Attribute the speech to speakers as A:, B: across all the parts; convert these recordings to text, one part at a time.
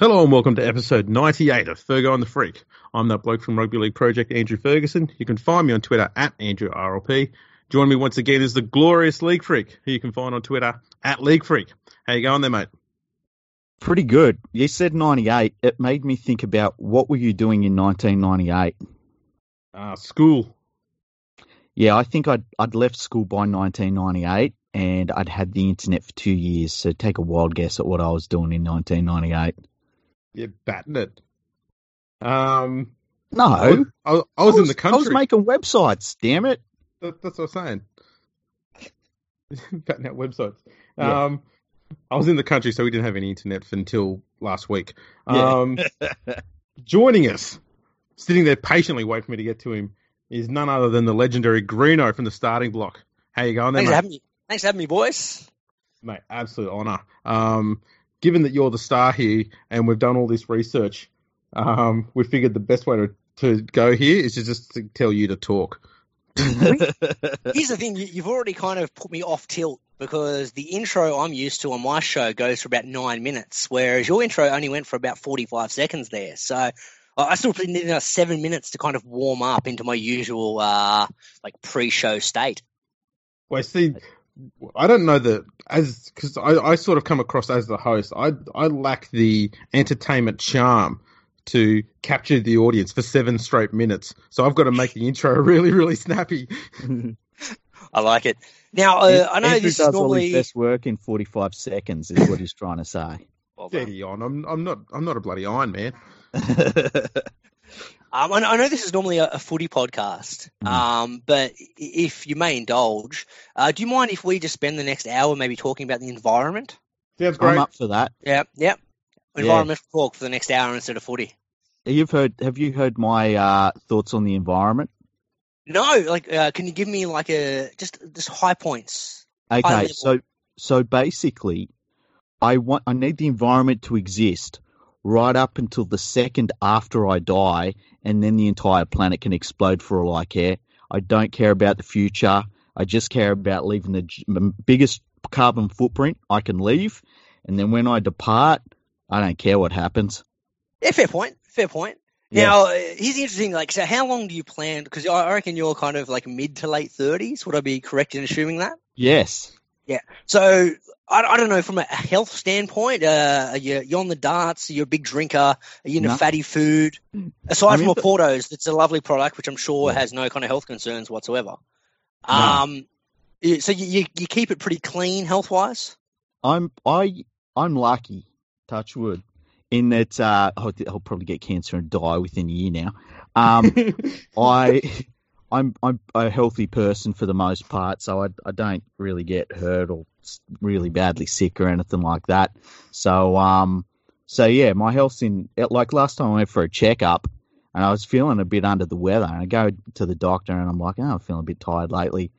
A: Hello and welcome to episode 98 of Fergo and the Freak. I'm that bloke from Rugby League Project, Andrew Ferguson. You can find me on Twitter at AndrewRLP. Join me once again is the glorious League Freak, who you can find on Twitter at League Freak. How you going there, mate?
B: Pretty good. You said 98. It made me think about what were you doing in 1998?
A: Uh, school.
B: Yeah, I think I'd, I'd left school by 1998 and I'd had the internet for two years. So take a wild guess at what I was doing in 1998.
A: You're batting it. Um,
B: No,
A: I was, I was, I was in the country.
B: I was making websites, damn it.
A: That, that's what I'm saying. Batting out websites.
B: Yeah.
A: Um, I was in the country, so we didn't have any internet until last week.
B: Yeah.
A: Um, joining us, sitting there patiently waiting for me to get to him, is none other than the legendary Greeno from the Starting Bloc. How you going there,
C: Thanks for having me. Thanks for having me, boys.
A: Mate, absolute honour. Um, given that you're the star here and we've done all this research, um, we figured the best way to, to go here is to just to tell you to talk.
C: Here's the thing: you- you've already kind of put me off tilt because the intro I'm used to on my show goes for about nine minutes, whereas your intro only went for about 45 seconds there. So I- I still need another seven minutes to kind of warm up into my usual uh, like pre-show state.
A: Well, see, I don't know that as because I, I sort of come across as the host. I I lack the entertainment charm to capture the audience for seven straight minutes. So I've got to make the intro really, really snappy.
C: I like it. Now uh, I know
B: Andrew
C: this
B: does
C: is
B: all his best work in 45 seconds, is what he's trying to say.
C: Well.
A: Steady on. I'm I'm not I'm not a bloody Iron Man.
C: Um, I, know, this is normally a, a footy podcast,
B: Mm.
C: um, but if you may indulge, uh, do you mind if we just spend the next hour maybe talking about the environment?
A: Sounds great.
B: I'm up for that.
C: Yeah, yeah.
B: Yeah.
C: Environmental talk for the next hour instead of footy.
B: You've heard? Have you heard my uh, thoughts on the environment?
C: No, like, uh, can you give me like a just just high points?
B: Okay,
C: level.
B: so so basically, I want I need the environment to exist right up until the second after I die, and then the entire planet can explode for all I care. I don't care about the future. I just care about leaving the biggest carbon footprint I can leave, and then when I depart, I don't care what happens.
C: Yeah, fair point. Fair point.
B: Yeah.
C: Now, uh, here's the interesting. Like, so how long do you plan? Because I I reckon you're kind of like mid to late thirties. Would I be correct in assuming that?
B: Yes. Yeah.
C: So I, I don't know from a health standpoint. Uh, you you on the darts? you're a big drinker? Are you into
B: No.
C: fatty food? Aside
B: I'm
C: from
B: into-
C: Porto's, that's a lovely product, which I'm sure
B: Yeah.
C: has no kind of health concerns whatsoever.
B: No.
C: Um, so you, you you keep it pretty clean health wise.
B: I'm I I'm lucky, touch wood, in that uh, I'll, I'll probably get cancer and die within a year now. Um, I I'm I'm a healthy person for the most part, so I I don't really get hurt or really badly sick or anything like that. So um so yeah, my health's in like last time I went for a checkup and I was feeling a bit under the weather and I go to the doctor and I'm like, oh, I'm feeling a bit tired lately.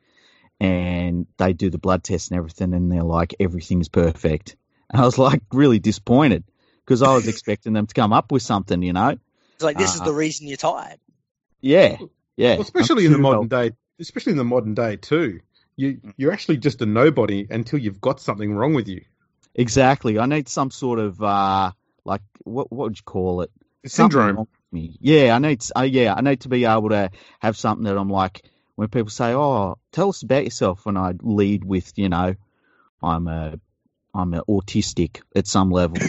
B: And they do the blood test and everything and they're like, everything's perfect. And I was like really disappointed because I was expecting them to come up with something, you know?
C: It's like this is
B: Uh,
C: the reason you're tired.
B: Yeah. Yeah.
A: Well, especially in the
B: I'm too
A: modern day, especially in the modern day too. You you're actually just a nobody until you've got something wrong with you.
B: Exactly. I need some sort of uh like what what would you call it?
A: Syndrome.
B: me. Yeah, I need uh, yeah, I need to be able to have something that I'm like when people say, "Oh, tell us about yourself," when I lead with, you know, I'm a I'm a autistic at some level.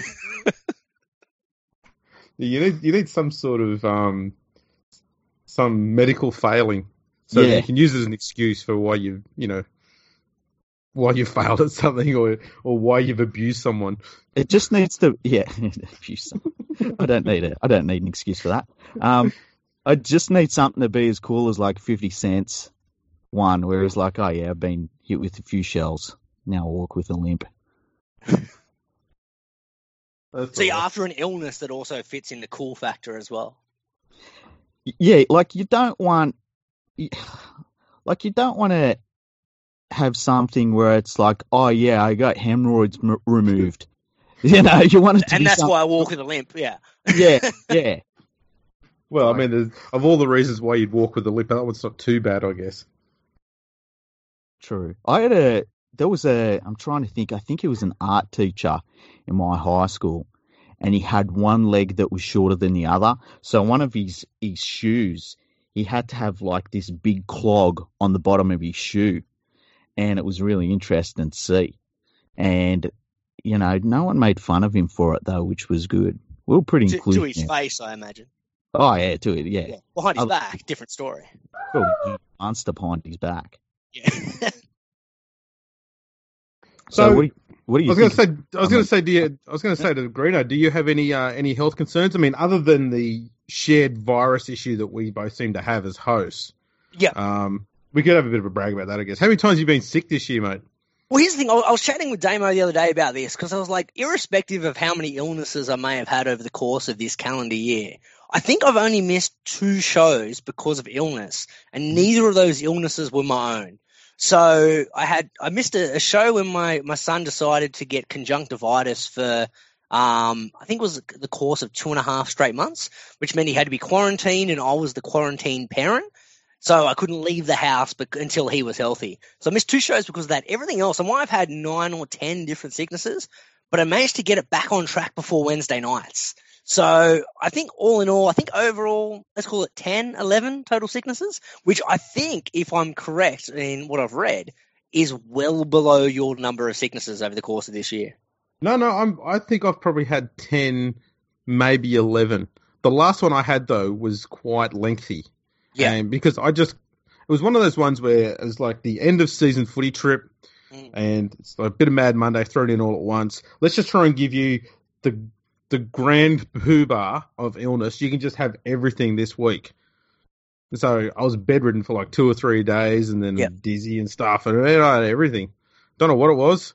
A: You need you need some sort of um some medical failing so
B: Yeah.
A: you can use it as an excuse for why you you know why you failed at something or or why you've abused someone.
B: It just needs to, yeah. abuse. I don't need it. I don't need an excuse for that. Um, I just need something to be as cool as like fifty cents one, where it's like, oh yeah, I've been hit with a few shells. Now I walk with a limp.
C: See,
A: all right.
C: after an illness that also fits in the cool factor as well.
B: Yeah, like you don't want, y- like you don't want to have something where it's like, oh yeah, I got hemorrhoids m- removed. You know, you want it to
C: And
B: be
C: that's
B: some-
C: why I walk with a limp. Yeah.
B: Yeah, yeah.
A: Well, I mean, of all the reasons why you'd walk with a limp, that one's not too bad, I guess.
B: True. I had a there was a I'm trying to think. I think he was an art teacher in my high school, and he had one leg that was shorter than the other. So one of his his shoes, he had to have like this big clog on the bottom of his shoe, and it was really interesting to see. And you know, no one made fun of him for it though, which was good. We were pretty
C: To,
B: inclusive.
C: to his face, I imagine.
B: Oh yeah, to it, yeah.
C: Yeah. Behind his back, different story.
B: Well, monster behind his back.
C: Yeah.
B: So,
A: So,
B: what, do you, what do
A: I was going to say, I was going to say, do you, I was going to say to Greeno, do you have any uh, any health concerns? I mean, other than the shared virus issue that we both seem to have as hosts.
C: Yeah.
A: Um, we could have a bit of a brag about that, I guess. How many times have you been sick this year, mate?
C: Well, here's the thing. I I was chatting with Damo the other day about this because I was like, irrespective of how many illnesses I may have had over the course of this calendar year, I think I've only missed two shows because of illness, and neither of those illnesses were my own. So I had I missed a, a show when my my son decided to get conjunctivitis for. Um, I think it was the course of two and a half straight months, which meant he had to be quarantined, and I was the quarantine parent. So I couldn't leave the house until he was healthy. So I missed two shows because of that. Everything else, I might have had nine or ten different sicknesses, but I managed to get it back on track before Wednesday nights. So I think all in all, I think overall, let's call it 10, 11 total sicknesses, which I think, if I'm correct in what I've read, is well below your number of sicknesses over the course of this year.
A: No, no, I'm. I think I've probably had ten, maybe eleven. The last one I had though was quite lengthy.
C: Yeah.
A: And because I just, it was one of those ones where it was like the end of season footy trip,
C: Mm.
A: and it's like a bit of Mad Monday thrown in all at once. Let's just try and give you the the grand poobah of illness. You can just have everything this week. So I was bedridden for like two or three days, and then
C: Yeah.
A: dizzy and stuff, and I had everything. Don't know what it was.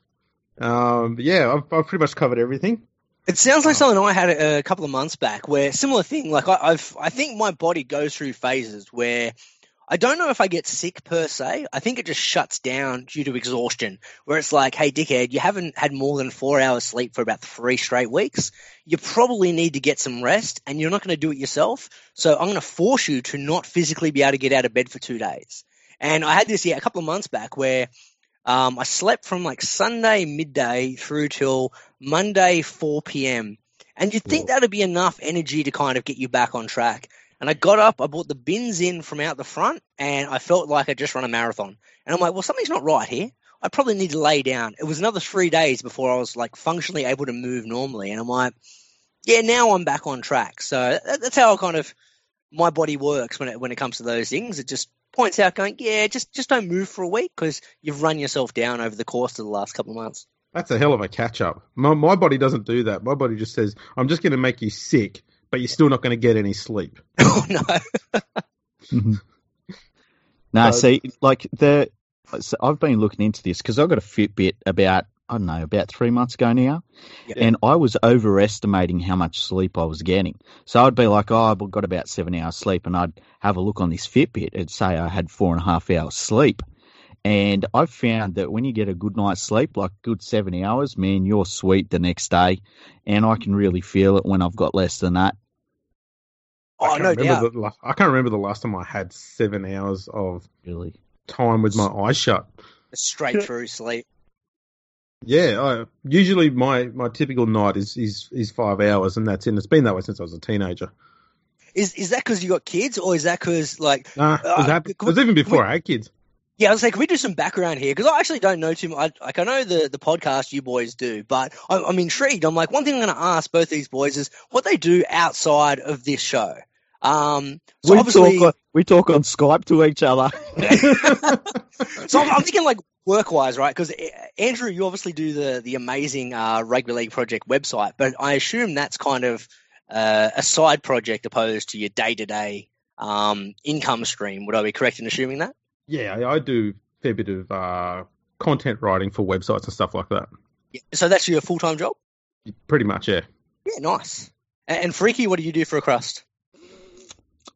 A: Um, yeah, I've, I've pretty much covered everything.
C: It sounds like something I had a, a couple of months back, where similar thing. Like I, I've, I think my body goes through phases where I don't know if I get sick per se. I think it just shuts down due to exhaustion. Where it's like, hey, dickhead, you haven't had more than four hours sleep for about three straight weeks. You probably need to get some rest, and you're not going to do it yourself. So I'm going to force you to not physically be able to get out of bed for two days. And I had this yeah a couple of months back where um, I slept from like Sunday midday through till Monday 4 p.m. And you'd think that'd be enough energy to kind of get you back on track. And I got up, I brought the bins in from out the front, and I felt like I just run a marathon. And I'm like, well, something's not right here. I probably need to lay down. It was another three days before I was like functionally able to move normally. And I'm like, yeah, now I'm back on track. So that's how I kind of my body works when it when it comes to those things. It just points out, going, yeah, just just don't move for a week because you've run yourself down over the course of the last couple of months.
A: That's a hell of a catch up. My, my body doesn't do that. My body just says, I'm just going to make you sick, but you're still not going to get any sleep.
C: oh no,
B: Mhm. no,
A: So-
B: see, like the, so I've been looking into this because I've got a Fitbit about I don't know about three months ago now,
C: Yeah.
B: and I was overestimating how much sleep I was getting. So I'd be like, oh, I've got about seven hours sleep, and I'd have a look on this Fitbit and say I had four and a half hours sleep. And I've found that when you get a good night's sleep, like good seven hours, man, you're sweet the next day, and I can really feel it when I've got less than that.
A: Oh, I
C: oh
A: can't
C: no
A: remember
C: doubt.
A: The, I can't remember the last time I had seven hours of
B: Really,
A: time with my eyes shut.
C: Straight through sleep.
A: Yeah, I, usually my, my typical night is, is, is five hours, and that's it. It's been that way since I was a teenager.
C: Is is that because you got kids, or is that because like
A: Nah, it was,
C: Uh,
A: hap- it was even before
C: we-
A: I had kids.
C: Yeah, I was like, can we do some background here? Because I actually don't know too much. Like, I know the, the podcast you boys do, but I'm, I'm intrigued. I'm like, one thing I'm going to ask both these boys is what they do outside of this show. Um, so
B: we
C: obviously,
B: talk on, we talk on Skype to each other.
C: so I'm, I'm thinking like work wise, right? Because Andrew, you obviously do the the amazing uh, rugby league project website, but I assume that's kind of uh, a side project opposed to your day to day income stream. Would I be correct in assuming that?
A: Yeah, I, I do a fair bit of uh, content writing for websites and stuff like that.
C: Yeah. So that's your full time job.
A: Pretty much, yeah.
C: Yeah, nice. And, and Freaky, what do you do for a crust?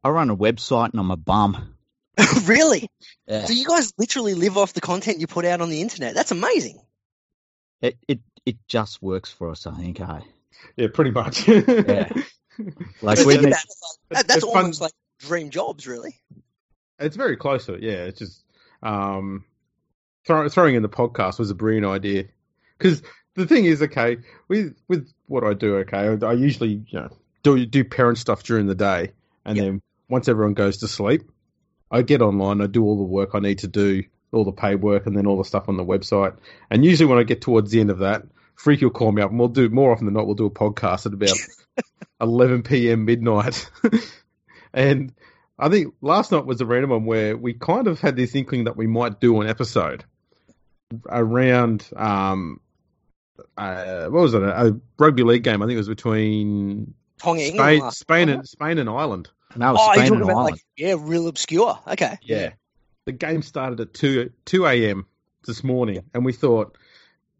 B: I run a website and I'm a bum.
C: really?
B: Yeah.
C: So you guys literally live off the content you put out on the internet. That's amazing.
B: It it it just works for us, I think. Eh?
A: Yeah, pretty much.
B: Yeah. Like
C: But
B: we
C: think
B: need,
C: about that, that's
A: It's fun-
C: almost like dream jobs, really.
A: It's very close to it. Yeah, it's just um, throw, throwing in the podcast was a brilliant idea because the thing is, okay, with with what I do, okay, I, I usually you know do do parent stuff during the day, and
C: Yep.
A: then once everyone goes to sleep, I get online, I do all the work I need to do, all the paid work, and then all the stuff on the website. And usually, when I get towards the end of that, Freaky will call me up, and we'll do more often than not, we'll do a podcast at about 11 p.m. midnight. and I think last night was a random one where we kind of had this inkling that we might do an episode around um uh, what was it a, a rugby league game I think it was between
C: Tonga,
A: Spain, Spain and Spain and Ireland.
B: And that was
C: Oh, you're
B: Spain
C: talking
B: and
C: about
B: Ireland.
C: like yeah, real obscure. Okay.
A: Yeah. The game started at 2 2 a.m. this morning and we thought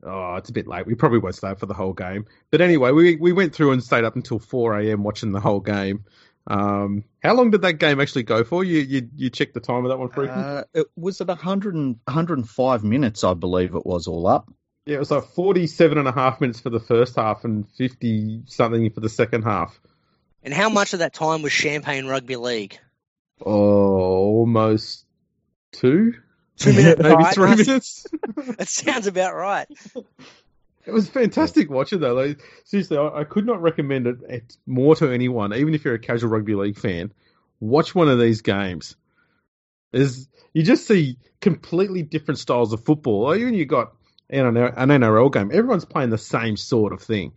A: oh it's a bit late we probably won't stay up for the whole game but anyway we we went through and stayed up until 4 a.m. watching the whole game um how long did that game actually go for you you you checked the time of that one Freaky?
B: Uh, it was at 100 and, 105 minutes, I believe it was all up.
A: Yeah, it was like 47 and a half minutes for the first half and 50 something for the second half.
C: And how much of that time was Champagne Rugby League?
A: Oh, almost two?
C: Two minutes,
A: Maybe
C: right?
A: three minutes.
C: That sounds about right.
A: It was fantastic watching though. Like, seriously, I, I could not recommend it it more to anyone, even if you're a casual rugby league fan. Watch one of these games. Is you just see completely different styles of football. Like, Even you got an an NRL game, everyone's playing the same sort of thing.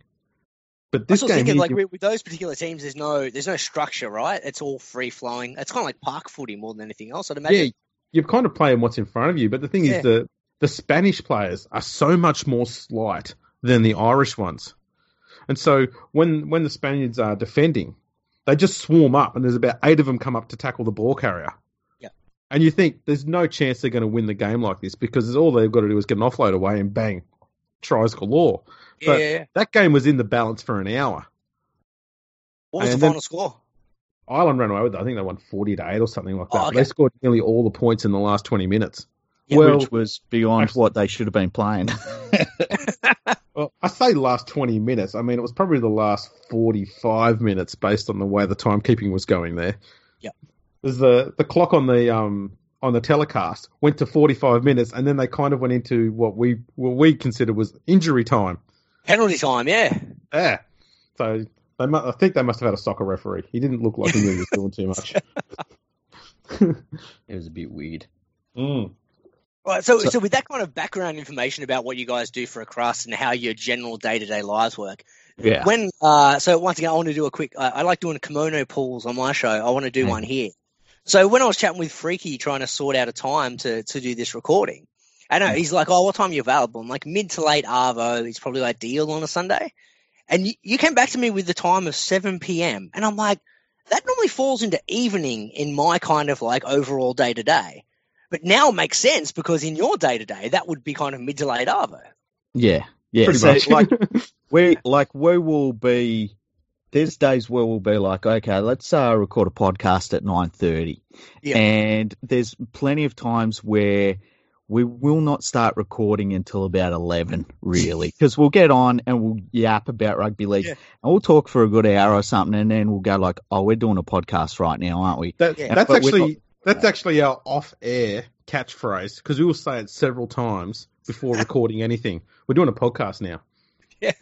A: But this game,
C: thinking, like with, with those particular teams, there's no there's no structure, right? It's all free flowing. It's kind of like park footy more than anything else. I'd imagine.
A: Yeah, you're kind of playing what's in front of you. But the thing
C: Yeah.
A: is, the the Spanish players are so much more slight than the Irish ones, and so when when the Spaniards are defending, they just swarm up, and there's about eight of them come up to tackle the ball carrier.
C: Yeah.
A: And you think there's no chance they're going to win the game like this because all they've got to do is get an offload away and bang, tries galore. but-
C: yeah, yeah.
A: That game was in the balance for an hour.
C: What was
A: and
C: the final score?
A: Ireland ran away with it. I think they won 40 to 8 or something like that.
C: Oh, okay.
A: They scored nearly all the points in the last 20 minutes.
C: Yeah,
A: well,
B: which was beyond
A: actually-
B: what they should have been playing.
A: Well, I say last 20 minutes. I mean, it was probably the last 45 minutes based on the way the timekeeping was going there.
C: Yeah.
A: There's the the clock on the um on the telecast went to 45 minutes and then they kind of went into what we what we considered was injury time.
C: Penalty time, yeah.
A: Yeah. So they mu- I think they must have had a soccer referee. He didn't look like he knew he was doing too much.
B: it was a bit weird.
A: Mm.
C: Right, so,
B: So-
C: so with that kind of background information about what you guys do for a crust and how your general day to day lives work,
B: Yeah.
C: when uh, so once again, I want to do a quick. I I like doing kimono pulls on my show. I want to do
B: Mm.
C: one here. So when I was chatting with Freaky, trying to sort out a time to to do this recording, I know
B: Mm.
C: he's like, "Oh, what time are you available?" I'm like, "Mid to late Arvo. It's probably ideal on a Sunday." And you, you came back to me with the time of 7 p.m. And I'm like, that normally falls into evening in my kind of like overall day to day. But now it makes sense because in your day to day, that would be kind of mid to late Arvo.
B: Yeah. Yeah.
A: Pretty
B: so,
A: much.
B: like we like we will be there's days where we'll be like, okay, let's uh, record a podcast at nine thirty.
C: Yeah.
B: And there's plenty of times where we will not start recording until about eleven, really, because we'll get on and we'll yap about rugby league,
C: Yeah.
B: and we'll talk for a good hour or something, and then we'll go like, oh, we're doing a podcast right now, aren't we?
A: That,
C: Yeah.
A: That's
B: But
A: actually that's actually our off-air catchphrase because we will say it several times before recording anything. We're doing a podcast now.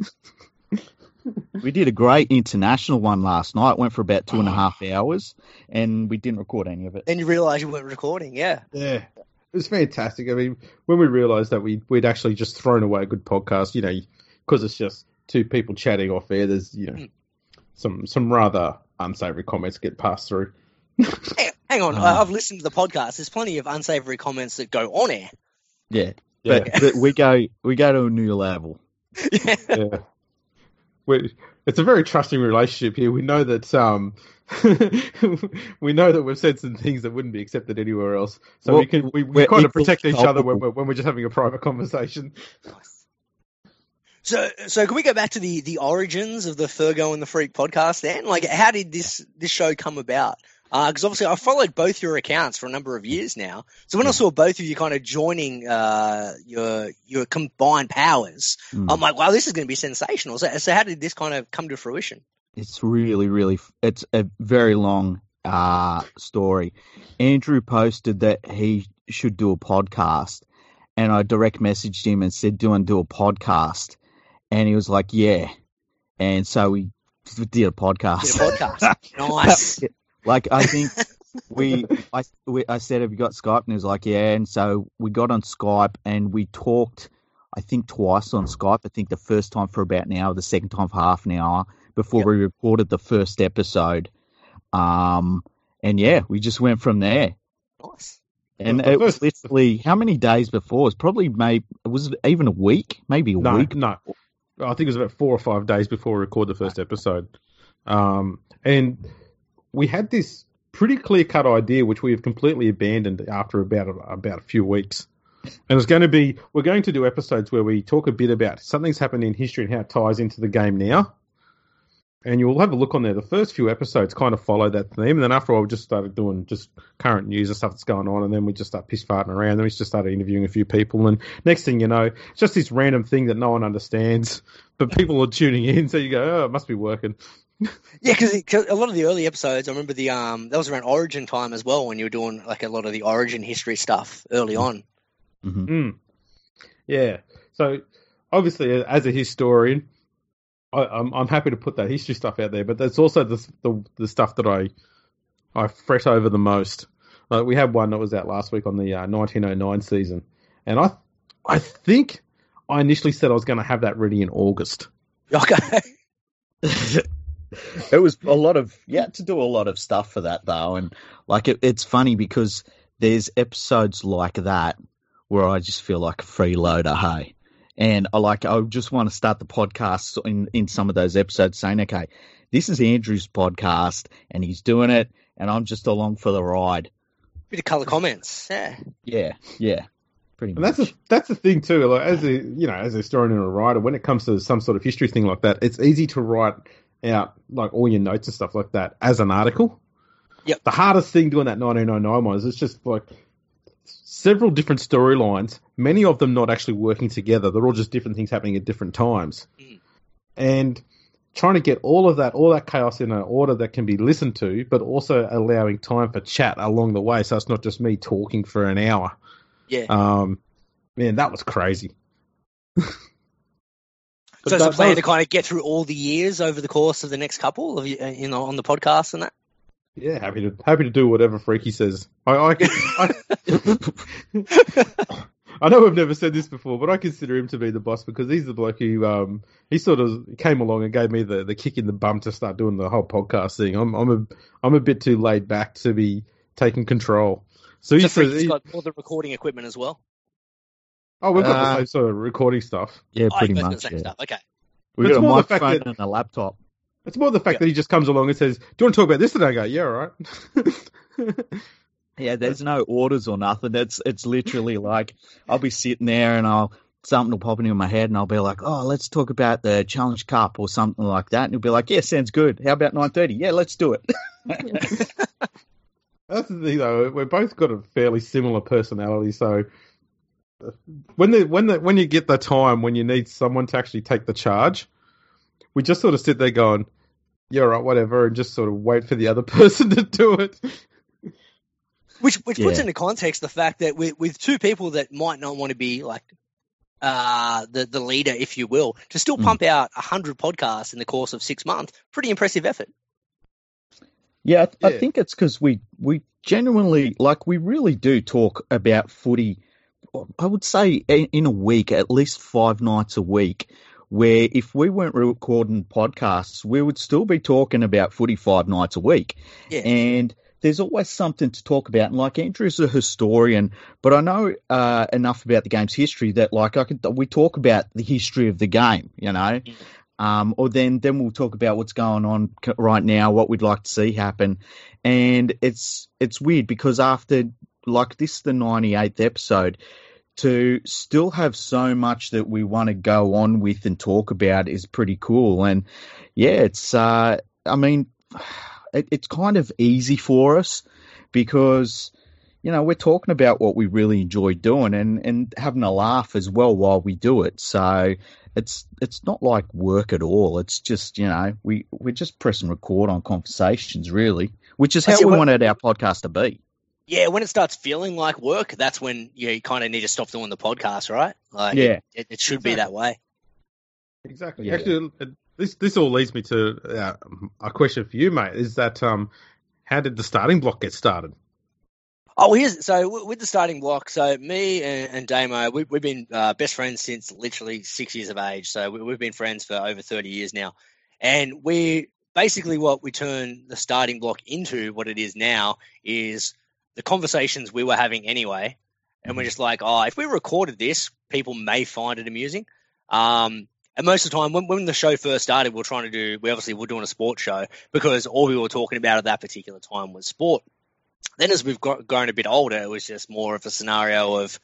B: We did a great international one last night. Went for about two and a oh. half hours, and we didn't record any of it.
C: Then you realize you weren't recording. Yeah.
A: Yeah, it was fantastic. I mean, when we realised that we we'd actually just thrown away a good podcast, you know, because it's just two people chatting off air. There's you know some some rather unsavory comments get passed through.
C: Hang, hang on.
B: Oh.
C: I I've listened to the podcast. There's plenty of unsavory comments that go on air.
B: Yeah,
A: Yeah.
B: but, but we go we go to a new level.
C: yeah.
A: yeah. We, it's a very trusting relationship here. We know that um, we know that we've said some things that wouldn't be accepted anywhere else. So
B: Well,
A: we can we, we kind of protect each other when we're, when we're just having a private conversation.
C: So, so can we go back to the the origins of the Fergo and the Freak podcast? Then, like, how did this this show come about? Because obviously, I followed both your accounts for a number of years now. So when I saw both of you kind of joining uh, your your combined powers,
B: Mm.
C: I'm like, wow, this is going to be sensational. So, so how did this kind of come to fruition?
B: It's really really it's a very long uh story. Andrew posted that he should do a podcast, and I direct messaged him and said, "Do and do a podcast." And he was like, yeah. And so we did a podcast.
C: Did a podcast. nice.
B: Like I think we I we, I said, "Have you got Skype?" And he was like, "Yeah." And so we got on Skype and we talked. I think twice on Skype. I think the first time for about an hour, the second time for half an hour before
C: Yep.
B: we recorded the first episode. Um, and yeah, we just went from there.
C: Nice.
B: And it was literally how many days before? It was probably maybe was it even a week? Maybe a
A: No,
B: week.
A: no. I think it was about four or five days before we record the first episode. Um, and we had this pretty clear cut idea, which we have completely abandoned after about a, about a few weeks. And it's going to be we're going to do episodes where we talk a bit about something's happened in history and how it ties into the game now. And you'll have a look on there. The first few episodes kind of follow that theme, and then after a while, we just started doing just current news and stuff that's going on, and then we just start piss farting around. Then we just started interviewing a few people, and next thing you know, it's just this random thing that no one understands, but people are tuning in. So you go, oh, it must be working.
C: Yeah, because a lot of the early episodes, I remember the um that was around Origin time as well when you were doing like a lot of the Origin history stuff early on.
B: hmm
A: Mm. Yeah. So obviously, as a historian, I, I'm I'm happy to put that history stuff out there, but that's also the the, the stuff that I I fret over the most. Like we had one that was out last week on the uh, 1909 season, and I I think I initially said I was going to have that ready in August.
C: Okay.
B: it was a lot of you had to do a lot of stuff for that though, and like it, it's funny because there's episodes like that where I just feel like a freeloader, hey. And I like I just want to start the podcast in in some of those episodes saying, okay, this is Andrew's podcast and he's doing it, and I'm just along for the ride.
C: Bit of color comments. Yeah.
B: Yeah, yeah, pretty
A: And
B: much.
A: that's the that's the thing too. Like as a you know as a historian and a writer, when it comes to some sort of history thing like that, it's easy to write out like all your notes and stuff like that as an article.
C: Yep.
A: The hardest thing doing that 1909 one is it's just like several different storylines, many of them not actually working together. They're all just different things happening at different times,
C: Mm.
A: and trying to get all of that, all that chaos in an order that can be listened to, but also allowing time for chat along the way, so it's not just me talking for an hour.
C: Yeah.
A: Um, man, that was crazy.
C: so it's a plan to kind of get through all the years over the course of the next couple of you, you know, on the podcast and that.
A: Yeah, happy to happy to do whatever Freaky says. I I, I, I know I've never said this before, but I consider him to be the boss because he's the bloke who um he sort of came along and gave me the, the kick in the bum to start doing the whole podcast thing. I'm I'm a I'm a bit too laid back to be taking control. So
C: So
A: he says,
C: Freaky's
A: he-
C: got all the recording equipment as well.
A: Oh, we've got the
B: Uh,
A: same sort of recording stuff.
B: yeah,
C: Oh,
B: pretty
C: you guys got
B: much.
C: the same
B: Yeah.
C: stuff. Okay.
B: We
A: It's
B: got a
A: more the fact
B: microphone
A: that-
B: and a laptop.
A: It's more the fact
C: Yeah.
A: that he just comes along and says, "Do you want to talk about this?" And I go, "Yeah, all right."
B: Yeah, there's no orders or nothing. It's it's literally like I'll be sitting there and I'll something will pop into my head and I'll be like, oh, let's talk about the Challenge Cup or something like that. And he'll be like, yeah, sounds good. How about nine thirty? Yeah, let's do it.
A: That's the thing, though. We've both got a fairly similar personality, so when the when the when you get the time when you need someone to actually take the charge, we just sort of sit there going, "Yeah, all right, whatever," and just sort of wait for the other person to do it.
C: Which which puts into context the fact that with with two people that might not want to be like uh the the leader, if you will, to still
B: Mm.
C: pump out a hundred podcasts in the course of six months, pretty impressive effort.
B: Yeah, I, th-
A: Yeah.
B: I think it's because we we genuinely like we really do talk about footy. I would say in a week, at least five nights a week. Where if we weren't recording podcasts, we would still be talking about footy five nights a week.
C: Yeah.
B: and there's always something to talk about. And like Andrew's a historian, but I know uh, enough about the game's history that like I could we talk about the history of the game, you know,
C: Mm.
B: um, or then then we'll talk about what's going on right now, what we'd like to see happen, and it's it's weird because after like this the 98th episode. To still have so much that we want to go on with and talk about is pretty cool, and yeah, it's. Uh, I mean, it, it's kind of easy for us because you know we're talking about what we really enjoy doing and and having a laugh as well while we do it. So it's it's not like work at all. It's just you know we we're just pressing record on conversations really which is how
C: it,
B: we
C: what-
B: wanted our podcast to be
C: Yeah, when it starts feeling like work, that's when you, kind of need to stop doing the podcast, right? Like,
B: Yeah.
C: it, it should be that way.
A: Exactly.
B: Yeah.
A: Actually, this this all leads me to uh, a question for you, mate. Is that um, how did the Starting Bloc get started?
C: Oh, here's so with the Starting Bloc. So me and, and Damo, we, we've been uh, best friends since literally six years of age. So we, we've been friends for over thirty years now, and we basically what we turn the Starting Bloc into what it is now is the conversations we were having anyway, and we're just like, oh, if we recorded this, people may find it amusing. Um, and most of the time, when, when the show first started, we are trying to do, we obviously were doing a sports show because all we were talking about at that particular time was sport. Then as we've got, grown a bit older, it was just more of a scenario of,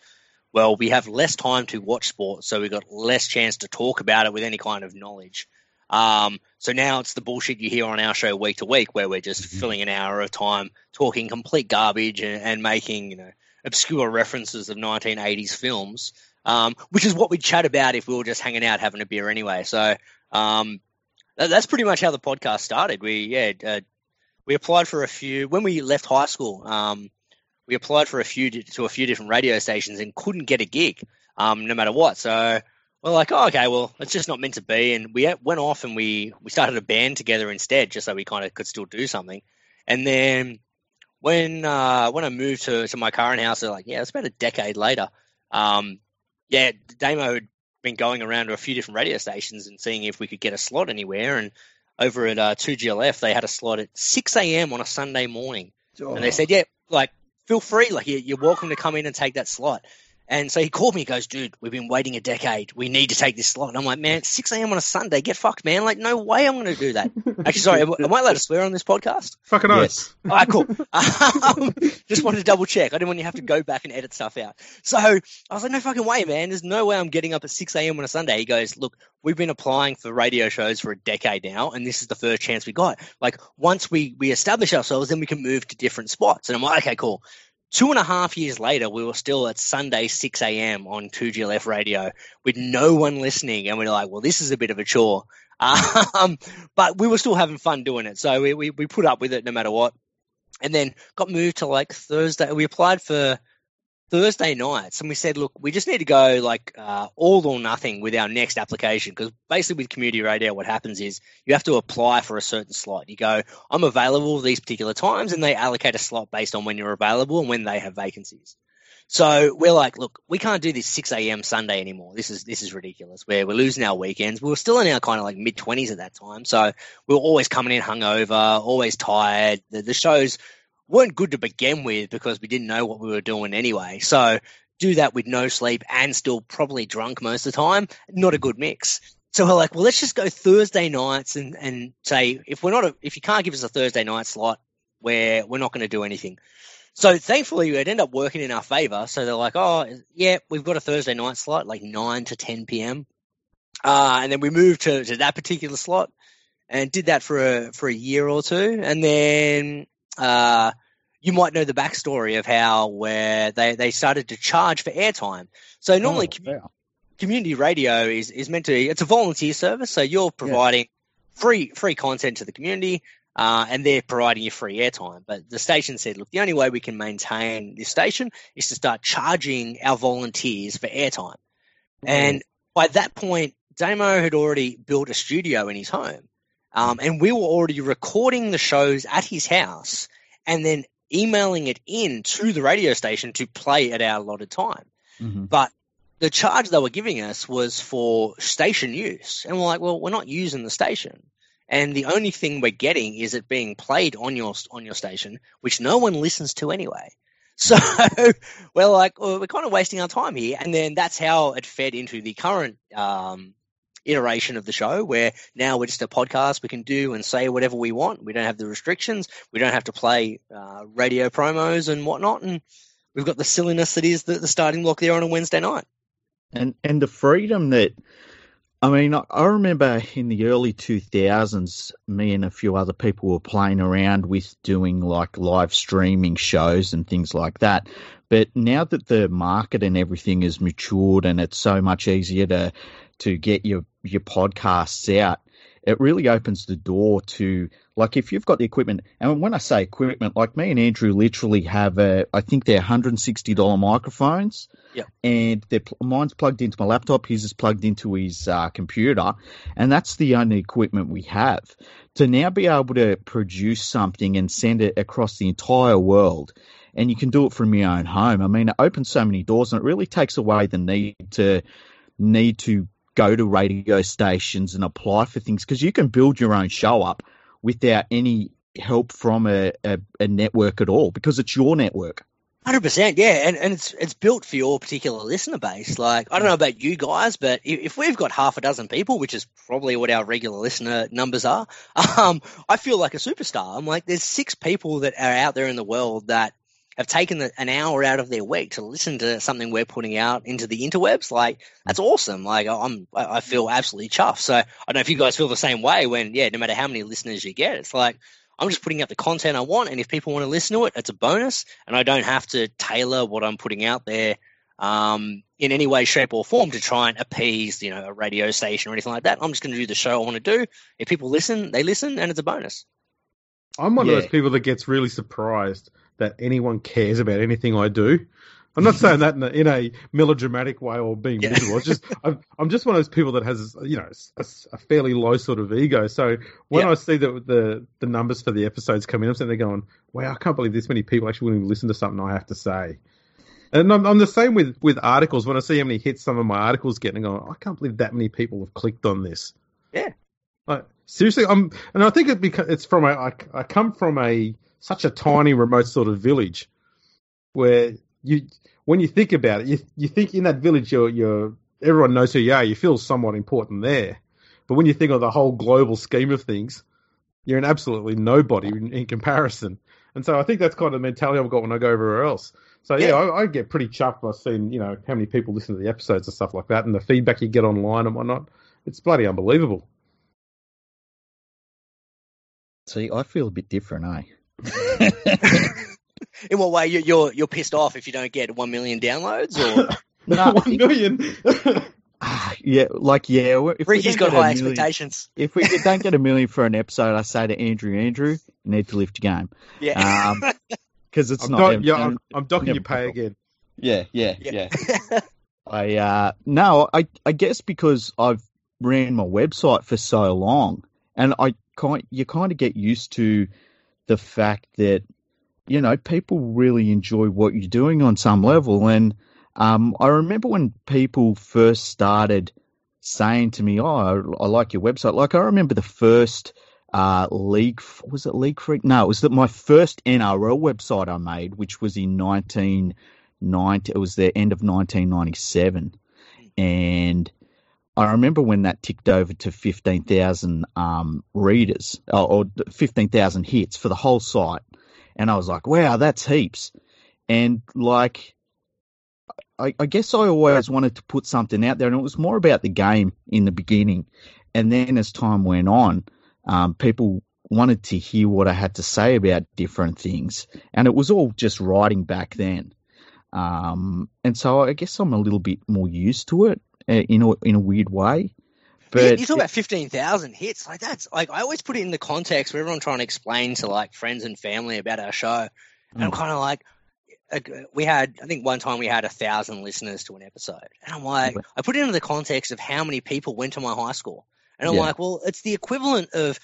C: well, we have less time to watch sport, so we've got less chance to talk about it with any kind of knowledge. Um, so now it's the bullshit you hear on our show week to week, where we're just
B: Mhm.
C: filling an hour of time talking complete garbage and, and making, you know, obscure references of 1980s films, um, which is what we'd chat about if we were just hanging out having a beer anyway. So um, that, that's pretty much how the podcast started. We yeah uh, we applied for a few when we left high school. Um, we applied for a few to a few different radio stations and couldn't get a gig, um, no matter what. So we're like, oh, okay, well, it's just not meant to be. And we went off and we we started a band together instead, just so we kind of could still do something. And then when uh, when I moved to, to my current house, they're like, yeah, it's about a decade later. Um, yeah, Damo had been going around to a few different radio stations and seeing if we could get a slot anywhere. And over at uh, 2GLF, they had a slot at 6 a.m. on a Sunday morning. And they said, yeah, like, feel free. Like, you're welcome to come in and take that slot. And so he called me. He goes, dude, we've been waiting a decade. We need to take this slot. And I'm like, man, it's 6 a.m. on a Sunday. Get fucked, man. Like, no way I'm going to do that. Actually, sorry, am, am I allowed to swear on this podcast?
A: Fucking
B: Yes.
A: oath.
C: All right, cool. Um, just wanted to double check. I didn't want you to have to go back and edit stuff out. So I was like, no fucking way, man. There's no way I'm getting up at 6 a.m. on a Sunday. He goes, look, we've been applying for radio shows for a decade now, and this is the first chance we got. Like, once we, we establish ourselves, then we can move to different spots. And I'm like, okay, cool. Two and a half years later, we were still at Sunday 6 a.m. on 2GLF radio with no one listening. And we are like, well, this is a bit of a chore. Um, but we were still having fun doing it. So we, we, we put up with it no matter what. And then got moved to like Thursday. We applied for Thursday nights and we said, look, we just need to go like uh, all or nothing with our next application because basically with community radio, what happens is you have to apply for a certain slot. You go, I'm available these particular times, and they allocate a slot based on when you're available and when they have vacancies. So we're like, look, we can't do this 6 a.m. Sunday anymore. This is this is ridiculous. We're we're losing our weekends. We were still in our kind of like mid 20s at that time, so we were always coming in hungover, always tired. The, the shows weren't good to begin with because we didn't know what we were doing anyway. So do that with no sleep and still probably drunk most of the time, not a good mix. So we're like, well, let's just go Thursday nights and, and say if we're not a, if you can't give us a Thursday night slot, where we're not going to do anything. So thankfully, it ended up working in our favor. So they're like, oh, yeah, we've got a Thursday night slot, like 9 to 10 p.m. Uh, and then we moved to, to that particular slot and did that for a, for a year or two. And then uh, you might know the backstory of how where they, they started to charge for airtime. So normally,
B: Oh,
C: commu- community radio is, is meant to it's a volunteer service. So you're providing free free content to the community uh, and they're providing you free airtime. But the station said look the only way we can maintain this station is to start charging our volunteers for airtime. And by that point damo had already built a studio in his home um, and we were already recording the shows at his house and then emailing it in to the radio station to play at our allotted time
B: Mhm.
C: but the charge they were giving us was for station use. And we're like, well, we're not using the station. And the only thing we're getting is it being played on your on your station, which no one listens to anyway. So we're like, well, we're kind of wasting our time here. And then that's how it fed into the current um, iteration of the show, where now we're just a podcast. We can do and say whatever we want. We don't have the restrictions. We don't have to play uh, radio promos and whatnot. And we've got the silliness that is the, the Starting Bloc there on a Wednesday night.
B: and and the freedom that I mean, I, remember in the early 2000s, me and a few other people were playing around with doing like live streaming shows and things like that. But now that the market and everything has matured and it's so much easier to to get your your podcasts out, it really opens the door to like if you've got the equipment. And when I say equipment, like me and Andrew literally have a, I think they're $160 microphones.
C: Yep.
B: And they're, mine's plugged into my laptop, his is plugged into his uh, computer, and that's the only equipment we have. To now be able to produce something and send it across the entire world and you can do it from your own home. I mean, it opens so many doors, and it really takes away the need to need to go to radio stations and apply for things because you can build your own show up without any help from a, a, a network at all because it's your network.
C: Hundred percent, yeah, and and it's it's built for your particular listener base. Like I don't know about you guys, but if, if we've got half a dozen people, which is probably what our regular listener numbers are, um, I feel like a superstar. I'm like, there's six people that are out there in the world that have taken the, an hour out of their week to listen to something we're putting out into the interwebs, like that's awesome. Like I'm, I feel absolutely chuffed. So I don't know if you guys feel the same way. When yeah, no matter how many listeners you get, it's like I'm just putting out the content I want, and if people want to listen to it, it's a bonus, and I don't have to tailor what I'm putting out there um, in any way, shape, or form to try and appease, you know, a radio station or anything like that. I'm just going to do the show I want to do. If people listen, they listen, and it's a bonus.
A: I'm one yeah. of those people that gets really surprised that anyone cares about anything I do. I'm not saying that in a, in a melodramatic way or being yeah. miserable. It's just I'm, I'm just one of those people that has you know a, a fairly low sort of ego. So when yeah. I see the, the the numbers for the episodes coming up, and they're going, "Wow, I can't believe this many people actually willing to listen to something I have to say." And I'm, I'm the same with with articles. When I see how many hits some of my articles get, and go, "I can't believe that many people have clicked on this."
C: Yeah.
A: Like, seriously, I'm, and I think it beca- it's from a, I, I come from a such a tiny, remote sort of village where you, when you think about it, you you think in that village you're you're everyone knows who you are. You feel somewhat important there, but when you think of the whole global scheme of things, you're an absolutely nobody in, in comparison. And so I think that's kind of the mentality I've got when I go everywhere else. So yeah, yeah I, I, get pretty chuffed by seeing you know how many people listen to the episodes and stuff like that, and the feedback you get online and whatnot. It's bloody unbelievable.
B: See, I feel a bit different, eh?
C: In what way? You're you're pissed off if you don't get one million downloads, or
A: no, one million?
B: yeah, like yeah.
C: If Ricky's got high million, expectations.
B: If we don't get a million for an episode, I say to Andrew, Andrew, you need to lift your game.
C: Yeah.
B: Because um, it's
A: I'm
B: not.
A: Do- yeah, I'm, I'm docking your pay again.
B: Yeah, yeah, yeah. yeah. I uh no, I I guess because I've ran my website for so long, and I kind you kind of get used to the fact that you know people really enjoy what you're doing on some level. And um, I remember when people first started saying to me, "Oh, I, I like your website." Like I remember the first uh, league was it League Freak? No, it was that my first NRL website I made, which was in 1990. It was the end of 1997, and I remember when that ticked over to 15,000 um, readers or, or 15,000 hits for the whole site. And I was like, wow, that's heaps. And like, I, I, guess I always wanted to put something out there, and it was more about the game in the beginning. And then as time went on, um, people wanted to hear what I had to say about different things. And it was all just writing back then. Um, and so I guess I'm a little bit more used to it. Uh, in a, in a weird way.
C: But you talk about fifteen thousand hits, like that's like I always put it in the context where everyone trying to explain to like friends and family about our show, and mm. I'm kind of like, we had I think one time we had a thousand listeners to an episode, and I'm like, I put it into the context of how many people went to my high school, and I'm yeah. like, well, it's the equivalent of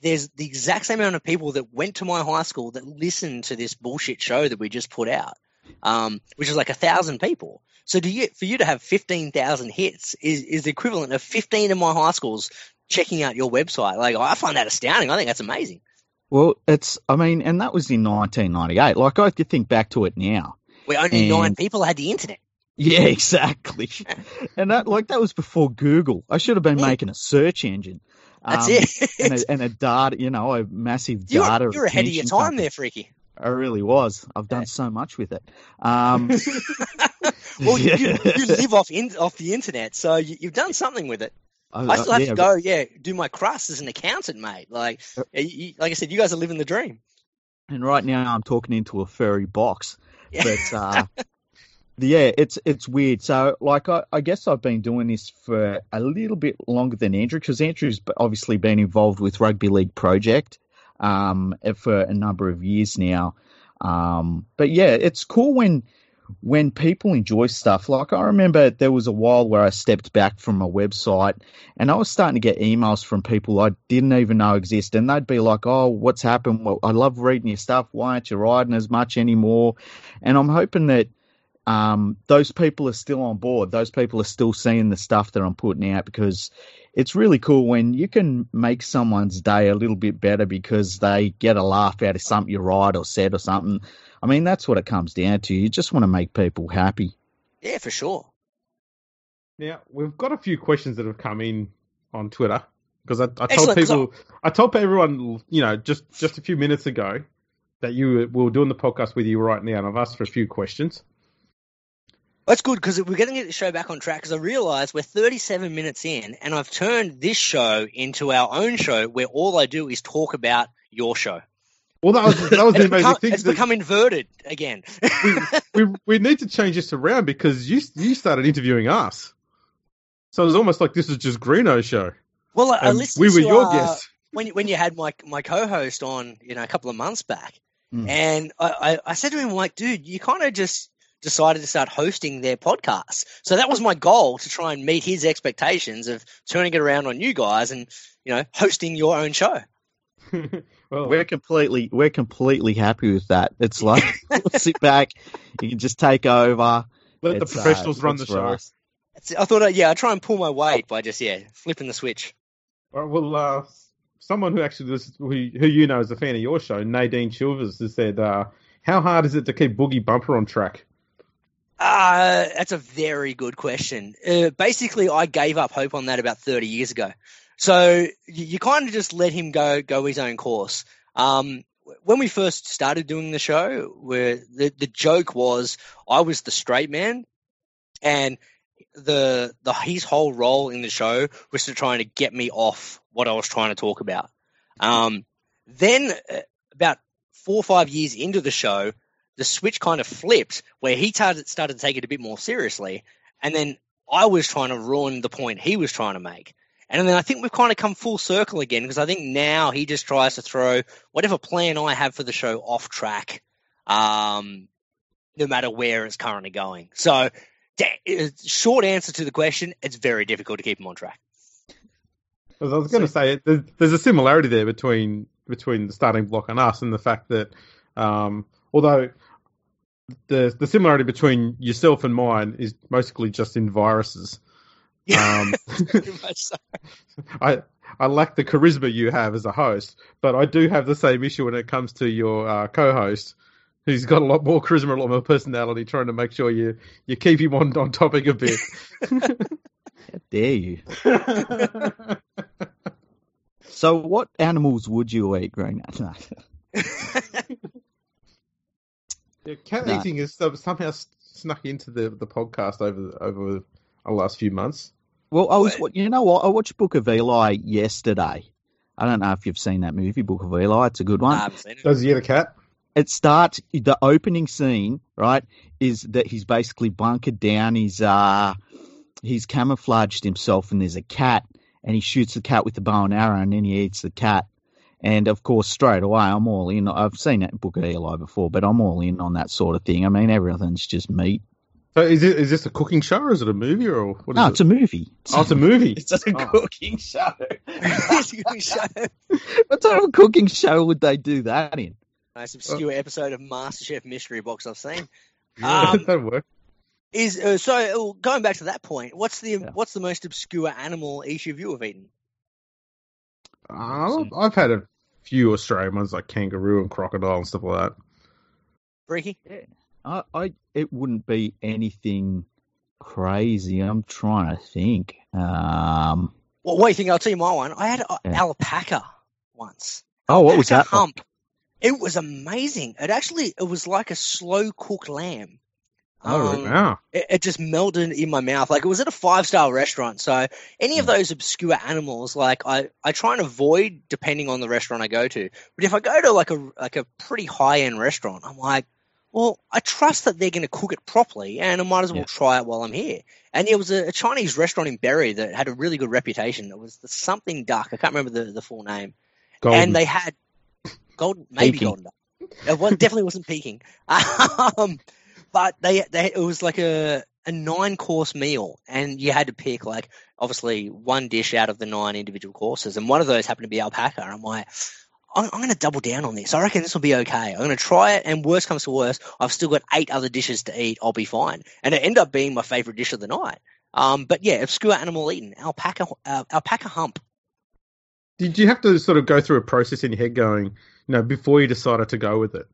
C: there's the exact same amount of people that went to my high school that listened to this bullshit show that we just put out, um, which is like a thousand people. So do you for you to have fifteen thousand hits is is the equivalent of fifteen of my high schools checking out your website. Like I find that astounding. I think that's amazing.
B: Well, it's I mean, and that was in 1998. Like I could think back to it now.
C: We only and, nine people had the internet.
B: Yeah, exactly. and that like that was before Google. I should have been yeah. making a search engine.
C: That's um, it.
B: and, a, and, a, data, you know, a massive data.
C: You're, you're ahead of your time company. there, Freaky.
B: I really was. I've done so much with it. Um,
C: well, you, you, you, live off in, off the internet, so you, have done something with it. I, I still have yeah, to go, yeah, do my crust as an accountant, mate. Like, uh, you, like I said, you guys are living the dream.
B: And right now, I'm talking into a furry box, yeah. but uh, Yeah, it's it's weird. So, like, I, I guess I've been doing this for a little bit longer than Andrew because Andrew's obviously been involved with Rugby League Project um, for a number of years now. Um, but yeah, it's cool when when people enjoy stuff. Like I remember there was a while where I stepped back from a website and I was starting to get emails from people I didn't even know existed, and they'd be like, "Oh, what's happened? Well, I love reading your stuff. Why aren't you writing as much anymore?" And I'm hoping that um, those people are still on board. Those people are still seeing the stuff that I'm putting out because it's really cool when you can make someone's day a little bit better because they get a laugh out of something you write or said or something. I mean, that's what it comes down to. You just want to make people happy.
C: Yeah, for sure.
A: Now we've got a few questions that have come in on Twitter because I, I told
C: Excellent, 'cause
A: people, I told everyone, you know, just just a few minutes ago that you were, we were doing the podcast with you right now, and I've asked for a few questions.
C: That's good because we're going to get the show back on track because I realise we're 37 minutes in and I've turned this show into our own show where all I do is talk about your show.
A: Well, that was that was the amazing
C: become,
A: thing.
C: it's become inverted again.
A: we we need to change this around because you you started interviewing us, so it was almost like this was just Greeno's show.
C: well, I, I listened
A: we were
C: to,
A: your
C: uh,
A: guests.
C: when you, when you had my my co-host on, you know, a couple of months back,
B: Mm.
C: and I, I, I said to him, like, dude, you kind of just decided to start hosting their podcast. So that was my goal to try and meet his expectations of turning it around on you guys and you know hosting your own show.
A: well,
B: We're completely we're completely happy with that. It's like sit back, you can just take over.
A: let the
B: It's, uh,
A: professionals run the show.
C: It's- I thought, uh, yeah, I try and pull my weight by just yeah flipping the switch.
A: All right, well, uh, someone who actually was, who, who you know is a fan of your show, Nadine Chilvers, has said, uh, "How hard is it to keep Boogie Bumper on track?"
C: Uh, that's a very good question. Uh, basically, I gave up hope on that about 30 years ago. So you, you kind of just let him go go his own course. Um, when we first started doing the show, where the, the joke was I was the straight man, and the the his whole role in the show was to try and get me off what I was trying to talk about. Um, then uh, about four or five years into the show, the switch kind of flipped where he started started to take it a bit more seriously, and then I was trying to ruin the point he was trying to make. And then I think we've kind of come full circle again because I think now he just tries to throw whatever plan I have for the show off track, um, no matter where it's currently going. So, da- short answer to the question: it's very difficult to keep him on track.
A: As I was going to say, there's, there's a similarity there between between the Starting Bloc and us, and the fact that um, although the the similarity between yourself and mine is mostly just in viruses. Um,
C: much so.
A: I I lack the charisma you have as a host, but I do have the same issue when it comes to your uh, co-host, who's got a lot more charisma, a lot more personality, trying to make sure you you keep him on on topic a bit.
B: How dare you? So, what animals would you eat, Green? No.
A: yeah, cat
B: Nah.
A: eating is somehow snuck into the the podcast over over the last few months.
B: Well, I was, you know what? I watched Book of Eli yesterday. I don't know if you've seen that movie, Book of Eli. It's a good one.
C: I haven't seen it.
A: Does he get a cat?
B: it starts the opening scene right is that he's basically bunkered down he's uh he's camouflaged himself and there's a cat and he shoots the cat with the bow and arrow and then he eats the cat and of course straight away i'm all in i've seen that in book of eli before but i'm all in on that sort of thing i mean everything's just meat
A: So is it is this a cooking show or is it a movie or what is
B: no
A: it?
B: it's a movie
A: oh, it's a movie.
B: it's a
A: Oh.
B: cooking show
C: It's a good show.
B: what type of cooking show would they do that in
C: Most obscure episode of MasterChef Mystery Box I've seen.
A: Yeah,
C: Um,
A: that'd work.
C: Is uh, so uh, going back to that point. What's the
B: Yeah.
C: what's the most obscure animal each of you have eaten?
A: Uh, I've had a few Australian ones like kangaroo and crocodile and stuff like that.
C: Freaky.
B: I, I it wouldn't be anything crazy. I'm trying to think. Um,
C: Well, what do you think? I'll tell you my one. I had an
B: Yeah.
C: alpaca once.
B: oh, what was that?
C: Alpaca Hump. It was amazing. It actually it was like a slow cooked lamb.
A: Oh,
C: Um,
A: wow.
C: it, it just melted in my mouth. Like it was at a five star restaurant. So any
B: Hmm.
C: of those obscure animals, like I, I try and avoid depending on the restaurant I go to. But if I go to like a like a pretty high end restaurant, I'm like, well, I trust that they're going to cook it properly, and I might as well
B: Yeah.
C: try it while I'm here. And there was a, a Chinese restaurant in Berry that had a really good reputation. It was the something duck. I can't remember the, the full name.
A: Golden.
C: And they had golden, maybe
B: Peking.
C: golden duck. It was, definitely wasn't peaking. Um, but they, they, it was like a, a nine course meal, and you had to pick like obviously one dish out of the nine individual courses, and one of those happened to be alpaca. I'm like, I'm, I'm going to double down on this. I reckon this will be okay. I'm going to try it, and worst comes to worst, I've still got eight other dishes to eat. I'll be fine, and it ended up being my favorite dish of the night. Um, but yeah, obscure animal eaten, alpaca, uh, alpaca hump.
A: Did you have to sort of go through a process in your head going, you know, before you decided to go with it,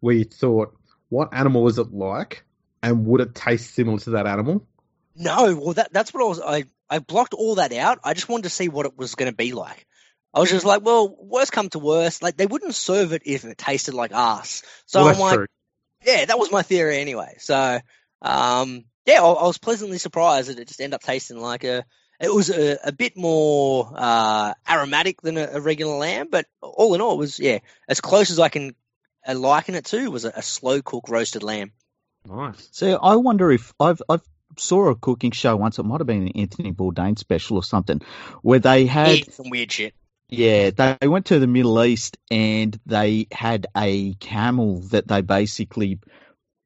A: where you thought, what animal is it like, and would it taste similar to that animal?
C: No, well that that's what I was. I I blocked all that out. I just wanted to see what it was going to be like. I was just like, well, worst come to worst, like they wouldn't serve it if it tasted like ass. So
A: well,
C: I'm like,
A: true.
C: yeah, that was my theory anyway. So, um, yeah, I, I was pleasantly surprised that it just ended up tasting like a. It was a, a bit more uh, aromatic than a, a regular lamb, but all in all, it was yeah as close as I can uh, liken it to was a, a slow cook roasted lamb.
A: Nice.
B: So I wonder if I've I've saw a cooking show once. It might have been an Anthony Bourdain special or something, where they had
C: Yeah, some weird shit.
B: yeah they went to the Middle East and they had a camel that they basically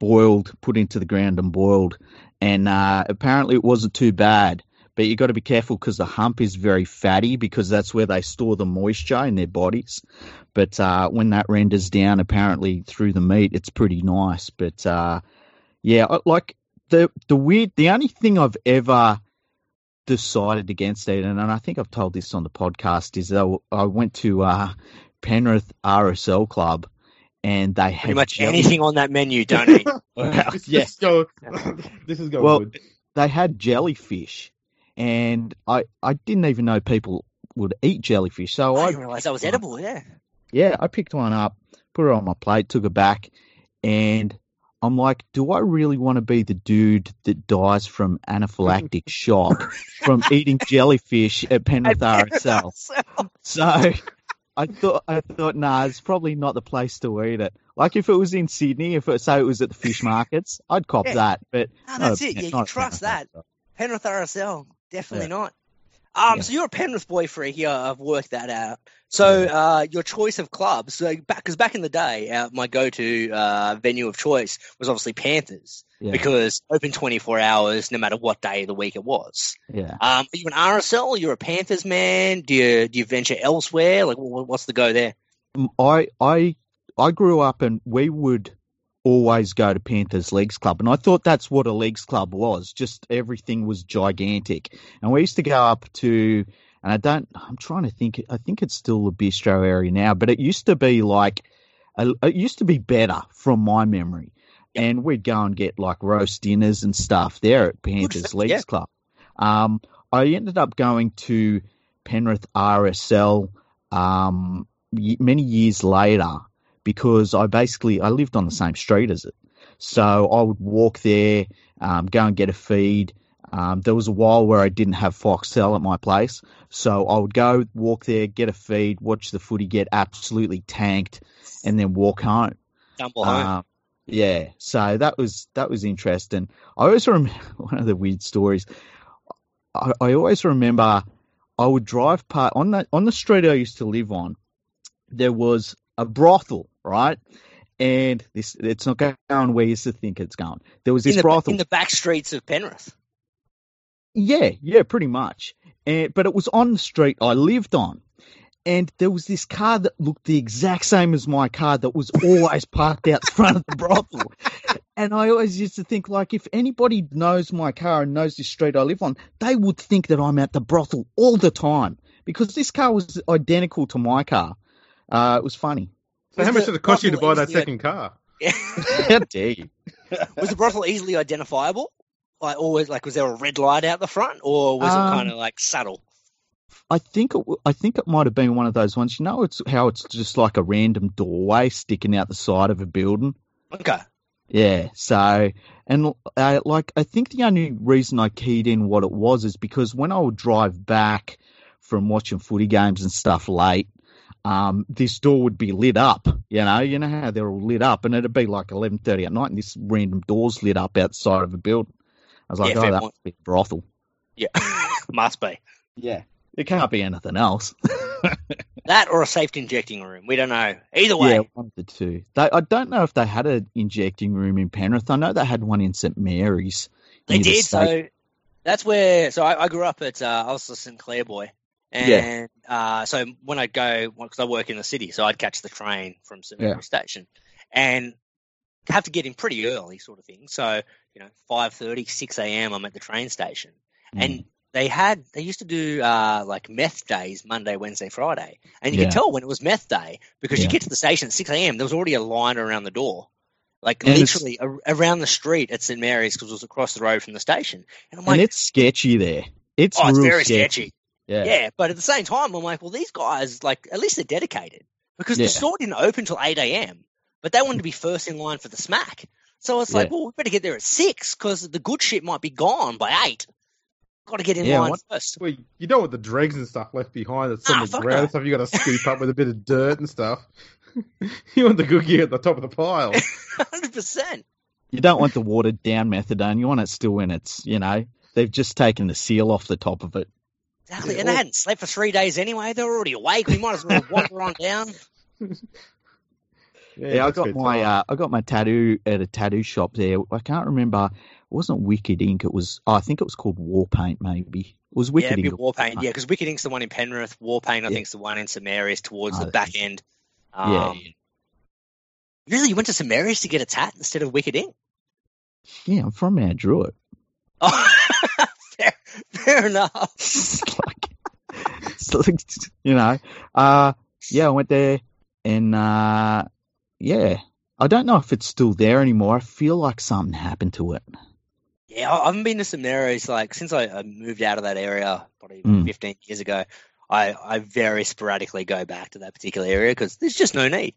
B: boiled, put into the ground and boiled, and uh, apparently it wasn't too bad. But you got to be careful because the hump is very fatty because that's where they store the moisture in their bodies. But uh, when that renders down, apparently through the meat, it's pretty nice. But uh, yeah, like the the weird, the only thing I've ever decided against it, and, and I think I've told this on the podcast, is that I went to uh, Penrith RSL Club and they
C: Pretty
B: had
C: much
B: jelly-
C: anything on that menu, don't eat.
B: Well,
A: this,
B: yeah.
A: is go, this is going
B: Well,
A: good.
B: they had jellyfish, and I I didn't even know people would eat jellyfish. So
C: I
B: I
C: didn't realize that was edible. Yeah.
B: yeah, I picked one up, put it on my plate, took it back, and I'm like, do I really want to be the dude that dies from anaphylactic shock from eating jellyfish at Penrith RSL? So I thought, I thought, nah, it's probably not the place to eat it. Like if it was in Sydney, if it say it was at the fish markets, I'd cop
C: Yeah.
B: that. But
C: No, that's
B: a-
C: it. Yeah, you trust that.
B: Penrith
C: RSL, definitely
B: Yeah.
C: not. Um,
B: Yeah.
C: so you're a Penrith boy freak. Yeah, I've worked that out. So, uh, your choice of clubs, so back because back in the day, uh, my go-to uh, venue of choice was obviously Panthers
B: Yeah.
C: because open 24 hours, no matter what day of the week it was.
B: Yeah.
C: Um, are you an RSL? You're a Panthers man? Do you do you venture elsewhere? Like, what's the go there?
B: Um, I I I grew up and we would always go to Panthers Leagues Club, and I thought that's what a Leagues Club was. Just everything was gigantic, and we used to go up to. And I don't. I'm trying to think. I think it's still the bistro area now, but it used to be like. It used to be better from my memory, and we'd go and get like roast dinners and stuff there at Panthers Leagues
C: yeah.
B: Club. Um, I ended up going to Penrith RSL um, many years later because I basically I lived on the same street as it, so I would walk there, um, go and get a feed. Um, there was a while where I didn't have Foxtel at my place, so I would go walk there, get a feed, watch the footy get absolutely tanked, and then walk home.
C: Stumble home.
B: Um, yeah, so that was that was interesting. I always remember one of the weird stories. I, I always remember I would drive past on the on the street I used to live on. There was a brothel, right? And this it's not going where you used to think it's going. There was
C: in
B: this
C: the
B: brothel.
C: in the back streets of Penrith.
B: Yeah, yeah, pretty much. And but it was on the street I lived on. And there was this car that looked the exact same as my car that was always parked out front of the brothel. And I always used to think like if anybody knows my car and knows this street I live on, they would think that I'm at the brothel all the time. Because this car was identical to my car. Uh, it was funny.
A: So how much did it cost you to buy that
C: easily-
A: second car?
B: How dare you?
C: was the brothel easily identifiable? Like always, like was there a red light out the front, or was
B: Um,
C: it kind of like subtle?
B: I think it, w- I think it might have been one of those ones. You know, it's how it's just like a random doorway sticking out the side of a building.
C: Okay,
B: Yeah. So, and uh, like, I think the only reason I keyed in what it was is because when I would drive back from watching footy games and stuff late, um, this door would be lit up. You know, you know how they're all lit up, and it'd be like eleven thirty at night, and this random doors lit up outside of a building. I was like,
C: Yeah,
B: oh, that must be a brothel.
C: Yeah, must be
B: Yeah, it can't be anything else.
C: that or a safe injecting room. We don't know. Either way,
B: Yeah, one of the two. They, I don't know if they had an injecting room in Penrith. I know they had one in St Mary's.
C: They
B: near the
C: did. So that's where. So I, I grew up at. Uh, I was a St Clair boy, and uh, so when I go, because I work in the city, so I'd catch the train from St
B: Yeah.
C: Station, and have to get in pretty early, sort of thing. So you know, 5.30, 6 a.m. I'm at the train station,
B: Mm.
C: and they had they used to do uh, like meth days Monday, Wednesday, Friday, and you
B: Yeah.
C: could tell when it was meth day because you get to the station at 6 a.m. There was already a line around the door. Like
B: And
C: literally a- around the street at St Mary's because it was across the road from the station. And I'm
B: and it's sketchy there. It's
C: oh, it's very
B: sketchy.
C: sketchy.
B: Yeah.
C: Yeah. but at the same time, I'm like, well, these guys, like, at least they're dedicated because
B: Yeah.
C: the store didn't open till 8 a.m., but they wanted to be first in line for the smack. So it's like,
B: Yeah.
C: well, we better get there at 6 because the good shit might be gone by 8. Got to get in
B: Yeah,
C: line
B: what-
C: first.
A: Well, you don't want the dregs and stuff left behind that's
C: Ah,
A: on the ground
C: no.
A: and stuff you got to scoop up with a bit of dirt and stuff. you want the good gear at the top of the pile.
C: 100%.
B: You don't want the watered down methadone. You want it still in its, you know, they've just taken the seal off the top of it.
C: Exactly.
A: Yeah,
C: and they hadn't slept for three days anyway. They were already awake. We might as well wander on down.
B: Yeah, I got my uh, I got my tattoo at a tattoo shop there. I can't remember. It wasn't Wicked Ink. It was oh, I think it was called War Paint. Maybe it was
C: yeah,
B: Wicked
C: a bit
B: War
C: Paint. Yeah, because Wicked Ink's the one in Penrith. War Paint, I
B: Yeah.
C: think's the one in St Mary's towards
B: Oh,
C: the back end. Um,
B: yeah,
C: Really, you went to St Mary's to get a tat instead of Wicked Ink?
B: yeah. I'm from Mount Druitt.
C: Oh, fair, fair enough.
B: It's like, it's like, you know, uh, yeah. I went there and uh, yeah. I don't know if it's still there anymore. I feel like something happened to it.
C: Yeah, I haven't been to St Mary's like since I, I moved out of that area probably
B: Mm.
C: 15 years ago. I, I very sporadically go back to that particular area because there's just no need.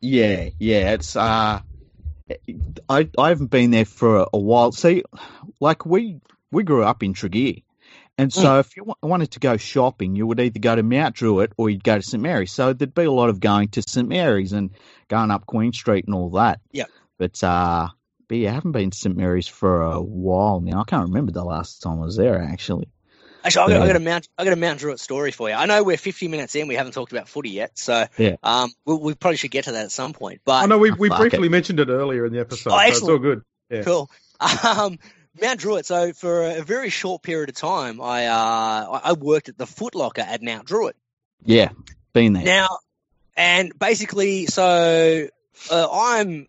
B: Yeah, yeah, it's uh I I haven't been there for a, a while. See, like we we grew up in Tregear. And so if you wa- wanted to go shopping, you would either go to Mount Druitt or you'd go to St Mary's. So there'd be a lot of going to St Mary's and going up Queen Street and all that.
C: Yeah.
B: But uh but yeah, I haven't been to St Mary's for a while now. I can't remember the last time I was there actually.
C: Actually, I got, I
B: Yeah.
C: got a Mount I got a Mount Druitt story for you. I know we're 50 minutes in, we haven't talked about footy yet, so
B: Yeah.
C: um, we, we probably should get to that at some point. But I
A: know we, we
B: Fuck
A: briefly mentioned it earlier in the episode,
C: Oh,
A: so it's
C: excellent.
A: all good. Yeah.
C: Cool. Um, Mount Druitt. So for a very short period of time, I uh, I worked at the Foot Locker at Mount Druitt.
B: Yeah, been there.
C: Now, and basically, so uh, I'm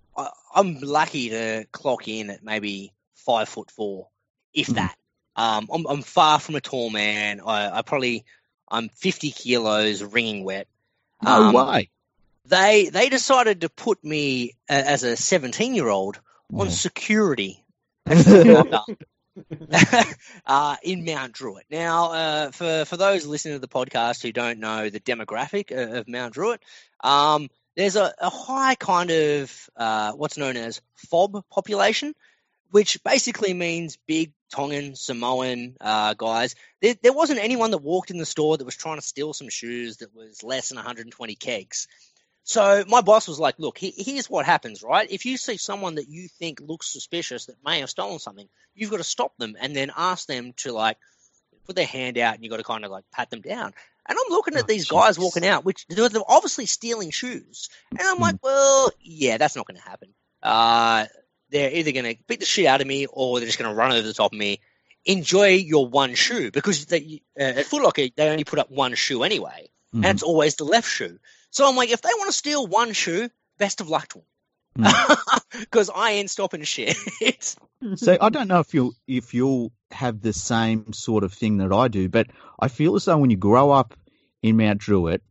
C: I'm lucky to clock in at maybe five foot four, if
B: Mhm.
C: that. Um, I'm I'm far from a tall man. I, I probably I'm 50 kilos, wringing wet.
B: no
C: Um,
B: way.
C: They they decided to put me uh, as a 17 year old on
B: Yeah.
C: security at Foot Locker. uh, in Mount Druitt. Now, uh, for for those listening to the podcast who don't know the demographic of, of Mount Druitt, um, there's a, a high kind of uh, what's known as fob population, which basically means big Tongan Samoan uh, guys. There, there wasn't anyone that walked in the store that was trying to steal some shoes that was less than 120 kegs. So my boss was like, "Look, here's what happens, right? If you see someone that you think looks suspicious that may have stolen something, you've got to stop them and then ask them to like put their hand out, and you've got to kind of like pat them down." And I'm looking at
B: Oh,
C: these guys walking out, which they're obviously stealing shoes, and I'm like, "Well, yeah, that's not going to happen. Uh, they're either going to beat the shit out of me, or they're just going to run over the top of me." Enjoy your one shoe because they, uh, at Foot Locker they only put up one shoe anyway
B: Mhm.
C: and it's always the left shoe. So I'm like, if they want to steal one shoe, best of luck to them,
B: Hmm.
C: because I ain't stopping shit.
B: So I don't know if you'll if you'll have the same sort of thing that I do, but I feel as though when you grow up in Mount Druitt,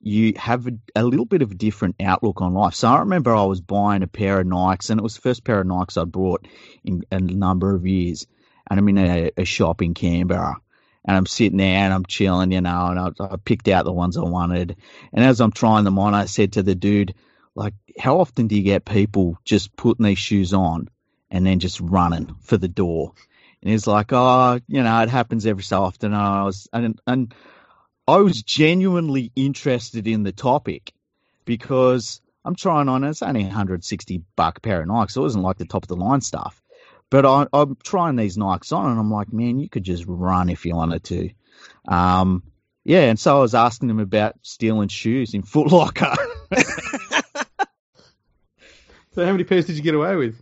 B: you have a, a little bit of a different outlook on life. So I remember I was buying a pair of Nikes, and it was the first pair of Nikes I bought in a number of years. And I'm in a, a shop in Canberra, and I'm sitting there and I'm chilling, you know, and I, I picked out the ones I wanted. And as I'm trying them on, I said to the dude, like, how often do you get people just putting these shoes on and then just running for the door? And he's like, oh, you know, it happens every so often. And I was, and, and I was genuinely interested in the topic because I'm trying on. It's only 160 buck pair of Nikes. So it wasn't like the top of the line stuff. But I, I'm trying these Nikes on, and I'm like, man, you could just run if you wanted to. Um, yeah, and so I was asking them about stealing shoes in Foot Locker.
A: So how many pairs did you get away with?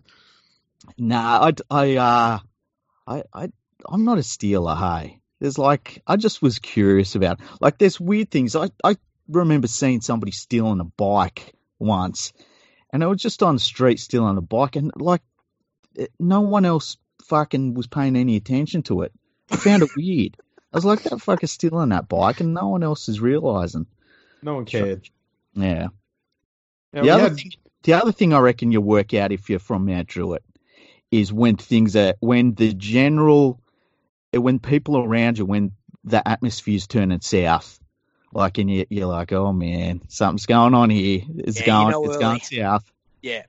B: nah, I, I, uh, I, I, I'm not a stealer. Hey, there's like I just was curious about like there's weird things. I, I remember seeing somebody stealing a bike once, and I was just on the street stealing a bike, and like it- no one else fucking was paying any attention to it. I found it weird. I was like, that fucker's stealing that bike, and no one else is realizing.
A: No one cared.
B: Yeah.
A: Now,
B: The other,
A: had-
B: thing, the other thing I reckon you'll work out if you're from Mount Druitt is when things are when the general when people around you when the atmosphere's turning south, like and you, you're like, oh man, something's going on here. It's
C: Yeah, you
B: going,
C: know
B: it's
C: early.
B: going south.
C: Yeah.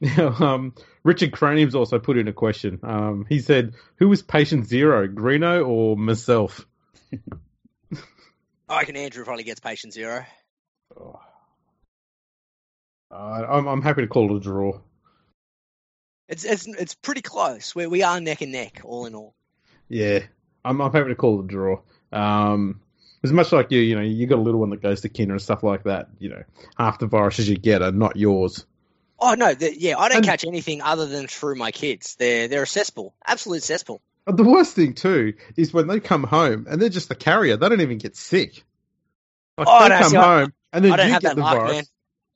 A: Now, um, Richard Cranium's also put in a question. Um, he said, "Who was patient zero, Greeno or myself?"
C: I reckon Andrew probably gets patient zero.
A: Oh. Uh, I'm, I'm happy to call it a draw.
C: It's it's it's pretty close. We we are neck and neck, all in all.
A: Yeah, I'm, I'm happy to call it a draw. Um, as much like you, you know, you got a little one that goes to kinder and stuff like that. You know, half the viruses you get are not yours.
C: Oh no, the, yeah, I don't
A: And-
C: catch anything other than through my kids. They're they're a cesspool, absolute cesspool.
A: But the worst thing too is when they come home and they're just the carrier. They don't even get sick. Like
C: Oh,
A: they
C: no,
A: come
C: see, I-
A: home and then
C: I don't
A: you
C: have
A: get
C: that
A: the
C: luck,
A: virus.
C: man.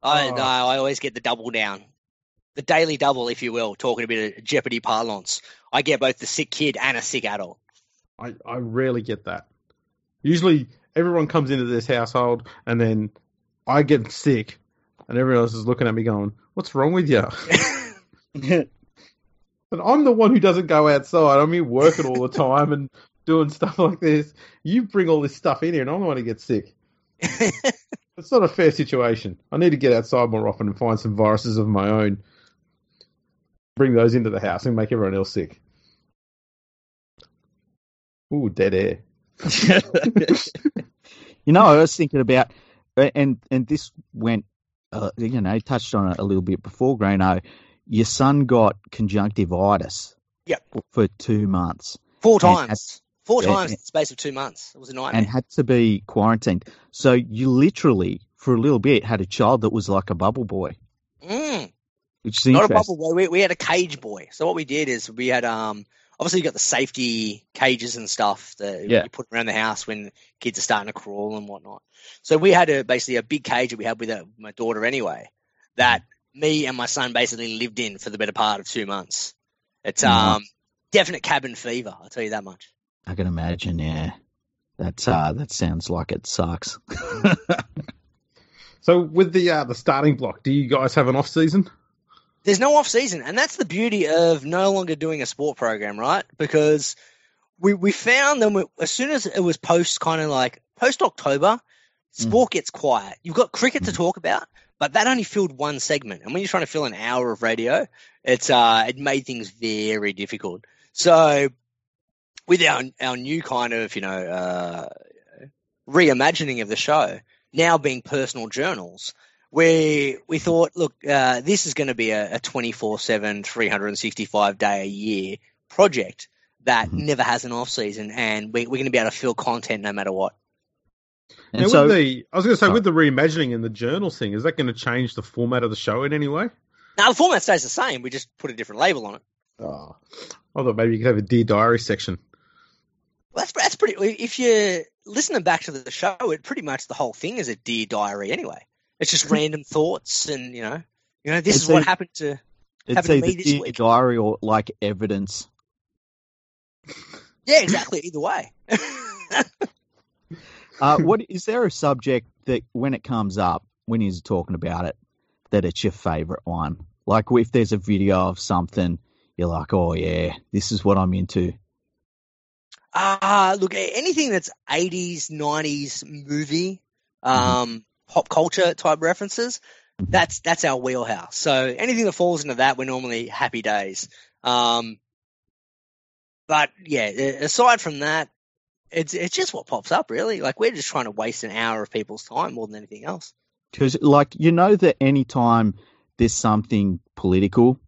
C: I
A: Oh.
C: no, I always get the double down, the daily double, if you will. Talking a bit of Jeopardy parlance, I get both the sick kid and a sick adult.
A: I, I rarely get that. Usually everyone comes into this household and then I get sick and everyone else is looking at me going, What's wrong with you? and I'm the one who doesn't go outside. I'm here working all the time and doing stuff like this. You bring all this stuff in here and I'm the one who gets sick. It's not a fair situation. I need to get outside more often and find some viruses of my own. Bring those into the house and make everyone else sick. Ooh, dead air.
B: you know, I was thinking about, and and this went, uh, you know, touched on it a little bit before, Greeno. Your son got conjunctivitis.
C: Yep.
B: For two months
C: Four times, four
B: yeah,
C: times
B: and-
C: in the space of two months. It was a nightmare.
B: and had to be quarantined. So you literally, for a little bit, had a child that was like a bubble boy,
C: Mm.
B: which is
C: Not a bubble boy. We, we had a cage boy. So what we did is we had um obviously you've got the safety cages and stuff that
B: Yeah.
C: you put around the house when kids are starting to crawl and whatnot. So we had a basically a big cage that we had with uh my daughter anyway that me and my son basically lived in for the better part of two months. It's
B: Nice.
C: um definite cabin fever. I'll tell you that much.
B: I can imagine. Yeah, that's uh, that sounds like it sucks.
A: So with the uh, the Starting Bloc, do you guys have an off season?
C: There's no off season, and that's the beauty of no longer doing a sport program, right? Because we we found that we, as soon as it was post kind of like post October, sport gets quiet. You've got cricket to talk about, but that only filled one segment, and when you're trying to fill an hour of radio, it's uh it made things very difficult. So with our our new kind of you know uh, reimagining of the show now being personal journals we we thought, look, uh, this is going to be a, a 24/7, 365 day a year project that
B: Mhm.
C: never has an off season, and we, we're going to be able to fill content no matter what.
B: And
A: now,
B: so,
A: with the, I was going to say,
B: Sorry.
A: with the reimagining and the journal thing, is that going to change the format of the show in any way?
C: Now the format stays the same. We just put a different label on it.
A: Oh, I thought maybe you could have a dear diary section.
C: Well, that's that's pretty. If you're listening back to the show, it pretty much the whole thing is a dear diary anyway. It's just random thoughts, and you know, you know, this
B: It's
C: is what
B: a-
C: happened to.
B: it's
C: happened to me this week.
B: diary or like evidence.
C: Yeah, exactly. Either way.
B: Uh, what is there a subject that when it comes up, when he's talking about it, that it's your favorite one? Like if there's a video of something, you're like, oh yeah, this is what I'm into.
C: Ah, look, anything that's 80s, 90s movie, um, pop culture type references,
B: Mhm.
C: that's that's our wheelhouse. So anything that falls into that, we're normally happy days. Um, but yeah, aside from that, It's it's just what pops up, really. Like we're just trying to waste an hour of people's time more than anything else.
B: Because, like, you know that anytime there's something political,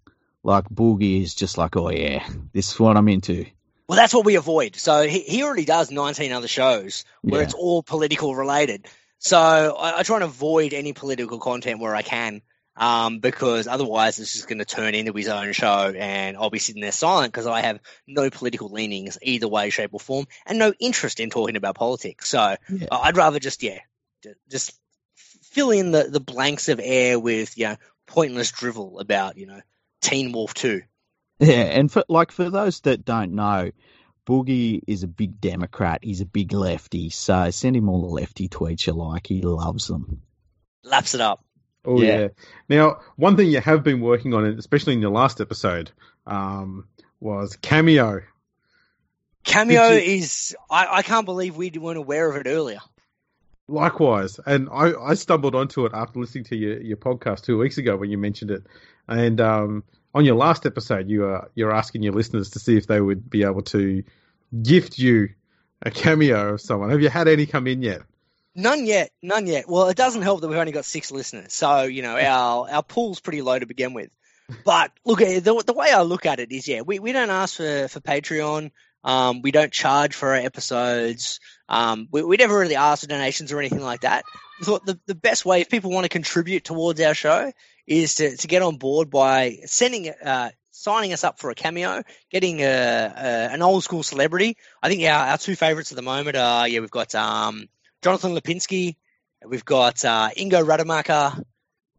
B: like Boogie is just like, oh yeah, this is what I'm into.
C: Well, that's what we avoid. So he, he already does 19 other shows where
B: Yeah.
C: it's all political related. So I, I try and avoid any political content where I can, um, because otherwise it's just going to turn into his own show, and I'll be sitting there silent because I have no political leanings either way, shape, or form, and no interest in talking about politics. So
B: Yeah.
C: I'd rather just yeah, just fill in the the blanks of air with you know pointless drivel about you know Teen Wolf Two.
B: Yeah, and for like for those that don't know, Boogie is a big Democrat. He's a big lefty, so send him all the lefty tweets you like. He loves them.
C: Laps it up.
A: Oh
B: Yeah.
A: yeah. Now, one thing you have been working on, especially in your last episode, um, was cameo.
C: Cameo
A: Did
C: is I, I can't believe we weren't aware of it earlier.
A: Likewise, and I, I stumbled onto it after listening to your, your podcast two weeks ago when you mentioned it, and um, on your last episode, you are you're asking your listeners to see if they would be able to gift you a cameo of someone. Have you had any come in yet?
C: None yet, none yet. Well, it doesn't help that we've only got six listeners, so you know our our pool's pretty low to begin with. But look, eh, the, the way I look at it is, yeah, we, we don't ask for for Patreon. Um, we don't charge for our episodes. Um, we, we never really ask for donations or anything like that. We thought the, the best way, if people want to contribute towards our show, is to, to get on board by sending, uh, signing us up for a cameo, getting a, a an old school celebrity. I think our, our two favorites at the moment are yeah, we've got um, Jonathan Lipnicki, we've got uh, Ingo Rademacher,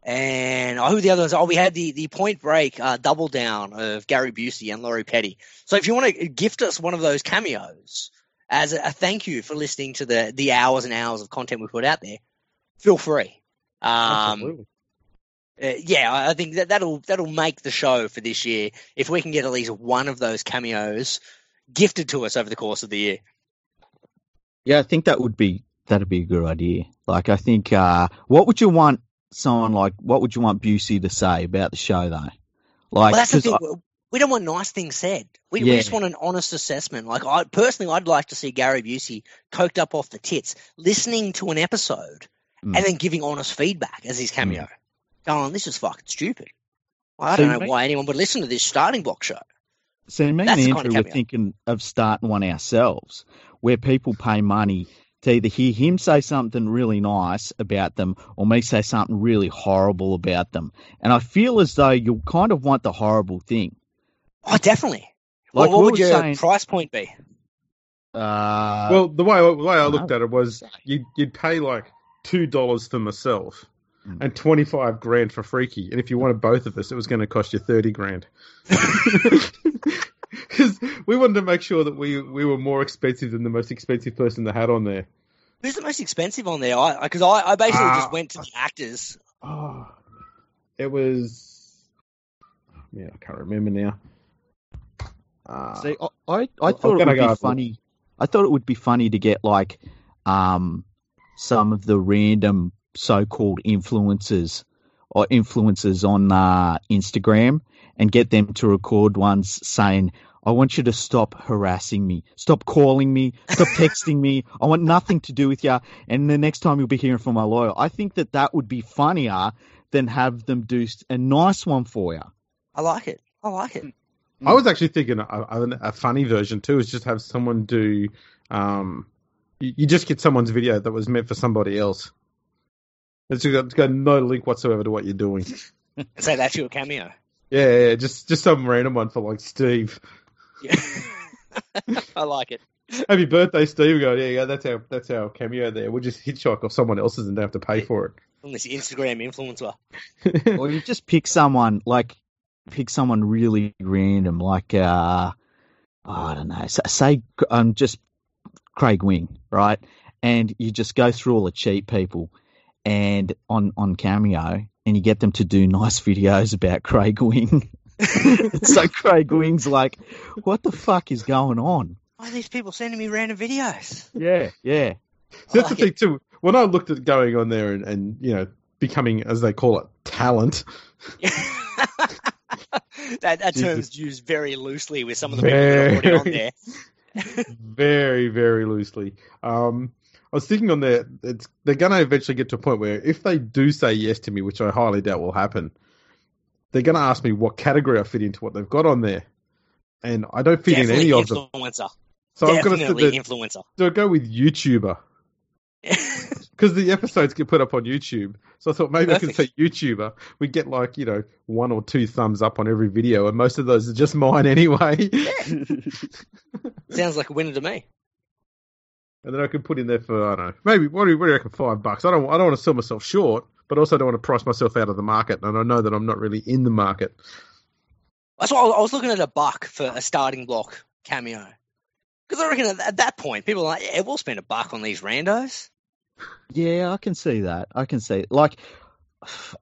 C: and oh, who the other ones? Oh, we had the the Point Break uh, double down of Gary Busey and Lori Petty. So if you want to gift us one of those cameos as a, a thank you for listening to the the hours and hours of content we put out there, feel free. Um,
A: Absolutely.
C: Uh, yeah, I I think that that'll that'll make the show for this year if we can get at least one of those cameos gifted to us over the course of the year.
B: Yeah, I think that would be that'd be a good idea. Like, I think, uh, what would you want someone like? What would you want Busey to say about the show, though? Like,
C: well, that's the thing. we don't want nice things said. We,
B: Yeah.
C: we just want an honest assessment. Like I personally, I'd like to see Gary Busey coked up off the tits, listening to an episode,
B: Mm.
C: and then giving honest feedback as his cameo. Going, this is fucking stupid. I don't
B: you
C: know
B: make-
C: why anyone would listen to this Starting Bloc show.
B: So me
C: That's
B: and
C: the kind
B: Andrew
C: of
B: were thinking of starting one ourselves, where people pay money to either hear him say something really nice about them or me say something really horrible about them. And I feel as though you'll kind of want the horrible thing.
C: Oh, definitely.
B: Like
C: what what
B: we
C: would
B: were
C: your
B: saying-
C: price point be?
B: Uh,
A: well, the way the way I
B: I
A: looked
B: know.
A: at it was you'd, you'd pay like two dollars for myself. And twenty five grand for Freaky, and if you wanted both of us, it was going to cost you thirty grand. Because we wanted to make sure that we we were more expensive than the most expensive person they had on there.
C: Who's the most expensive on there? I because I, I basically
A: Ah.
C: just went to the actors.
A: Oh, it was. Yeah, I can't remember now. Uh,
B: See, I, I, I thought it would be
A: for-
B: funny. I thought it would be funny to get like um, some of the random so-called influencers or influencers on uh, Instagram and get them to record ones saying, "I want you to stop harassing me, stop calling me, stop texting me. I want nothing to do with you." And the next time you'll be hearing from my lawyer, I think that that would be funnier than have them do a nice one for you.
C: I like it. I like it.
A: I was actually thinking a, a, a funny version too is just have someone do. Um, you, you just get someone's video that was meant for somebody else. It's got, it's got no link whatsoever to what you're doing.
C: And say that's your cameo.
A: Yeah, yeah, yeah, just just some random one for like Steve.
C: Yeah. I like it.
A: Happy birthday, Steve. Go, yeah, yeah, that's our that's our cameo there. We'll just hitchhike off someone else's and don't have to pay for it.
C: From this Instagram influencer.
B: or you just pick someone like pick someone really random like uh I don't know say, say um just Craig Wing right and you just go through all the cheap people and on on Cameo and you get them to do nice videos about Craig Wing so Craig Wing's like what the fuck is going on
C: Why are these people sending me random videos?
B: yeah yeah
A: That's the
C: like
A: thing too. When I looked at going on there and, and you know becoming, as they call it, talent.
C: that that
A: Jesus.
C: term's used very loosely with some of the people that are already on there.
A: very, very loosely. Um, I was thinking on there, it's, they're going to eventually get to a point where if they do say yes to me, which I highly doubt will happen, they're going to ask me what category I fit into what they've got on there. And I don't fit
C: Definitely
A: in any of them.
C: influencer.
A: So I'm going to
C: Definitely influencer.
A: so go with YouTuber. Because the episodes get put up on YouTube. So I thought maybe I could say YouTuber. We get like, you know, one or two thumbs up on every video, and most of those are just mine anyway.
C: Sounds like a winner to me.
A: And then I could put in there for I don't know, maybe what do you, what do you reckon? Five bucks. I don't I don't want to sell myself short, but also don't want to price myself out of the market, and I know that I'm not really in the market.
C: That's why I was looking at a buck for a Starting Bloc cameo. Because I reckon at, at that point, people are like, yeah, we'll spend a buck on these randos.
B: Yeah, I can see that. I can see it. Like,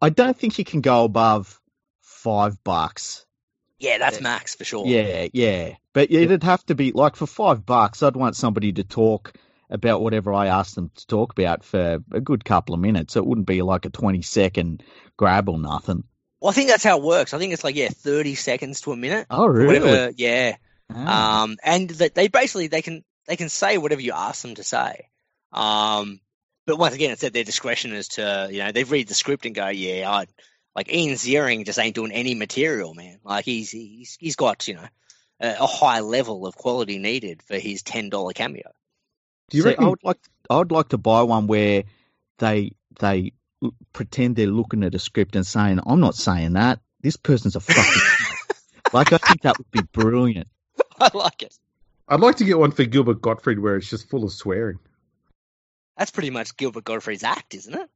B: I don't think you can go above five bucks.
C: Yeah, that's max for sure.
B: Yeah, yeah. But it'd have to be like for five bucks, I'd want somebody to talk about whatever I asked them to talk about for a good couple of minutes. It wouldn't be like a 20 second grab or nothing.
C: Well, I think that's how it works. I think it's like, yeah, 30 seconds to a minute.
B: Oh, really?
C: Whatever, yeah.
B: Ah.
C: Um, and they basically they can they can say whatever you ask them to say. Um, but once again, it's at their discretion as to you know they read the script and go, yeah, I like Ian Ziering just ain't doing any material, man. Like he's he's he's got you know a, a high level of quality needed for his ten dollar cameo.
A: Do you
B: See,
A: reckon?
B: I would like I would like to buy one where they they pretend they're looking at a script and saying, "I'm not saying that. This person's a fucking." like I think that would be brilliant.
C: I like it.
A: I'd like to get one for Gilbert Gottfried where it's just full of swearing.
C: That's pretty much Gilbert Gottfried's act, isn't it?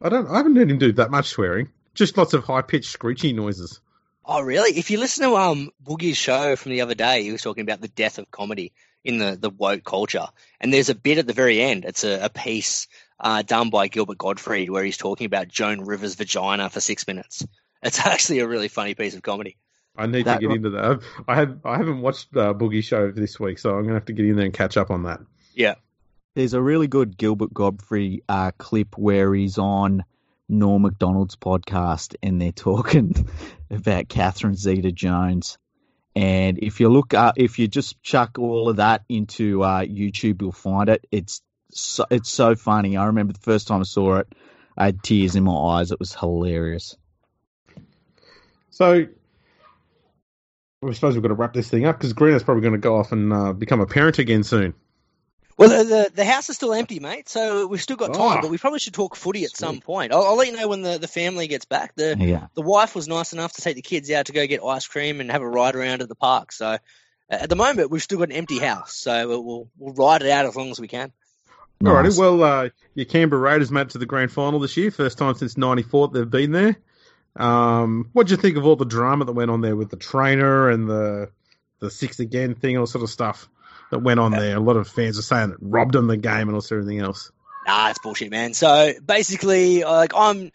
A: I don't. I haven't heard him do that much swearing. Just lots of high pitched screechy noises.
C: Oh, really? If you listen to um Boogie's show from the other day, he was talking about the death of comedy in the, the woke culture. And there's a bit at the very end. It's a, a piece uh, done by Gilbert Gottfried where he's talking about Joan Rivers' vagina for six minutes. It's actually a really funny piece of comedy.
A: I need
B: That
A: to get
B: one-
A: into that. I've, I have. I haven't watched uh, Boogie Show this week, so I'm gonna have to get in there and catch up on that.
C: Yeah.
B: There's a really good Gilbert Gottfried uh, clip where he's on Norm Macdonald's podcast and they're talking about Catherine Zeta Jones. And if you look, uh, if you just chuck all of that into uh, YouTube, you'll find it. It's so, it's so funny. I remember the first time I saw it, I had tears in my eyes. It was hilarious.
A: So, I suppose we've got to wrap this thing up because Greeno's probably going to go off and uh, become a parent again soon.
C: Well, the, the the house is still empty, mate. So we've still got time,
A: Oh.
C: but we probably should talk footy at some point. I'll, I'll let you know when the, the family gets back. The
B: Yeah.
C: the wife was nice enough to take the kids out to go get ice cream and have a ride around at the park. So uh, at the moment, we've still got an empty house. So we'll we'll, we'll ride it out as long as we can.
A: Alrighty,
B: Nice.
A: well, uh, your Canberra Raiders made it to the grand final this year, first time since '94 they've been there. Um, what do you think of all the drama that went on there with the trainer and the the six again thing, all sort of stuff that went on there? A lot of fans are saying it robbed them the game and also everything else.
C: Nah, it's bullshit, man. So basically, uh, like I'm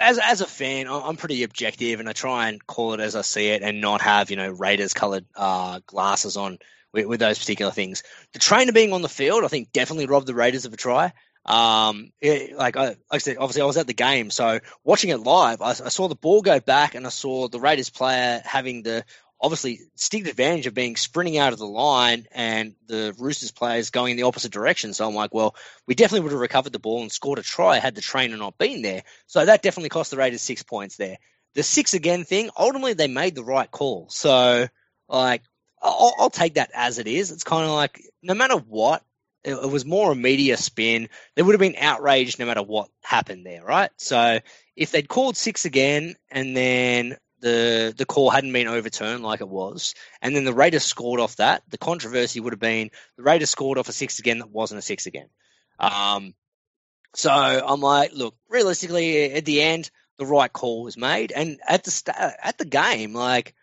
C: as as a fan, I'm pretty objective, and I try and call it as I see it, and not have you know Raiders coloured uh, glasses on with, with those particular things. The trainer being on the field, I think, definitely robbed the Raiders of a try. Um, it- like I, like I said, obviously I was at the game, so watching it live, I, I saw the ball go back, and I saw the Raiders player having the obviously distinct advantage of being sprinting out of the line, and the Roosters players going in the opposite direction. So I'm like, well, we definitely would have recovered the ball and scored a try had the trainer not been there. So that definitely cost the Raiders six points there. The six again thing, ultimately they made the right call. So like, I'll, I'll take that as it is. It's kind of like no matter what, it, it was more a media spin. They would have been outraged no matter what happened there, right? So if they'd called six again and then the the call hadn't been overturned like it was, and then the Raiders scored off that, the controversy would have been the Raiders scored off a six again that wasn't a six again. Um, so I'm like, look, realistically, at the end, the right call was made, and at the sta at the game, like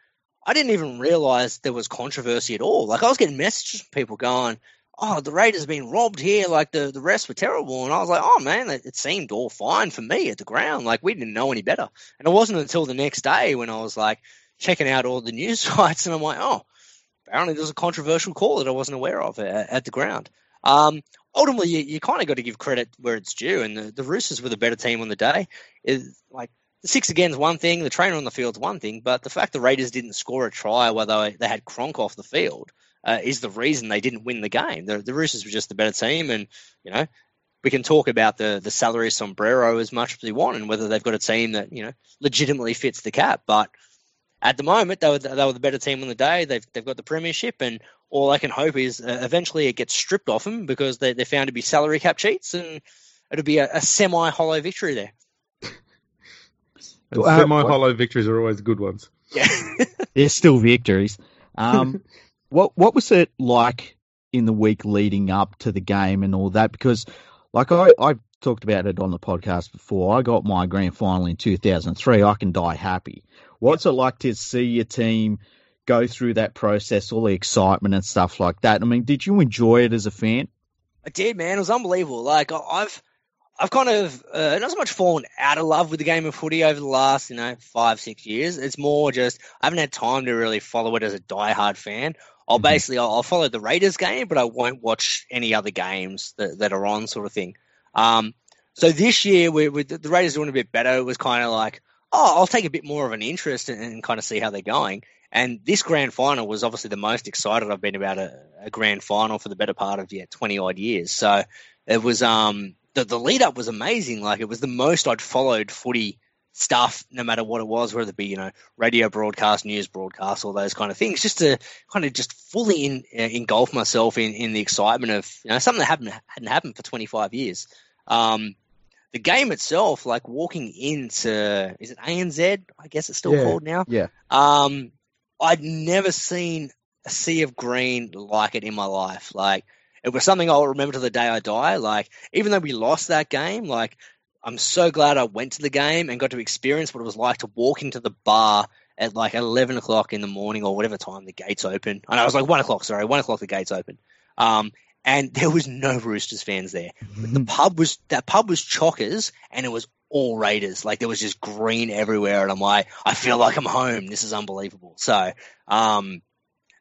C: I didn't even realize there was controversy at all. Like I was getting messages from people going, "Oh, the Raiders have been robbed here. Like the the refs were terrible," and I was like, "Oh man, it, it seemed all fine for me at the ground. Like we didn't know any better." And it wasn't until the next day when I was like checking out all the news sites, and I'm like, "Oh, apparently there's a controversial call that I wasn't aware of at, at the ground." Um, ultimately, you, you kind of got to give credit where it's due, and the, the Roosters were the better team on the day. Is like the six again is one thing, the trainer on the field's one thing, but the fact the Raiders didn't score a try while they, they had Cronk off the field, uh, is the reason they didn't win the game. The, the Roosters were just the better team, and you know we can talk about the the salary sombrero as much as we want, and whether they've got a team that you know legitimately fits the cap. But at the moment, they were they were the better team on the day. They've they've got the premiership, and all I can hope is uh, eventually it gets stripped off them because they they're found to be salary cap cheats, and it'll be a, a semi hollow victory there.
A: Uh, semi hollow victories are always good ones.
C: Yeah,
B: they're still victories. Um, what what was it like in the week leading up to the game and all that? Because like I I talked about it on the podcast before. I got my grand final in 2003. I can die happy. What's it like to see your team go through that process, all the excitement and stuff like that? I mean, did you enjoy it as a fan?
C: I did, man. It was unbelievable. Like I've I've kind of uh, not so much fallen out of love with the game of footy over the last, you know, five, six years. It's more just I haven't had time to really follow it as a diehard fan. I'll mm-hmm. basically I'll, I'll, follow the Raiders game, but I won't watch any other games that, that are on, sort of thing. Um, so this year, we, we, the Raiders doing a bit better. It was kind of like, oh, I'll take a bit more of an interest and, and, kind of see how they're going. And this grand final was obviously the most excited I've been about a, a grand final for the better part of yeah twenty odd years. So it was um the the lead up was amazing. Like it was the most I'd followed footy stuff, no matter what it was, whether it be you know radio broadcast, news broadcast, all those kind of things, just to kind of just fully in, uh, engulf myself in, in the excitement of you know something that hadn't hadn't happened for 25 years. Um, the game itself, like walking into is it ANZ? I guess it's still
B: yeah,
C: called now.
B: Yeah.
C: Um, I'd never seen a sea of green like it in my life. Like it was something I'll remember to the day I die. Like even though we lost that game, like I'm so glad I went to the game and got to experience what it was like to walk into the bar at like 11 o'clock in the morning or whatever time the gates open. And I was like 1 o'clock, sorry, 1 o'clock the gates open. Um, and there was no Roosters fans there. But the pub was, that pub was Chockers and it was all Raiders. Like there was just green everywhere. And I'm like, I feel like I'm home. This is unbelievable. So, um,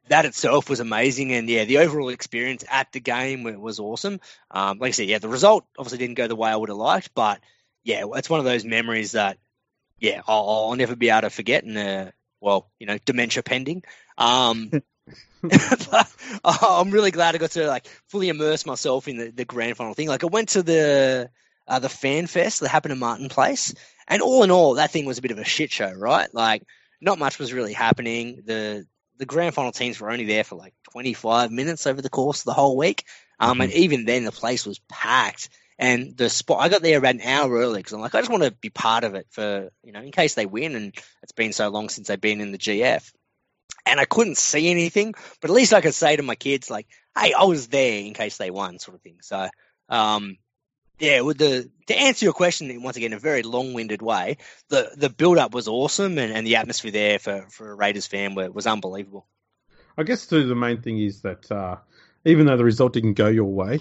C: that itself was amazing. And yeah, the overall experience at the game was awesome. Um, like I said, yeah, the result obviously didn't go the way I would have liked, but yeah, it's one of those memories that, yeah, I'll, I'll never be able to forget. And uh, well, you know, dementia pending. Um, but I'm really glad I got to like fully immerse myself in the, the grand final thing. Like I went to the uh, the fan fest that happened in Martin Place, and all in all, that thing was a bit of a shit show, right? Like not much was really happening. The the grand final teams were only there for like 25 minutes over the course of the whole week, um, mm-hmm. and even then the place was packed. And the spot, I got there about an hour early because I'm like, I just want to be part of it for, you know, in case they win. And it's been so long since they've been in the GF. And I couldn't see anything, but at least I could say to my kids, like, hey, I was there in case they won, sort of thing. So, um, yeah, with the to answer your question once again in a very long-winded way, the the build-up was awesome, and, and the atmosphere there for, for a Raiders fan were, was unbelievable.
A: I guess too the main thing is that uh, even though the result didn't go your way,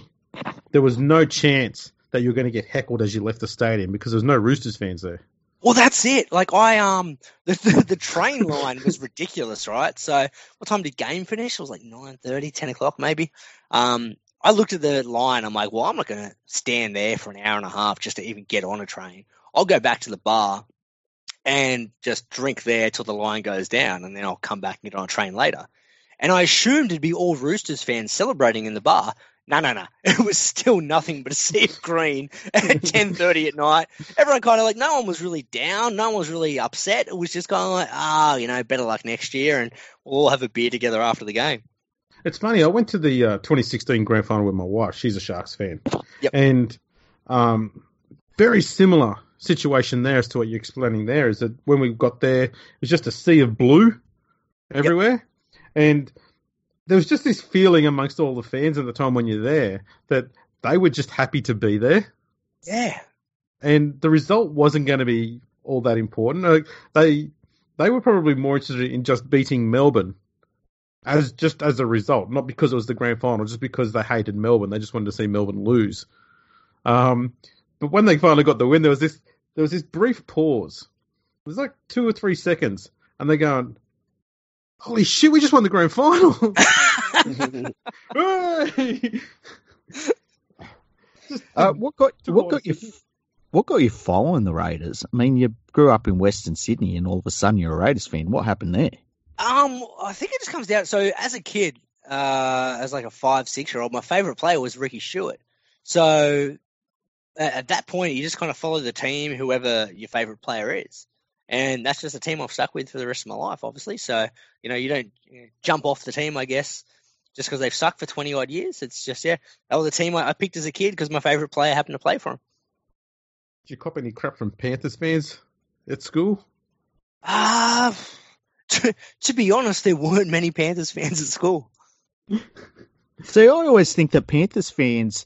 A: there was no chance that you were going to get heckled as you left the stadium because there was no Roosters fans there.
C: Well, that's it. Like I um the the, the train line was ridiculous, right? So what time did game finish? It was like 9.30, 10 o'clock maybe. Um, I looked at the line. I'm like, well, I'm not going to stand there for an hour and a half just to even get on a train. I'll go back to the bar and just drink there till the line goes down, and then I'll come back and get on a train later. And I assumed it'd be all Roosters fans celebrating in the bar. No, no, no. It was still nothing but a sea of green at ten thirty at night. Everyone kind of like no one was really down, no one was really upset. It was just kind of like, ah, oh, you know, better luck next year, and we'll all have a beer together after the game.
A: It's funny. I went to the uh, 2016 grand final with my wife. She's a Sharks fan,
C: yep.
A: and um, very similar situation there as to what you're explaining there. Is that when we got there, it was just a sea of blue everywhere, yep. and there was just this feeling amongst all the fans at the time when you're there that they were just happy to be there.
C: Yeah.
A: And the result wasn't going to be all that important. They they were probably more interested in just beating Melbourne as just as a result, not because it was the grand final, just because they hated Melbourne. They just wanted to see Melbourne lose. Um, but when they finally got the win, there was this there was this brief pause. It was like two or three seconds, and they're going, holy shit, we just won the grand final.
B: uh, what got what got you what got you following the Raiders? I mean, you grew up in Western Sydney, and all of a sudden you're a Raiders fan. What happened there?
C: Um, I think it just comes down. So as a kid, uh, as like a five, six year old, my favorite player was Ricky Stuart. So at, at that point, you just kind of follow the team, whoever your favorite player is. And that's just a team I've stuck with for the rest of my life, obviously. So, you know, you don't jump off the team, I guess, just because they've sucked for 20 odd years. It's just, yeah, that was the team I, I picked as a kid because my favorite player happened to play for him.
A: Did you cop any crap from Panthers fans at school?
C: Ah, uh, to, to be honest, there weren't many Panthers fans at school.
B: See, I always think that Panthers fans,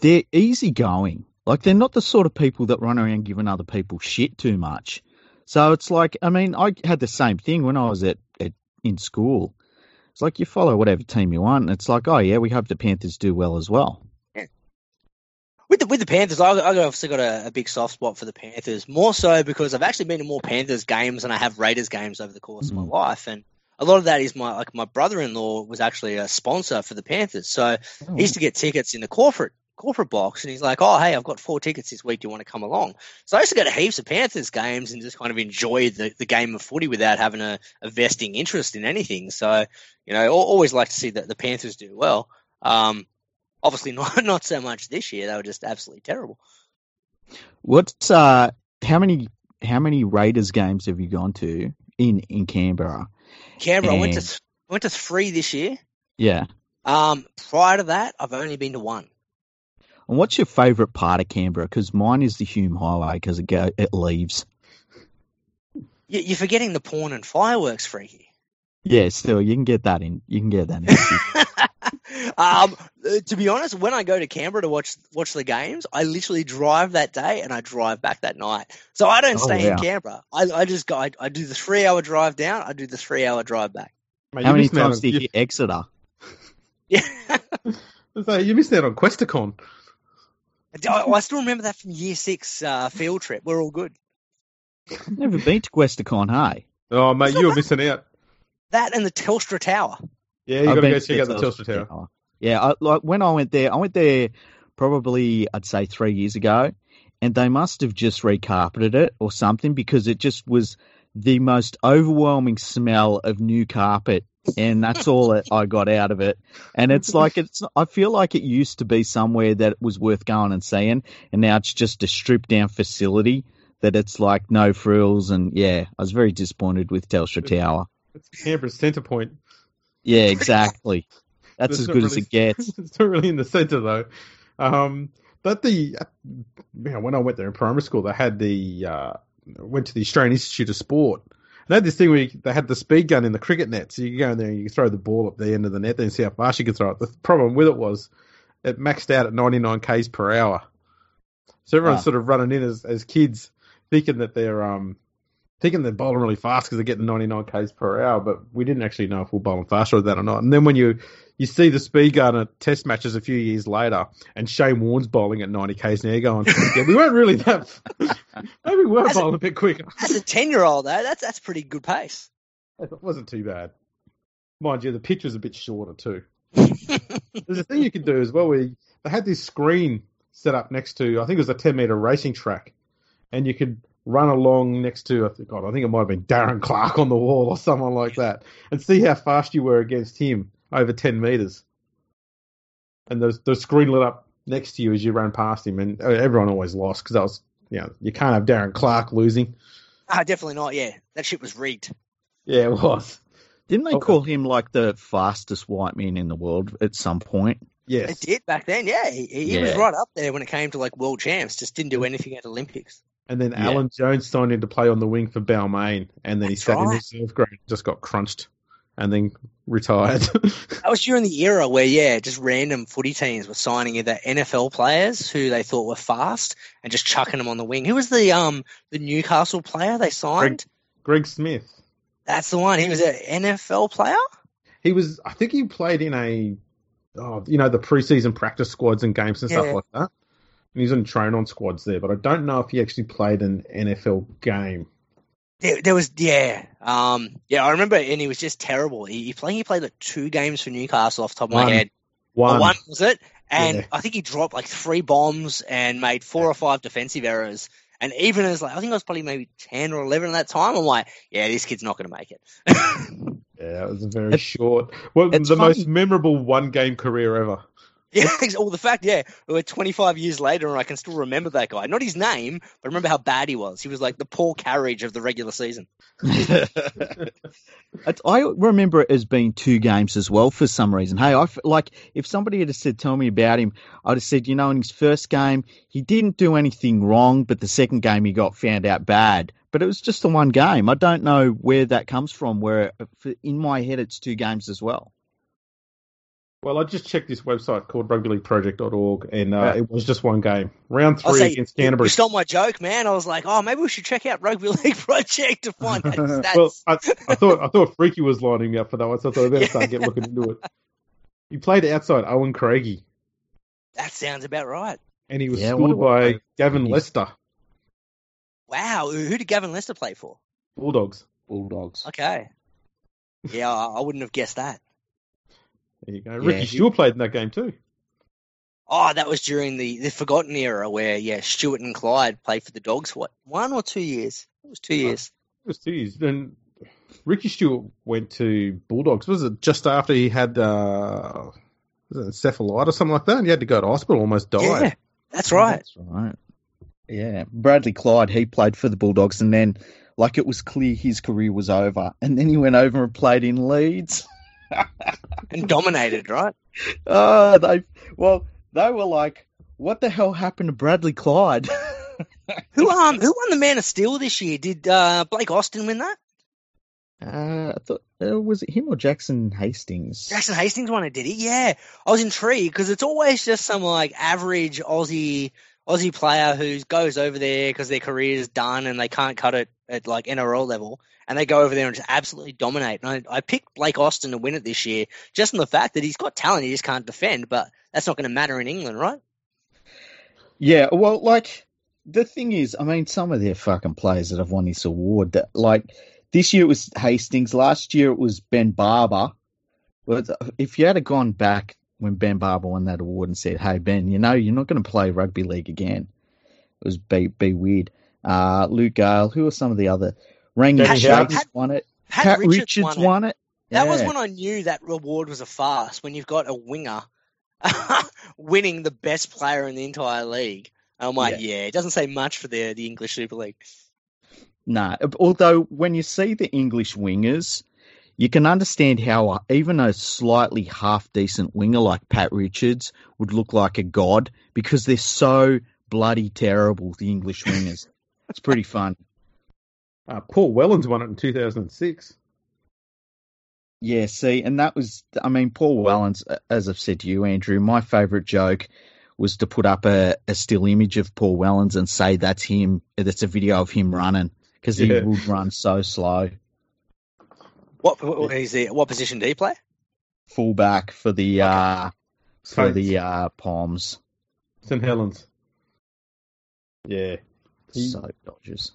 B: they're easygoing. Like they're not the sort of people that run around giving other people shit too much. So it's like, I mean, I had the same thing when I was at, at in school. It's like you follow whatever team you want. And it's like, oh yeah, we hope the Panthers do well as well.
C: Yeah. With the with the Panthers, I, I obviously got a, a, big soft spot for the Panthers. More so because I've actually been to more Panthers games than I have Raiders games over the course mm. of my mm. life, and a lot of that is my like my brother-in-law was actually a sponsor for the Panthers, so oh. he used to get tickets in the corporate corporate box, and he's like, "Oh, hey, I've got four tickets this week. Do you want to come along?" So I used to go to heaps of Panthers games and just kind of enjoy the, the game of footy without having a, a vesting interest in anything. So you know, always like to see that the Panthers do well. Um, obviously, not not so much this year. They were just absolutely terrible.
B: What's uh, how many how many Raiders games have you gone to in in Canberra?
C: Canberra, and... I went to I went to three this year.
B: Yeah.
C: Um, prior to that, I've only been to one.
B: And what's your favourite part of Canberra? Because mine is the Hume Highway because it go it leaves.
C: You're forgetting the porn and fireworks, freaky.
B: Yeah, still you can get that in. You can get that
C: in. um, to be honest, when I go to Canberra to watch watch the games, I literally drive that day and I drive back that night. So I don't oh, stay in Canberra. I, I just go. I, I, do the three hour drive down. I do the three hour drive back.
B: Mate, How many times did you hit Exeter?
C: Yeah.
A: so you missed out on Questacon.
C: I, I still remember that from year six uh, field trip. We're all good.
B: I've never been to Questacon, hey?
A: Oh, mate, you were missing out.
C: That and the Telstra Tower.
A: Yeah, you got to go check out the Telstra, Telstra Tower. Tower.
B: Yeah, I, like when I went there, I went there probably I'd say three years ago, and they must have just recarpeted it or something because it just was the most overwhelming smell of new carpet and that's all that I got out of it. And it's like it's I feel like it used to be somewhere that was worth going and seeing, and now it's just a stripped down facility that it's like no frills. And yeah, I was very disappointed with Telstra Tower.
A: It's Canberra's centre point.
B: Yeah, exactly. That's as good really, as it gets.
A: It's not really in the centre though. Um, but the you know, when I went there in primary school, they had the uh, went to the Australian Institute of Sport they had this thing where you, they had the speed gun in the cricket net, so you could go in there and you could throw the ball up the end of the net, then see how fast you could throw it. The problem with it was it maxed out at 99 k's per hour. So everyone's wow. sort of running in as, as kids, thinking that they're um thinking they're bowling really fast because they're getting 99 k's per hour, but we didn't actually know if we're bowling faster than that or not. And then when you you see the speed gun at test matches a few years later, and Shane Warne's bowling at 90 k's an hour going, yeah, we weren't really that. maybe we were as bowling a, a, bit quicker.
C: As a 10 year old, though, that's that's pretty good pace.
A: It wasn't too bad. Mind you, the pitch was a bit shorter too. There's a thing you can do as well where they had this screen set up next to, I think it was a 10 meter racing track, and you could run along next to, I think, God, I think it might have been Darren Clark on the wall or someone like that, and see how fast you were against him over 10 meters. And the, the screen lit up next to you as you ran past him, and everyone always lost because that was, you know, you can't have Darren Clark losing.
C: Ah, definitely not. Yeah, that shit was rigged.
A: Yeah, it was.
B: Didn't they call him like the fastest white man in the world at some point?
A: Yes,
C: it did back then. Yeah, he, he yeah. was right up there when it came to like world champs. Just didn't do anything at Olympics.
A: And then yeah. Alan Jones signed in to play on the wing for Balmain, and then That's he sat right. in reserve grade just got crunched and then retired.
C: that was during the era where, yeah, just random footy teams were signing either NFL players who they thought were fast and just chucking them on the wing. Who was the um the Newcastle player they signed?
A: Greg, Greg Smith.
C: That's the one. He was an NFL player.
A: He was. I think he played in a, oh, you know, the preseason practice squads and games and yeah. stuff like that. And he's in train on squads there, but I don't know if he actually played an NFL game.
C: There, there, was yeah, um, yeah. I remember, and he was just terrible. He, he played he played like two games for Newcastle off the top of one. my head.
A: One,
C: one was it? And yeah. I think he dropped like three bombs and made four or five defensive errors. And even as like I think I was probably maybe ten or eleven at that time, I'm like, yeah, this kid's not going to make it.
A: yeah, Yeah, it was a very short. Well, the
B: funny-
A: most memorable one-game career ever.
C: Yeah, ex- well, the fact, yeah, we're 25 years later and I can still remember that guy. Not his name, but remember how bad he was. He was like the poor Carriage of the regular season.
B: I remember it as being two games as well for some reason. Hey, I f- like if somebody had said tell me about him, I'd have said, you know, in his first game he didn't do anything wrong, but the second game he got found out bad. But it was just the one game. I don't know where that comes from. Where uh, in my head it's two games as well.
A: Well, I just checked this website called rugbyleagueproject.org, and uh,
B: Yeah.
A: it was just one game. Round three
C: say,
A: against
C: You stole my joke, man. I was like, oh, maybe we should check out Rugby League Project to find out stats.
A: well, I, I thought I thought Freaky was lining me up for that one, so I thought I better start get looking into it. He played outside Owen Craigie,
C: that sounds about right.
A: and he was
B: Yeah, what
A: schooled
B: a-
A: by Gavin
B: he's-
A: Lester,
C: Wow, who who did Gavin Lester play for?
A: Bulldogs.
B: Bulldogs.
C: Okay. Yeah, I, I wouldn't have guessed that.
A: There you go.
B: Yeah,
A: Ricky
B: he-
A: Stuart played in that game too.
C: Oh, that was during the, the forgotten era where, yeah, Stuart and Clyde played for the Dogs. What, one or two years? It was two years.
A: It was two years. Then Ricky Stuart went to Bulldogs. Was it just after he had uh, was it encephalitis or something like that? And he had to go to hospital, almost died.
C: Yeah, that's right.
B: That's right. Yeah, Bradley Clyde, he played for the Bulldogs, and then like it was clear his career was over, and then he went over and played in Leeds.
C: And dominated, right?
B: Oh, they well, they were like, "What the hell happened to Bradley Clyde?"
C: Who um who won the Man of Steel this year? Did uh, Blake Austin win that?
B: uh, I thought uh, was it him or Jackson Hastings?
C: Jackson Hastings won it, did he? Yeah, I was intrigued because it's always just some like average Aussie Aussie player who goes over there because their career is done and they can't cut it at like NRL level, and they go over there and just absolutely dominate. And I, I picked Blake Austin to win it this year, just on the fact that he's got talent, he just can't defend. But that's not going to matter in England, right?
B: Yeah, well, like the thing is, I mean, some of their fucking players that have won this award, that like this year it was Hastings, last year it was Ben Barba. But if you had gone back when Ben Barba won that award and said, "Hey Ben, you know you're not going to play rugby league again," it was be be weird. Uh, Luke Gale, who are some of the other? Rangi
A: Danny
B: Jakes
C: Howard.
B: won it.
C: Pat,
B: Pat
C: Richards,
B: Richards,
C: won it.
B: won it.
C: That was when I knew that reward was a farce. When you've got a winger winning the best player in the entire league, I'm like, yeah, it doesn't say much for the the English Super League.
B: No, although when you see the English wingers, you can understand how uh, even a slightly half decent winger like Pat Richards would look like a god because they're so bloody terrible, the English wingers. it's pretty fun.
A: Uh, Paul Wellens won it in 2006.
B: Yeah, see, and that was, I mean, Paul Wellens, as I've said to you, Andrew, my favourite joke was to put up a, a still image of Paul Wellens and say that's him, that's a video of him running because he
A: Yeah.
B: would run so slow.
C: What what is he? What position do he play?
B: Fullback for the uh, for
A: Saints.
B: the uh, Palms.
A: St Helens. Yeah. He-
B: So Dodgers.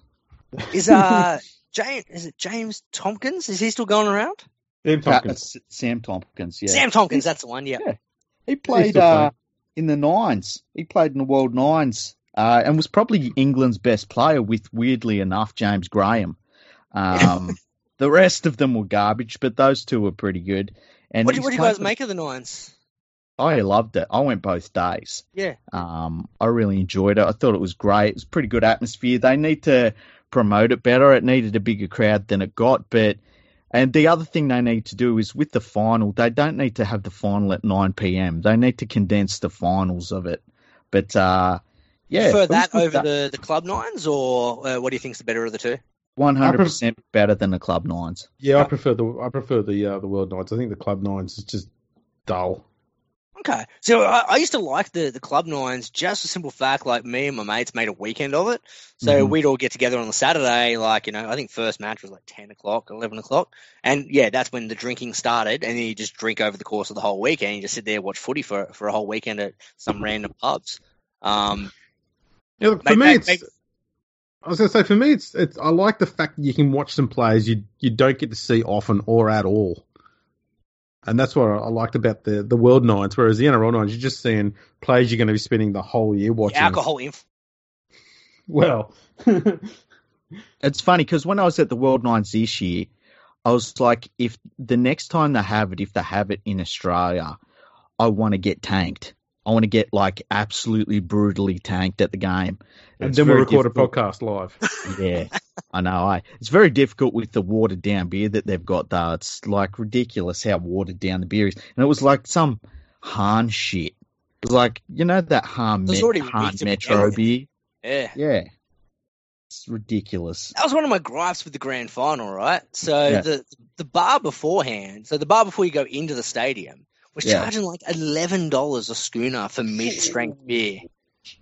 C: Is uh James? Is it James Tomkins? Is he still going around?
A: Sam
B: Uh,
A: Tomkins.
B: S- Sam Tomkins, yeah.
C: Sam Tomkins, that's the one. Yeah.
B: Yeah. He played uh, in the nines. He played in the World Nines uh, and was probably England's best player with, weirdly enough, James Graham. Um, the rest of them were garbage, but those two were pretty good. And
C: What do, what do you guys
B: for-
C: make of the Nines?
B: I loved it. I went both days.
C: Yeah.
B: Um, I really enjoyed it. I thought it was great. It was a pretty good atmosphere. They need to promote it better. It needed a bigger crowd than it got, but and the other thing they need to do is with the final, they don't need to have the final at 9 p.m. They need to condense the finals of it. But uh, yeah,
C: Prefer that over
B: that-
C: the, the club nines, or uh, what do you think is the better of the two?
B: 100% better than the club nines.
A: Yeah, I prefer the I prefer the uh, the World Nines. I think the Club Nines is just dull.
C: Okay, so I, I used to like the, the club nines just a simple fact like me and my mates made a weekend of it. So
B: Mhm.
C: we'd all get together on the Saturday, like you know, I think first match was like ten o'clock, eleven o'clock, and yeah, that's when the drinking started. And then you just drink over the course of the whole weekend. You just sit there watch footy for for a whole weekend at some random pubs. Um,
A: Yeah, look, for me, it's. I was going to say, for me, it's, it's. I like the fact that you can watch some players you you don't get to see often or at all, and that's what I liked about the the World Nines. Whereas the NRL Nines, you're just seeing players you're going to be spending the whole year
C: the
A: watching.
C: alcohol inf-
A: Well,
B: It's funny because when I was at the World Nines this year, I was like, if the next time they have it, if they have it in Australia, I want to get tanked. I want to get like absolutely brutally tanked at the game.
A: And
B: It's
A: then we'll
B: very
A: record a podcast live.
B: Yeah, I know. I it's very difficult with the watered down beer that they've got. Though it's like ridiculous how watered down the beer is, and it was like some Hahn shit. It was like you know that Hahn,
C: It was
B: Met-
C: already
B: Hahn
C: weak
B: Metro
C: begin
B: beer.
C: Yeah.
B: Yeah, it's ridiculous.
C: That was one of my gripes with the grand final, right? So
B: Yeah.
C: the the bar beforehand, so the bar before you go into the stadium was
B: Yeah.
C: charging like eleven dollars a schooner for mid strength beer.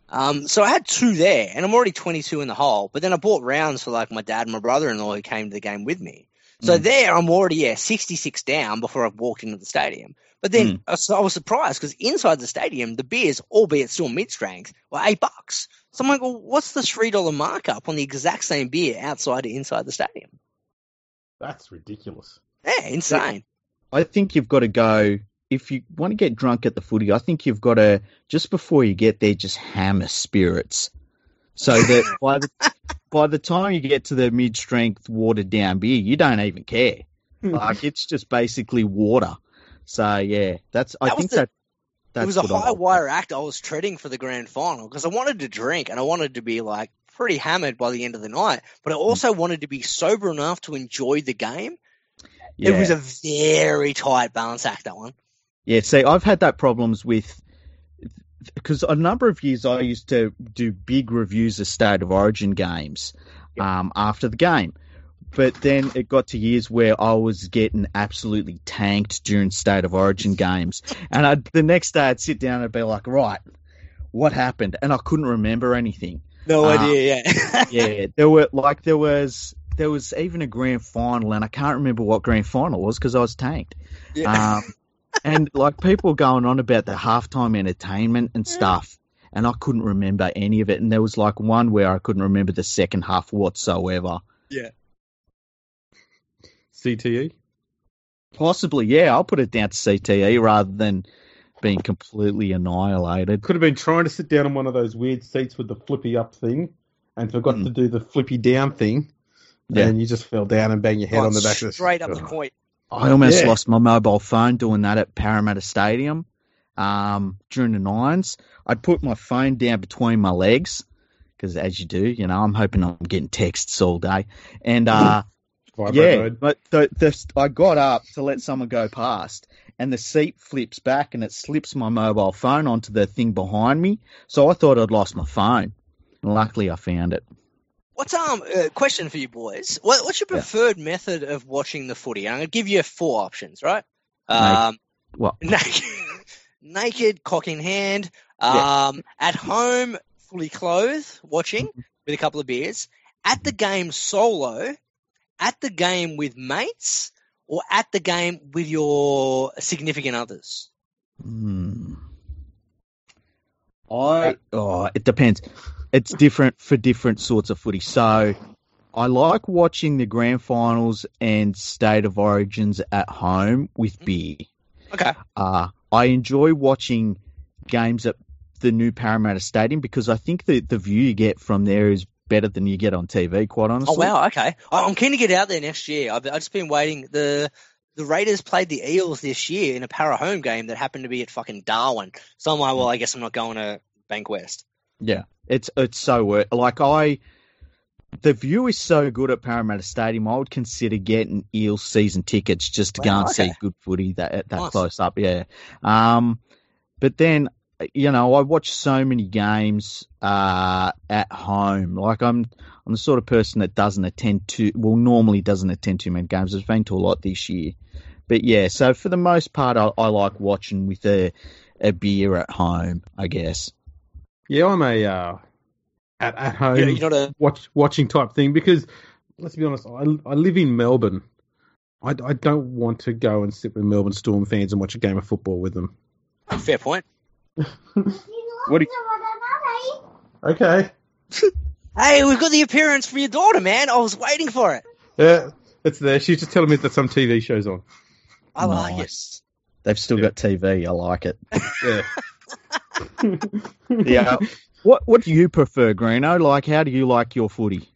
C: Um, so I had two there, and I'm already 22 in the hole. But then I bought rounds for like my dad and my brother-in-law who came to the game with me. So
B: Mm.
C: there, I'm already yeah 66 down before I've walked into the stadium. But then
B: Mm.
C: I was- I was surprised because inside the stadium, the beers, albeit still mid strength, were eight bucks. So I'm like, well, what's the three dollar markup on the exact same beer outside and inside the stadium?
A: That's ridiculous.
C: Yeah, insane.
B: I think you've got to go if you want to get drunk at the footy. I think you've got to just before you get there, just hammer spirits, so that by the by the time you get to the mid strength watered down beer, you don't even care. Like it's just basically water. So yeah, that's I
C: That
B: think
C: the-
B: that that's
C: it was a high wire act I was treading for the grand final because I wanted to drink and I wanted to be like pretty hammered by the end of the night, but I
B: Hmm.
C: also wanted to be sober enough to enjoy the game.
B: Yeah.
C: It was a very tight balance act that one.
B: Yeah, see, I've had that problems with because a number of years I used to do big reviews of state of origin games um, after the game, but then it got to years where I was getting absolutely tanked during state of origin games, and I'd, the next day I'd sit down and be like, right, what happened? And I couldn't remember anything.
C: No
B: Ah.
C: idea, yeah.
B: Yeah, there were like there was there was even a grand final, and I can't remember what grand final was because I was tanked.
C: Yeah.
B: Um, and like people going on about the halftime entertainment and stuff, and I couldn't remember any of it. And there was like one where I couldn't remember the second half whatsoever. Yeah.
A: CTE.
B: Possibly, yeah, I'll put it down to CTE rather than being completely annihilated.
A: Could have been trying to sit down on one of those weird seats with the flippy up thing, and forgot
B: Mm.
A: to do the flippy down thing.
B: Yeah.
A: And you just fell down and banged your head
C: Gone
A: on the back of the
C: straight up the
A: Oh.
B: I almost
A: Yeah.
B: lost my mobile phone doing that at Parramatta Stadium um, during the nines. I'd put my phone down between my legs because, as you do, you know, I'm hoping I'm getting texts all day. And uh, yeah, but the, the, I got up to let someone go past, and the seat flips back and it slips my mobile phone onto the thing behind me. So I thought I'd lost my phone. And luckily, I found it.
C: What's um uh, question for you boys? What, what's your
B: Yeah.
C: preferred method of watching the footy? I'm gonna give you four options, right?
B: Naked.
C: Um,
B: Well,
C: naked, naked, cock in hand,
B: Yeah.
C: um, at home, fully clothed, watching with a couple of beers, at the game solo, at the game with mates, or at the game with your significant others.
B: Hmm. I oh, it depends. It's different for different sorts of footy. So I like watching the grand finals and state of origins at home with beer.
C: Okay.
B: Uh, I enjoy watching games at the new Parramatta Stadium because I think the the view you get from there is better than you get on TV. Quite honestly.
C: Oh wow, okay. I'm keen to get out there next year. I've, I've just been waiting. The the Raiders played the Eels this year in a para home game that happened to be at fucking Darwin. So I'm like, well, I guess I'm not going to Bankwest.
B: Yeah, it's it's so worth. Like I, the view is so good at Parramatta Stadium. I would consider getting Eels season tickets just to go
C: Wow,
B: and see good footy that that
C: Nice.
B: close up. Yeah, um, but then you know I watch so many games uh, at home. Like I'm I'm the sort of person that doesn't attend to well normally doesn't attend too many games. I've been to a lot this year, but yeah. So for the most part, I, I like watching with a a beer at home. I guess.
A: Yeah, I'm a uh, at at home
C: You know, you're not a
A: watch watching type thing because let's be honest, I I live in Melbourne. I, I don't want to go and sit with Melbourne Storm fans and watch a game of football with them.
C: fair point.
B: What do
A: Okay.
C: Hey, we've got the appearance for your daughter, man. I was waiting for it.
A: Yeah, it's there. She's just telling me that some TV show's on.
C: I like it.
B: They've still
A: Yeah.
B: got TV. I like it.
A: Yeah.
B: Yeah. What What do you prefer, Greeno? Like, how do you like your footy?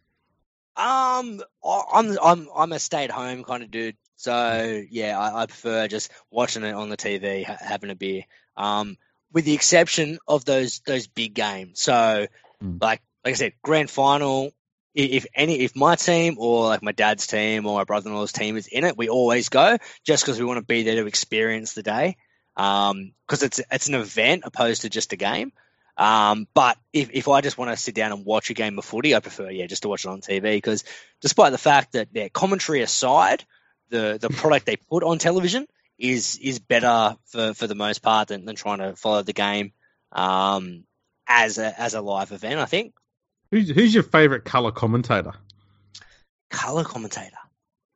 C: Um, I'm I'm I'm a stay at home kind of dude. So yeah, I, I prefer just watching it on the TV, ha- having a beer. Um, with the exception of those those big games. So
B: Mm.
C: like like I said, grand final. If any, if my team or like my dad's team or my brother-in-law's team is in it, we always go just because we want to be there to experience the day. Um, because it's it's an event opposed to just a game. Um, but if, if I just want to sit down and watch a game of footy, I prefer, yeah, just to watch it on TV because despite the fact that their commentary aside, the, the product they put on television is, is better for, for the most part than, than trying to follow the game, um, as a, as a live event, I think.
A: Who's, who's your favourite colour commentator?
C: Color commentator.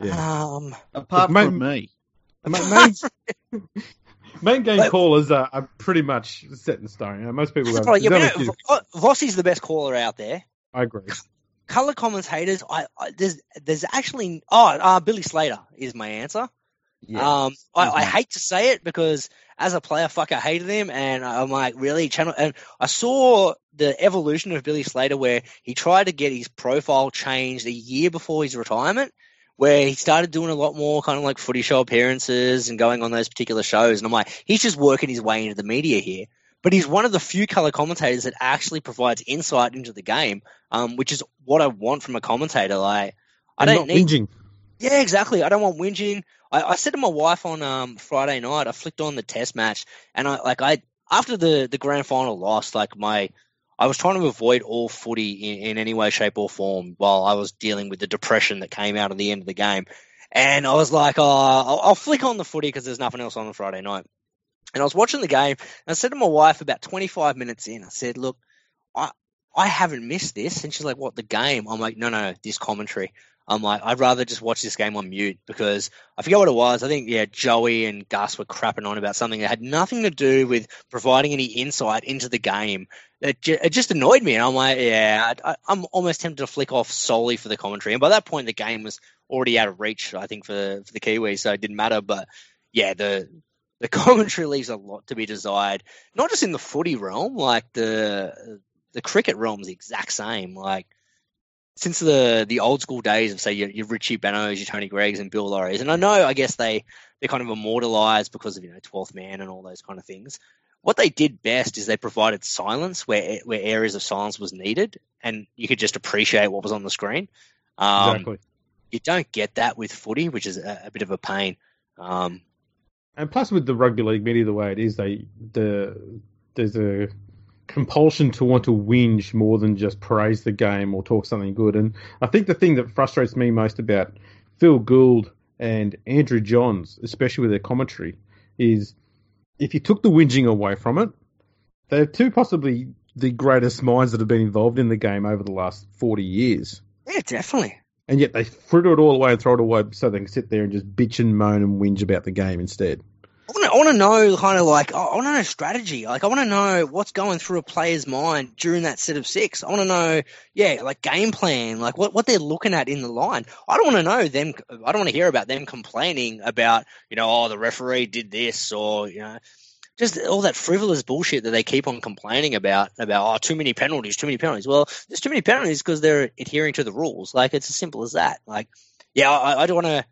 A: Yeah.
C: Um,
B: Apart from me,
A: Ma- main, main game
C: But-
A: callers are, are pretty much set in stone. You know, most people. Have,
C: probably, yeah, but, you know, Vo- Vossi's the best caller out there.
A: I agree.
C: Color commentators, I, I there's there's actually oh uh, Billy Slater is my answer. Um, I, I hate to say it because as a player, fuck, I hated him, and I'm like, really, channel. And I saw the evolution of Billy Slater where he tried to get his profile changed a year before his retirement, where he started doing a lot more kind of like footy show appearances and going on those particular shows. And I'm like, he's just working his way into the media here. But he's one of the few color commentators that actually provides insight into the game, um, which is what I want from a commentator. Like, I
A: And
C: don't need
A: whinging.
C: yeah, exactly. I don't want whinging. I, I said to my wife on um, Friday night, I flicked on the test match, and I like I after the the grand final loss, like my I was trying to avoid all footy in, in any way, shape, or form while I was dealing with the depression that came out of the end of the game, and I was like, oh, I'll, I'll flick on the footy because there's nothing else on on Friday night. And I was watching the game, and I said to my wife about 25 minutes in, I said, look, I I haven't missed this, and she's like, what the game? I'm like, no, no, this commentary. I'm like, I'd rather just watch this game on mute because I forget what it was. I think, yeah, Joey and Gus were crapping on about something that had nothing to do with providing any insight into the game. It, it just annoyed me. And I'm like, yeah, I, I'm almost tempted to flick off solely for the commentary. And by that point, the game was already out of reach, I think, for, for the Kiwis, so it didn't matter. But yeah, the the commentary leaves a lot to be desired, not just in the footy realm, like the the cricket realm's the exact same. Like, since the the old school days of say your, your Richie Benauds, your Tony Greigs, and Bill Lawrys, and I know I guess they they're kind of immortalized because of you know Twelfth Man and all those kind of things. What they did best is they provided silence where where areas of silence was needed, and you could just appreciate what was on the screen. Um,
A: exactly.
C: You don't get that with footy, which is a, a bit of a pain. Um,
A: And plus, with the rugby league media the way it is, they the there's a compulsion to want to whinge more than just praise the game or talk something good. And I think the thing that frustrates me most about Phil Gould and Andrew Johns, especially with their commentary, is if you took the whinging away from it, they're two possibly the greatest minds that have been involved in the game over the last forty years.
C: yeah, definitely.
A: And yet they fritter it all away and throw it away so they can sit there and just bitch and moan and whinge about the game instead.
C: I want to, know kind of like I want to know strategy. Like I want to know what's going through a player's mind during that set of six. I want to know, yeah, like game plan, like what, what they're looking at in the line. I don't want to know them. I don't want to hear about them complaining about you know oh the referee did this or you know just all that frivolous bullshit that they keep on complaining about about oh too many penalties, too many penalties. Well, there's too many penalties because they're adhering to the rules. Like it's as simple as that. Like yeah, I, I don't want to.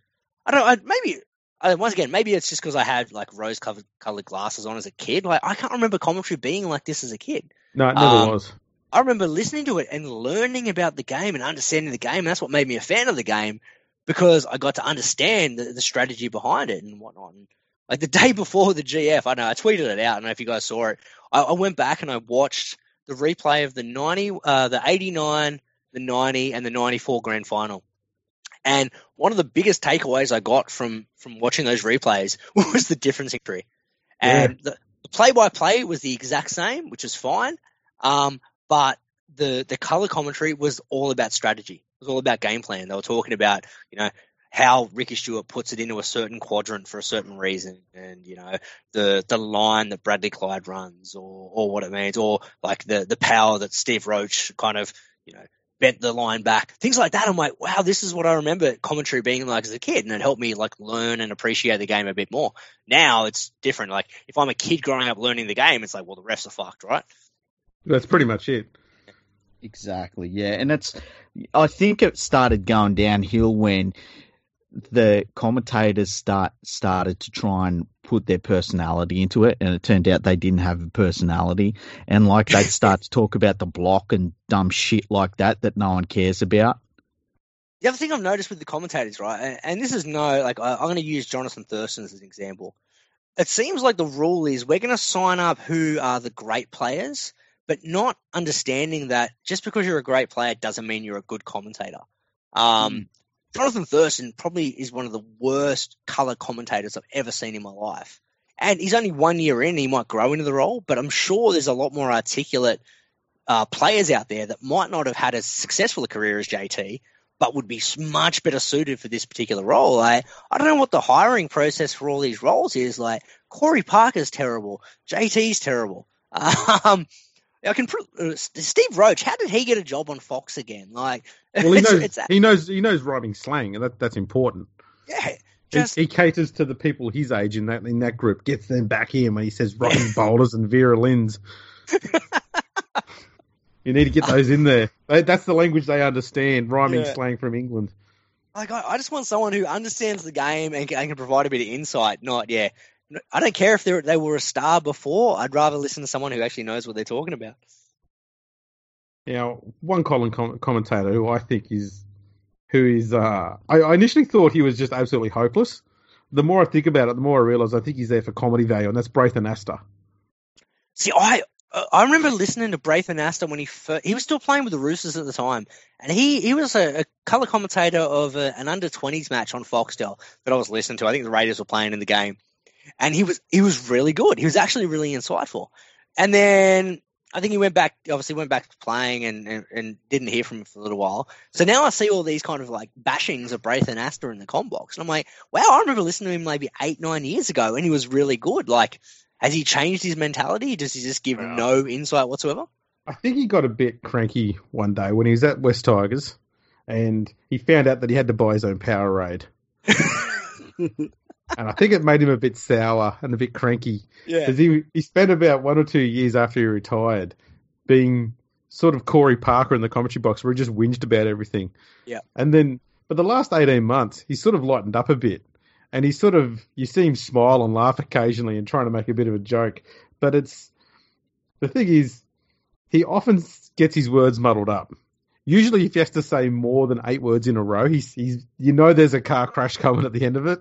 C: I don't. I, maybe once again, maybe it's just because I had like rose colored glasses on as a kid. Like I can't remember commentary being like this as a kid.
A: No, it never
C: Um,
A: was.
C: I remember listening to it and learning about the game and understanding the game. And that's what made me a fan of the game because I got to understand the, the strategy behind it and whatnot. And like the day before the GF, I know I tweeted it out. I don't know if you guys saw it. I, I went back and I watched the replay of the ninety, uh, the eighty nine, the ninety, and the ninety four grand final. And one of the biggest takeaways I got from from watching those replays was the difference in tree. And the play by play was the exact same, which is fine. Um, but the the color commentary was all about strategy. It was all about game plan. They were talking about, you know, how Ricky Stuart puts it into a certain quadrant for a certain reason, and you know the the line that Bradley Clyde runs, or or what it means, or like the the power that Steve Roach kind of you know bent the line back, things like that. I'm like, wow, this is what I remember commentary being like as a kid, and it helped me like learn and appreciate the game a bit more. Now it's different. Like if I'm a kid growing up learning the game, it's like, well, the refs are fucked, right?
A: That's pretty much it.
B: Exactly. Yeah, and it's. I think it started going downhill when the commentators start started to try and put their personality into it, and it turned out they didn't have a personality, and like they'd start to talk about the block and dumb shit like that that no one cares about.
C: The other thing I've noticed with the commentators, right, and, and this is no, like I, I'm going to use Jonathan Thurston as an example. It seems like the rule is we're going to sign up who are the great players, but not understanding that just because you're a great player doesn't mean you're a good commentator. Um,
B: Mm.
C: Jonathan Thurston probably is one of the worst color commentators I've ever seen in my life. And he's only one year in, he might grow into the role, but I'm sure there's a lot more articulate uh, players out there that might not have had as successful a career as JT, but would be much better suited for this particular role. I, I don't know what the hiring process for all these roles is. Like, Corey Parker's terrible, JT's terrible. Um, I can uh, Steve Roach. How did he get a job on Fox again? Like,
A: Well, he
C: it's-
A: knows
C: it's-
A: he knows he knows rhyming slang, and that that's important.
C: yeah,
A: He-
C: just
A: he, caters to the people his age in that in that group, gets them back in when he says rocking boulders and Vera Lynn's. you need to get those in there. That's the language they understand, rhyming
C: Yeah.
A: slang from England.
C: like I, I just want someone who understands the game and can, and can provide a bit of insight. Not yeah, I don't care if they they were a star before. I'd rather listen to someone who actually knows what they're talking about.
A: Now, one Colin com- commentator who I think is who is uh, I, I initially thought he was just absolutely hopeless. The more I think about it, the more I realise I think he's there for comedy value, and that's Braith Anasta.
C: See, I I remember listening to Braith Anasta when he first, he was still playing with the Roosters at the time, and he he was a, a color commentator of a, an under twenties match on Foxtel that I was listening to. I think the Raiders were playing in the game, and he was he was really good. He was actually really insightful. And then I think he went back, obviously went back to playing and, and, and didn't hear from him for a little while. So now I see all these kind of like bashings of Braith Anasta in the com box, and I'm like, wow, I remember listening to him maybe eight nine years ago, and he was really good. Like. Has he changed his mentality? Does he just give
A: Well-
C: no insight whatsoever?
A: I think he got a bit cranky one day when he was at West Tigers, and he found out that he had to buy his own power Powerade, and I think it made him a bit sour and a bit cranky.
C: Yeah.
A: Because he he spent about one or two years after he retired being sort of Corey Parker in the commentary box, where he just whinged about everything.
C: Yeah.
A: And then, but the last eighteen months, he's sort of lightened up a bit, and he sort of you see him smile and laugh occasionally and trying to make a bit of a joke. But it's the thing is, he often gets his words muddled up. Usually, if he has to say more than eight words in a row, he's, he's you know there's a car crash coming at the end of it.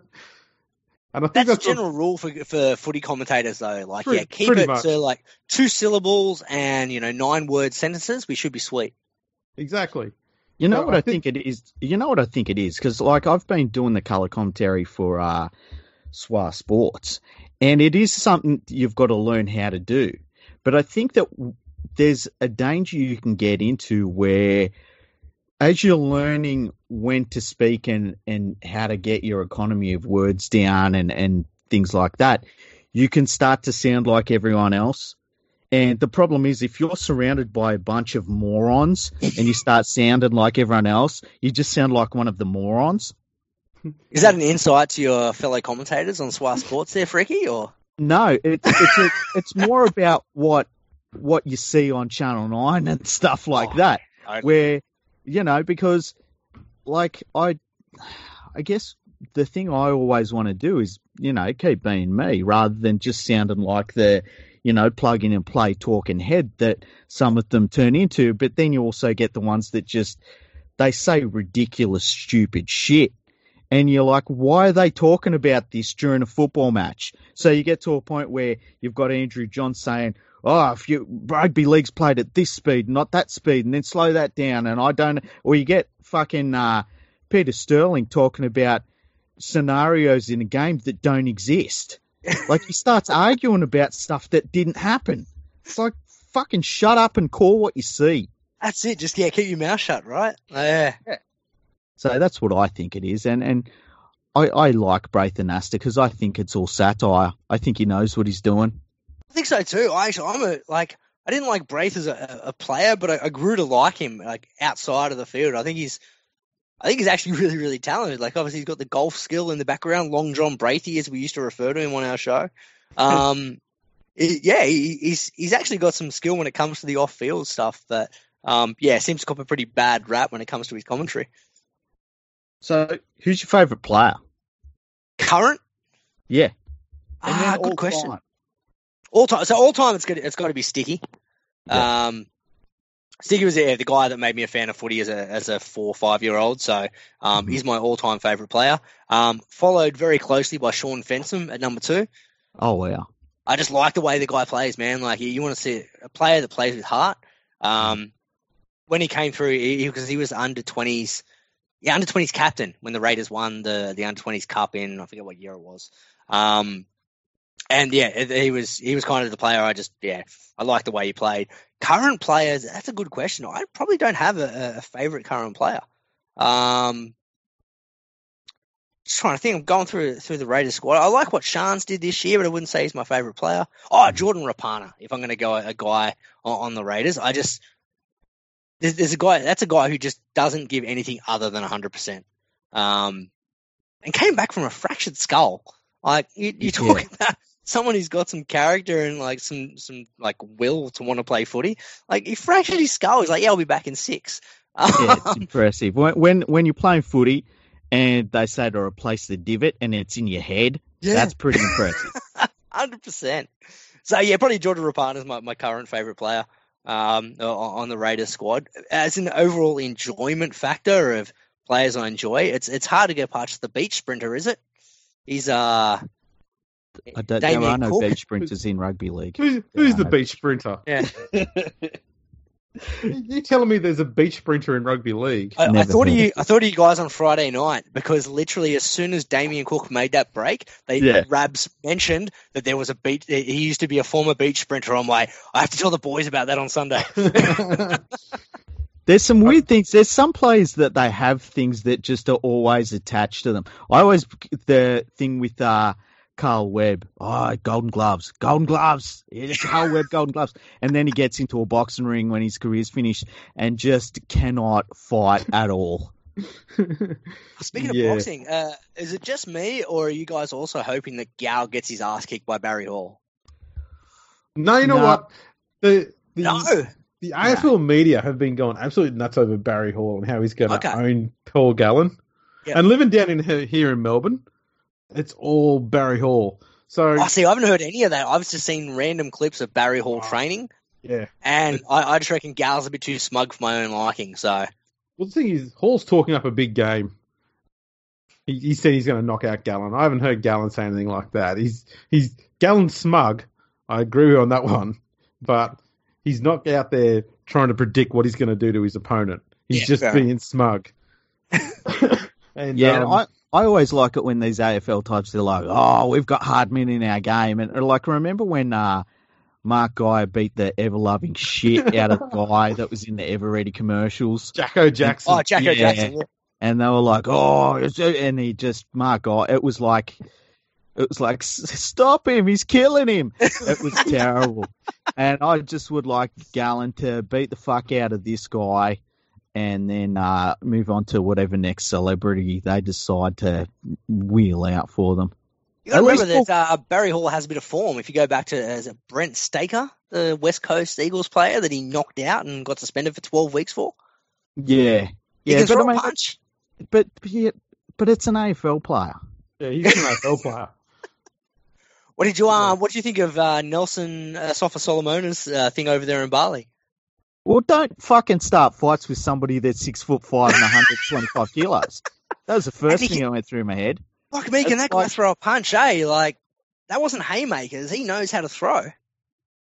A: And I think
C: That's,
A: that's,
C: a
A: what-
C: general rule for for footy commentators, though. Like,
A: Pretty-
C: yeah, keep it
A: much.
C: to like two syllables and you know nine word sentences. We should be sweet.
A: exactly.
B: You know
A: So
B: what
A: I
B: I think, it is. You know what I think it is because like I've been doing the color commentary for uh, Swa Sports, and it is something you've got to learn how to do. But I think that there's a danger you can get into where, as you're learning when to speak and and how to get your economy of words down and and things like that, you can start to sound like everyone else. And the problem is, if you're surrounded by a bunch of morons and you start sounding like everyone else, you just sound like one of the morons.
C: Is that an insight to your fellow commentators on Swa Sports, there, Freaky? Or
B: No, it's it's a, it's more about what what you see on Channel Nine and stuff like
C: Oh,
B: that,
C: I-
B: where you know because like I I guess the thing I always want to do is you know keep being me rather than just sounding like the you know plug in and play talking head that some of them turn into. But then you also get the ones that just they say ridiculous, stupid shit. And you're like, why are they talking about this during a football match? So you get to a point where you've got Andrew John saying, oh, if you rugby league's played at this speed, not that speed, and then slow that down. And I don't, or you get fucking uh, Peter Sterling talking about scenarios in a game that don't exist. Like he starts arguing about stuff that didn't happen. It's like, fucking shut up and call what you see.
C: that's it. Just yeah, keep your mouth shut, right? Yeah.
B: So that's what I think it is. And, and I, I like Braith Anasta because I think it's all satire. I think he knows what he's doing.
C: I think so too. I actually, I'm a like. I didn't like Braith as a, a player, but I, I grew to like him like outside of the field. I think he's, I think he's actually really, really talented. Like obviously he's got the golf skill in the background. Long John Braithy, as we used to refer to him on our show. Um, it- yeah, he, he's he's actually got some skill when it comes to the off-field stuff. But um, yeah, seems to cop a pretty bad rap when it comes to his commentary.
B: So, who's your favourite player?
C: Current?
B: Yeah.
C: Ah, good question.
B: time.
C: All time. So all time, it's got it's got to be Sticky.
B: Yeah.
C: Um, Sticky was yeah, the guy that made me a fan of footy as a as a four or five year old. So um,
B: Mhm.
C: he's my all time favorite player. Um, followed very closely by Shaun Fensom at number two.
B: Oh wow.
C: I just like the way the guy plays, man. Like you, you want to see a player that plays with heart. Um, when he came through, because he, was under twenties, yeah, under twenties captain when the Raiders won the the under twenties cup in I forget what year it was. Um, and yeah, he was he was kind of the player. I just yeah, I like the way he played. Current players, that's a good question. I probably don't have a, a favorite current player. Um, just trying to think. I'm going through through the Raiders squad. I like what Shans did this year, but I wouldn't say he's my favorite player. Oh, Jordan Rapana. If I'm going to go a guy on, on the Raiders, I just there's, there's a guy. That's a guy who just doesn't give anything other than 100. percent Um, and came back from a fractured skull. Like you, you
B: Yeah.
C: talk about someone who's got some character and like some some like will to want to play footy. Like he fractured his skull. He's like, yeah, I'll be back in six.
B: Yeah, it's impressive. When, when when you're playing footy and they say to replace the divot and it's in your head, that's pretty impressive.
C: Hundred percent. So yeah, probably Jordan Rapana is my, my current favorite player um, on the Raiders squad. As an overall enjoyment factor of players I enjoy, it's it's hard to get past the beach sprinter, is it? He's uh
B: I don't, there are no
C: Cook.
B: beach sprinters in rugby league.
A: Who's, who's the
B: I-
A: beach sprinter?
C: Yeah.
A: you telling me there's a beach sprinter in rugby league?
C: I, I thought of you. I thought of you guys on Friday night because literally as soon as Damien Cook made that break, they
B: Yeah.
C: Rabs mentioned that there was a beach. He used to be a former beach sprinter. I'm like, I have to tell the boys about that on Sunday.
B: There's some weird things. There's some players that they have things that just are always attached to them. I always the thing with uh, Carl Webb. Oh, golden gloves, golden gloves. Yeah, Carl Webb, golden gloves. And then he gets into a boxing ring when his career's finished and just cannot fight at all.
C: Speaking of
A: Yeah.
C: boxing, uh, is it just me, or are you guys also hoping that Gal gets his ass kicked by Barry Hall?
A: no, you know
B: No.
A: what? The the,
C: No.
A: the AFL media have been going absolutely nuts over Barry Hall and how he's going to
C: Okay.
A: own Paul Gallen.
C: Yep.
A: And living down in here in Melbourne, it's all Barry Hall. So
C: Oh, see, I haven't heard any of that. I've just seen random clips of Barry Hall
A: Oh.
C: training,
A: yeah.
C: and I, I just reckon Gal's a bit too smug for my own liking. So
A: Well, the thing is, Hall's talking up a big game. He, he said he's going to knock out Gallen. I haven't heard Gallen say anything like that. He's he's Gallen's smug. I agree with you on that one, but he's not out there trying to predict what he's going to do to his opponent. He's
C: Yeah,
A: just
C: fair
A: being smug. and
B: Yeah,
A: um,
B: I, I always like it when these AFL types they're like, oh, we've got hard men in our game, and like remember when uh, Mark Guy beat the ever loving shit out of guy that was in the Ever Ready commercials,
A: Jacko Jackson.
C: oh, Jacko
B: Yeah.
C: Jackson, yeah.
B: and they were like, oh, and he just Mark Guy, it was like. It was like, stop him! He's killing him. It was terrible. And I just would like Gallen to beat the fuck out of this guy and then uh, move on to whatever next celebrity they decide to wheel out for them.
C: You got to remember that uh, Barry Hall has a bit of form. If you go back to as a Brent Staker, the West Coast Eagles player that he knocked out and got suspended for 12 weeks for,
B: Yeah. Yeah, but I mean,
C: punch.
B: but, but, yeah, but it's an AFL player.
A: Yeah, he's an AFL player.
C: What did you uh, What do you think of uh, Nelson uh, Sofa Solomona's uh, thing over there in Bali?
B: Well, don't fucking start fights with somebody that's six foot five and 125 kilos. That was the first
C: think
B: thing that went through my head.
C: Fuck me, can that guy
B: like-
C: throw a punch? Eh, like that wasn't haymakers. He knows how to throw.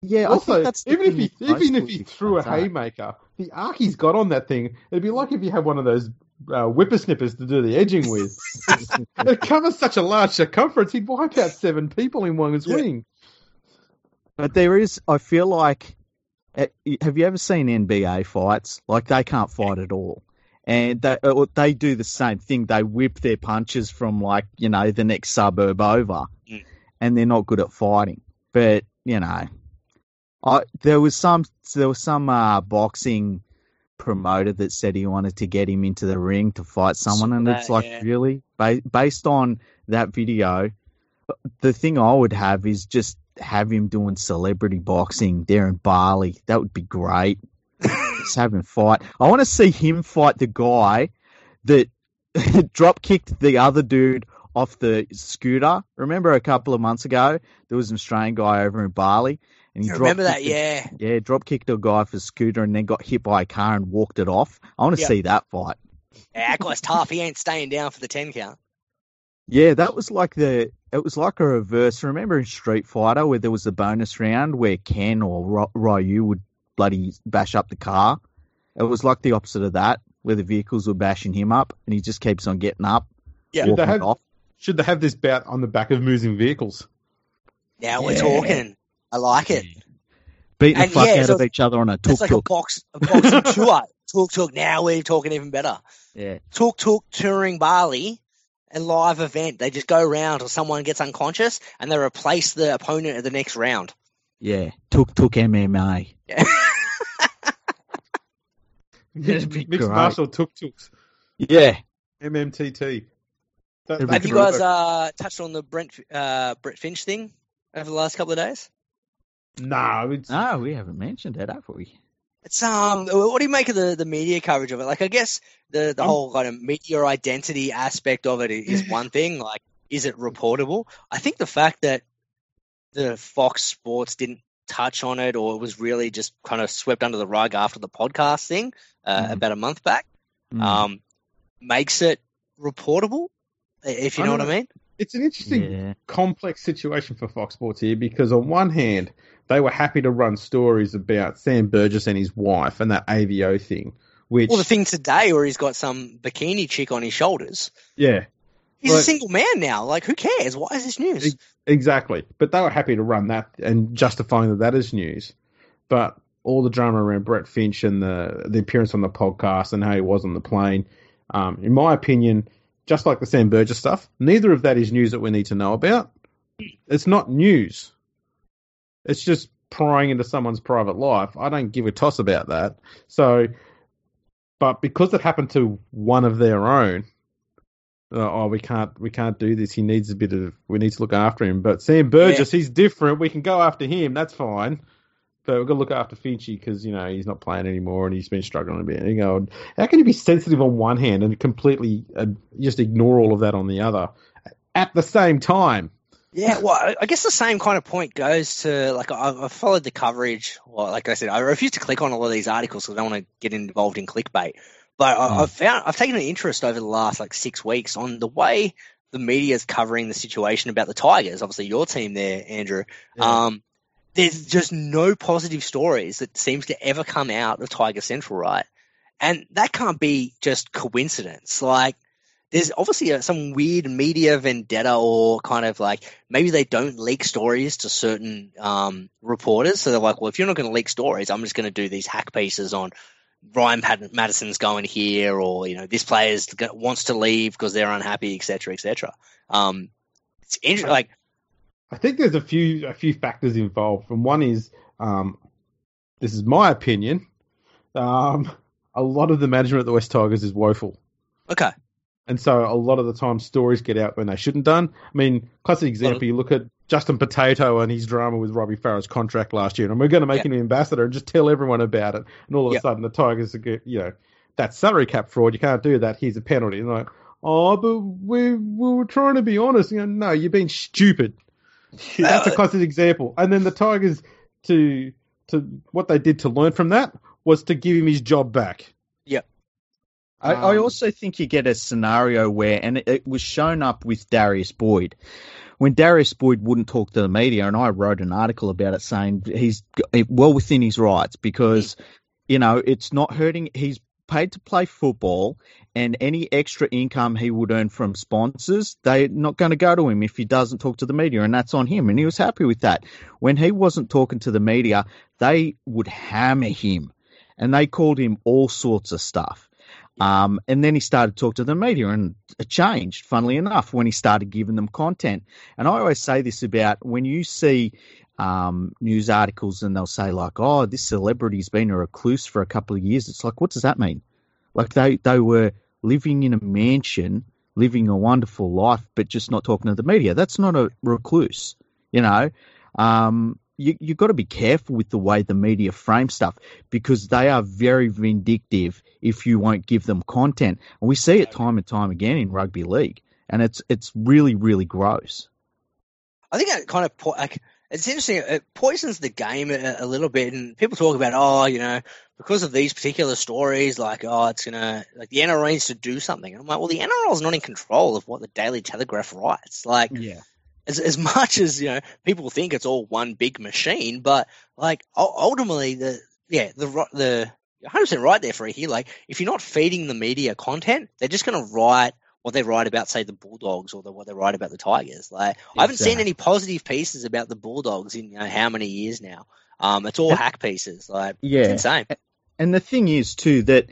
B: Yeah, I
A: Also,
B: think that's
A: even if he even if he threw a
B: fans,
A: haymaker, the arc he's got on that thing, it'd be like if you had one of those uh, whippersnippers to do the edging with. it covers such a large circumference, he'd wipe out seven people in one
C: Yeah.
A: swing.
B: But there is, I feel like, have you ever seen NBA fights? Like they can't fight at all, and they uh, they do the same thing. They whip their punches from like you know the next suburb over,
C: Mm.
B: and they're not good at fighting. But you know, I there was some there was some uh, boxing promoter that said he wanted to get him into the ring to fight someone, and
C: that,
B: it's like
C: yeah.
B: really ba- based on that video. The thing I would have is just have him doing celebrity boxing there in Bali. That would be great. Let's have him fight. I want to see him fight the guy that drop kicked the other dude off the scooter. Remember a couple of months ago, there was an Australian guy over in Bali, and he
C: remember that?
B: a-
C: Yeah.
B: yeah, drop kicked a guy for scooter and then got hit by a car and walked it off. I want to
C: Yep.
B: see that fight.
C: yeah. That guy's tough. He ain't staying down for the 10 count.
B: Yeah, that was like the it was like a reverse. Remember in Street Fighter where there was a bonus round where Ken or Ryu would bloody bash up the car. It was like the opposite of that, where the vehicles were bashing him up, and he just keeps on getting up,
C: Yeah.
A: Should they have
B: off.
A: should they have this bout on the back of moving vehicles?
C: Now we're talking. I like it.
B: beating the fuck
C: yeah,
B: out
C: so
B: of each other on a tuk
C: It's like a box, a boxing tour. Tuk tuk. Now we're talking even better.
B: Yeah,
C: Tuk tuk touring Bali, a live event. They just go around till someone gets unconscious and they replace the opponent at the next round.
B: yeah, took took MMA. That'd be
A: Mixed
B: great.
A: martial tuk tuks,
B: Yeah,
A: MMTT. That,
B: Have
A: that
C: Have you guys uh, touched on the Brent uh, Brett Finch thing over the last couple of days?
A: no, it's
B: no, we haven't mentioned it, have we?
C: It's um, what do you make of the, the media coverage of it? Like, I guess the the
A: Um,
C: whole kind of media identity aspect of it is one thing. Like, is it reportable? I think the fact that the Fox Sports didn't touch on it, or it was really just kind of swept under the rug after the podcast thing uh,
B: Mhm.
C: about a month back,
B: Mm.
C: um, makes it reportable. If you
A: I
C: know what I mean?
A: It's an interesting
B: yeah,
A: complex situation for Fox Sports here because on one hand they were happy to run stories about Sam Burgess and his wife and that AVO thing, which
C: Well, the thing today where he's got some bikini chick on his shoulders.
A: yeah,
C: He's a single man now. Like, who cares? Why is this news?
A: Exactly. But they were happy to run that and justifying that that is news. But all the drama around Brett Finch and the the appearance on the podcast and how he was on the plane, um, in my opinion, just like the Sam Burgess stuff, neither of that is news that we need to know about. It's not news. It's just prying into someone's private life. I don't give a toss about that. So, but because it happened to one of their own, uh, oh, we can't, we can't do this. He needs a bit of, we need to look after him. But Sam Burgess, he's different. We can go after him. That's fine. But we've got to look after Finchy because you know he's not playing anymore and he's been struggling a bit. And you go, how can you be sensitive on one hand and completely uh, just ignore all of that on the other at the same time?
C: Yeah, well, I- guess the same kind of point goes to like I- I've followed the coverage. Well, like I said, I refuse to click on a lot of these articles because I don't want to get involved in clickbait. But I,
B: Mm.
C: I've found I've taken an interest over the last like six weeks on the way the media is covering the situation about the Tigers. Obviously, your team there, Andrew.
A: Yeah.
C: Um, there's just no positive stories that seems to ever come out of Tiger Central, right? And that can't be just coincidence. Like, there's obviously uh some weird media vendetta or kind of like maybe they don't leak stories to certain um, reporters. So they're like, well, if you're not going to leak stories, I'm just going to do these hack pieces on Ryan Matterson's going here, or you know, this player wants to leave because they're unhappy, etc., etc. Um, it's interesting. Like,
A: I think there's a few a few factors involved, and one is um, this is my opinion. Um, a lot of the management at the West Tigers is woeful,
C: okay,
A: and so a lot of the time stories get out when they shouldn't done. I mean, classic example: you look at Justin Potato and his drama with Robbie Farah's contract last year, and we're going to make
C: Yeah.
A: him an ambassador and just tell everyone about it, and all of
C: Yeah.
A: a sudden the Tigers are, get- you know, that's salary cap fraud. You can't do that. Here's a penalty. And like, oh, but we we were trying to be honest. You know, no, you're being stupid. That's a classic example. And then the Tigers to to what they did to learn from that was to give him his job back.
B: I, I
A: Um,
B: also think you get a scenario where, and it, it was shown up with Darius Boyd, when Darius Boyd wouldn't talk to the media, and I wrote an article about it saying he's well within his rights because, you know, it's not hurting. He's paid to play football, and any extra income he would earn from sponsors, they're not going to go to him if he doesn't talk to the media, and that's on him. And he was happy with that. When he wasn't talking to the media, they would hammer him, and they called him all sorts of stuff. Um, and then he started to talk to the media, and it changed, funnily enough, when he started giving them content. And I always say this about when you see um, news articles and they'll say, like, oh, this celebrity's been a recluse for a couple of years. It's like, what does that mean? Like, they, they were living in a mansion, living a wonderful life, but just not talking to the media. That's not a recluse, you know? Um, you you've got to be careful with the way the media frame stuff because they are very vindictive if you won't give them content, and we see it time and time again in rugby league, and it's it's really really gross.
C: I think it kind of po- like it's interesting. It poisons the game a, a, little bit, and people talk about, oh, you know, because of these particular stories, like, oh, it's gonna like the NRL needs to do something. And I'm like, well, the NRL is not in control of what the Daily Telegraph writes. Like,
B: yeah.
C: As, as much as you know, people think it's all one big machine, but like ultimately, the yeah, the the 100 percent right there, Freaky. Like, if you're not feeding the media content, they're just going to write what they write about, say, the Bulldogs or the, what they write about the Tigers. Like, exactly. I haven't seen any positive pieces about the Bulldogs in you know, how many years now. Um, it's all and, hack pieces. Like, yeah, it's insane.
B: And the thing is too that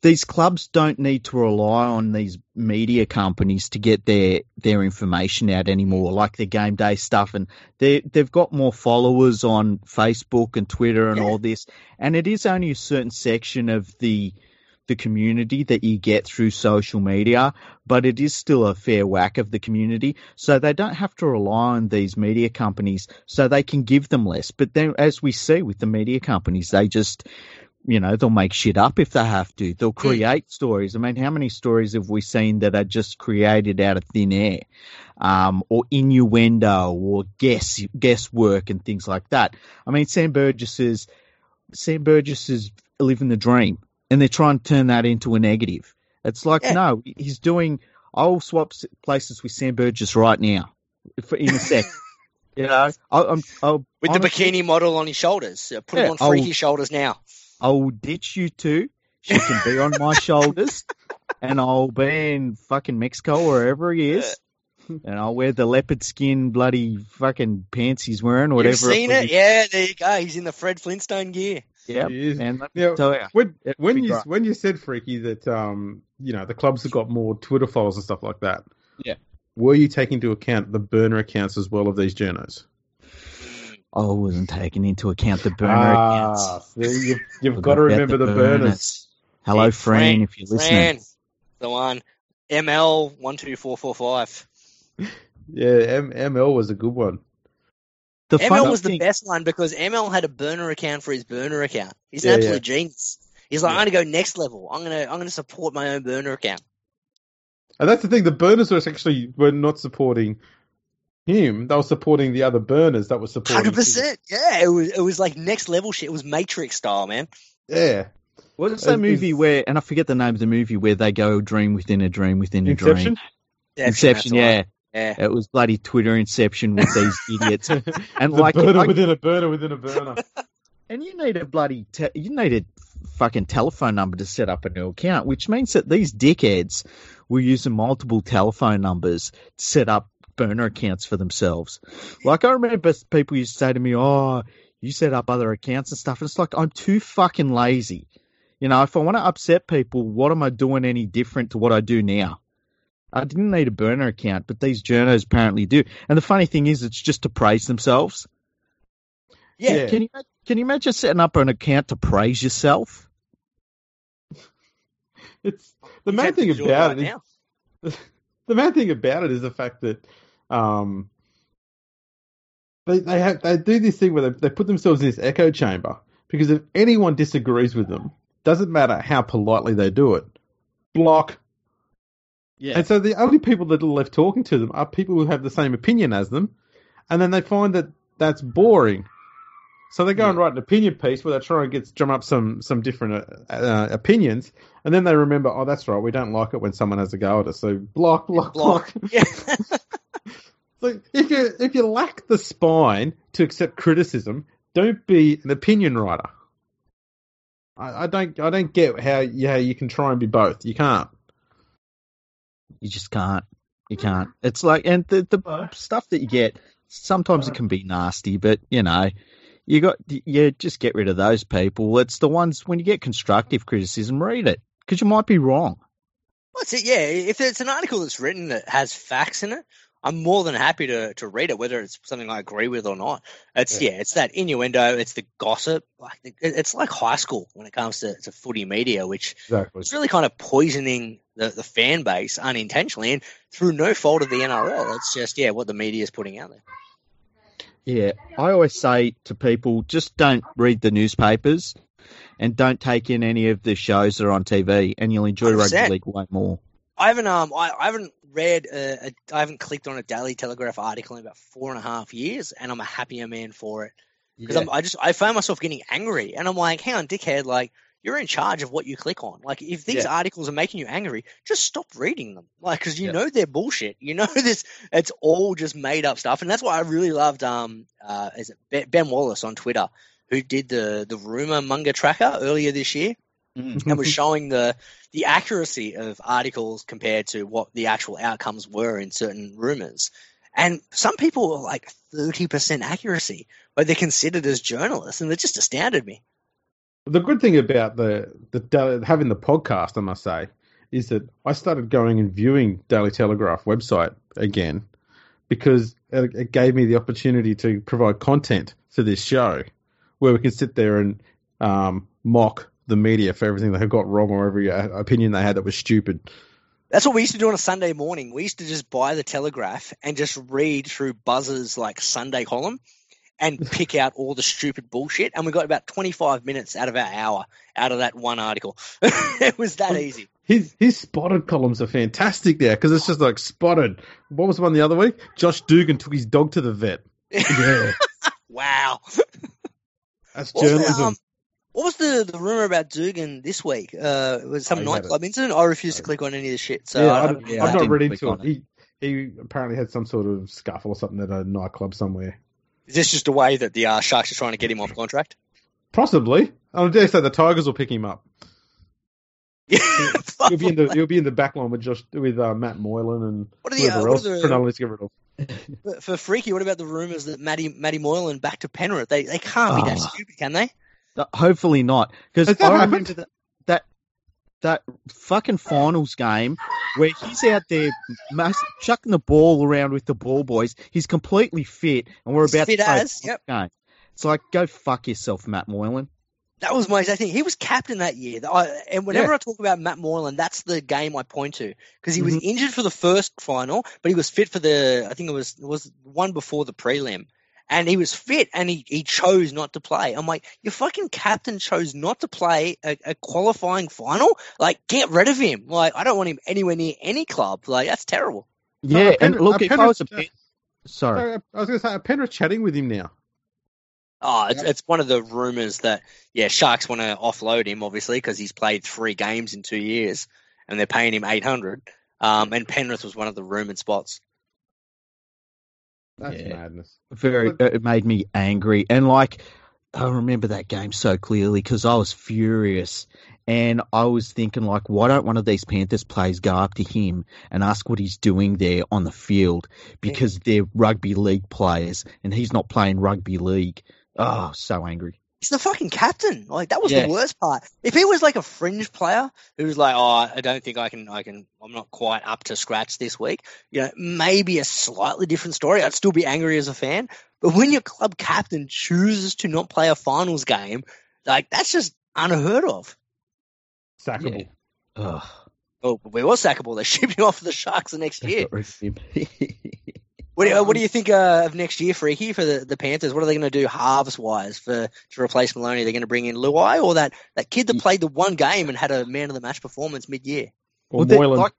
B: these clubs don't need to rely on these media companies to get their their information out anymore, like their game day stuff, and they they've got more followers on Facebook and Twitter and yeah. all this, and it is only a certain section of the the community that you get through social media, but it is still a fair whack of the community. So they don't have to rely on these media companies so they can give them less. But then, as we see with the media companies, they just, you know, they'll make shit up if they have to. They'll hmm. create stories. I mean, how many stories have we seen that are just created out of thin air? Um, or innuendo or guess guesswork and things like that. I mean, Sam Burgess's Sam Burgess is living the dream and they're trying to turn that into a negative. It's like, yeah. no, he's doing. I'll swap places with Sam Burgess right now, for, in a sec. you know, I, am
C: I'll, with honestly, the bikini model on his shoulders. Put yeah, him on freaky I'll, shoulders now.
B: I'll ditch you two. She can be on my shoulders, and I'll be in fucking Mexico wherever he is. And I'll wear the leopard skin bloody fucking pants he's wearing, whatever. You've
C: seen it? it? Yeah, there you go. He's in the Fred Flintstone gear.
B: Yeah, and
A: you. when when you when you said freaky that um you know the clubs have got more Twitter followers and stuff like that.
B: Yeah,
A: were you taking into account the burner accounts as well of these journos?
B: I wasn't taking into account the burner ah, accounts.
A: See, you've, you've got to remember the, the burners. burners.
B: Hello, hey, Fran, if you're listening. Fran,
C: the one ML one two four four five.
A: Yeah, M- ML was a good one.
C: The ML was thing... the best one because ML had a burner account for his burner account. He's an yeah, absolute yeah. genius. He's like, yeah. I'm going to go next level. I'm going to I'm going to support my own burner account.
A: And that's the thing. The burners were actually were not supporting him. They were supporting the other burners that were supporting.
C: Hundred percent. Yeah, it was it was like next level shit. It was Matrix style, man.
A: Yeah.
B: What's that movie where? And I forget the name of the movie where they go dream within a dream within a
A: Inception?
B: dream. Inception. Inception yeah. Yeah. It was bloody Twitter inception with these idiots. And
A: the like burner I, within a burner within a burner.
B: And you need a bloody te- you need a fucking telephone number to set up a new account, which means that these dickheads were using multiple telephone numbers to set up burner accounts for themselves. Like I remember people used to say to me, "Oh, you set up other accounts and stuff." And it's like I'm too fucking lazy. You know, if I want to upset people, what am I doing any different to what I do now? I didn't need a burner account, but these journos apparently do. And the funny thing is, it's just to praise themselves.
C: Yeah.
B: Can you can you imagine setting up an account to praise yourself?
A: It's the main thing about it. Is, the main thing about it is the fact that um, they they have they do this thing where they, they put themselves in this echo chamber because if anyone disagrees with them, doesn't matter how politely they do it, block, yeah. And so the only people that are left talking to them are people who have the same opinion as them, and then they find that that's boring. So they go yeah. and write an opinion piece where they try and get drum up some some different uh, uh, opinions, and then they remember, oh, that's right, we don't like it when someone has a go at us. So block, block, block. block. Yeah. so if you if you lack the spine to accept criticism, don't be an opinion writer. I, I don't I don't get how yeah you can try and be both. You can't.
B: You just can't. You can't. It's like, and the the stuff that you get, sometimes it can be nasty, but you know, you got yeah, just get rid of those people. It's the ones when you get constructive criticism, read it because you might be wrong.
C: What's it? Yeah, if it's an article that's written that has facts in it, I'm more than happy to to read it, whether it's something I agree with or not. It's yeah, yeah it's that innuendo, it's the gossip. Like it's like high school when it comes to, to footy media, which exactly. is really kind of poisoning the, the fan base unintentionally and through no fault of the NRL. It's just yeah, what the media is putting out there.
B: Yeah, I always say to people, just don't read the newspapers and don't take in any of the shows that are on TV, and you'll enjoy
C: 100%.
B: rugby league way more.
C: I haven't um I, I haven't read I haven't clicked on a Daily Telegraph article in about four and a half years, and I'm a happier man for it because
B: Yeah.
C: I just I found myself getting angry, and I'm like, hang on, dickhead, like you're in charge of what you click on. Like if these
B: Yeah.
C: articles are making you angry, just stop reading them. Like because you
B: Yeah.
C: know they're bullshit. You know this it's all just made up stuff, and that's why I really loved um uh is it Ben- Ben Wallace on Twitter who did the the rumor monger tracker earlier this year
B: Mm.
C: and was showing the the accuracy of articles compared to what the actual outcomes were in certain rumors. And some people were like thirty percent accuracy, but they're considered as journalists, and it just astounded me.
A: The good thing about the the having the podcast, I must say, is that I started going and viewing Daily Telegraph website again because it, it gave me the opportunity to provide content for this show, where we could sit there and um, mock the media for everything they got wrong or every uh, opinion they had that was stupid.
C: That's what we used to do on a Sunday morning. We used to just buy the Telegraph and just read through Buzz's like Sunday column and pick out all the stupid bullshit. And we got about 25 minutes out of our hour out of that one article. it was that easy.
A: His his spotted columns are fantastic there because it's just like spotted. What was the one the other week? Josh Dugan took his dog to the vet. Yeah,
C: wow.
A: that's
C: What was, the,
A: journalism.
C: um, what was the, the rumor about Dugan this week? Uh, it was some
A: Oh,
C: nightclub incident. I refuse to click on any of the shit. So
A: yeah,
C: I,
A: I,
C: don't-
B: yeah,
A: I've not
B: didn't
A: read into
B: on
A: it. He he apparently had some sort of scuffle or something at a nightclub somewhere.
C: is this just a way that the uh, Sharks are trying to get him off contract?
A: Possibly. I dare say the Tigers will pick him up. He'll be in the he'll be in the back line with Josh with uh, Matt Moylan and
C: What are the, uh,
A: whoever
C: what
A: else.
C: are the-
A: Cronulla needs to get rid of.
C: for, for Freaky, what about the rumors that Matty Matty Moylan back to Penrith? They they can't be that
B: Oh.
C: stupid, can they?
B: Uh, Hopefully not, because I
A: that
B: remember that, that that fucking finals game where he's out there mas- chucking the ball around with the ball boys. He's completely fit, and we're
C: He's
B: about
C: fit
B: to play
C: as, yep.
B: game. It's like go fuck yourself, Matt Moylan.
C: That was my exact thing. He was captain that year. I, and whenever I talk about Matt Moylan, that's the game I point to because he was
B: Mm-hmm.
C: injured for the first final, but he was fit for the. I think it was it was one before the prelim, and he was fit and he, he chose not to play. I'm like, your fucking captain chose not to play a, a qualifying final. Like, get rid of him. Like, I don't want him anywhere near any club. Like, that's terrible.
B: Yeah, and
A: Penrith-
B: look, if I
A: Penrith-
B: was a bit, sorry,
A: I was going to say, are Penrith chatting with him now?
C: Oh, it's, it's one of the rumors that yeah, Sharks want to offload him obviously because he's played three games in two years and they're paying him eight hundred. Um, and Penrith was one of the rumored spots.
A: That's
B: Yeah.
A: madness.
B: very it made me angry. And like i remember that game so clearly because i was furious. And i was thinking like why don't one of these panthers players go up to him and ask what he's doing there on the field? Because they're rugby league players and he's not playing rugby league. Oh so angry
C: He's the fucking captain. Like that was
B: Yeah.
C: the worst part. If he was like a fringe player who was like, oh, I don't think I can, I can, I'm not quite up to scratch this week. You know, maybe a slightly different story. I'd still be angry as a fan. But when your club captain chooses to not play a finals game, like that's just unheard of.
A: Sackable.
B: Ugh.
C: Oh, we were sackable. They shipped him off to the Sharks the next
B: They
C: year.
B: got rid of him.
C: What do you, what do you think uh, of next year, Freaky, for the, the Panthers? What are they going to do halves wise for to replace Maloney? They're going to bring in Luai or that, that kid that played the one game and had a man of the match performance mid year?
A: Or
B: Well, they-
A: Moylan.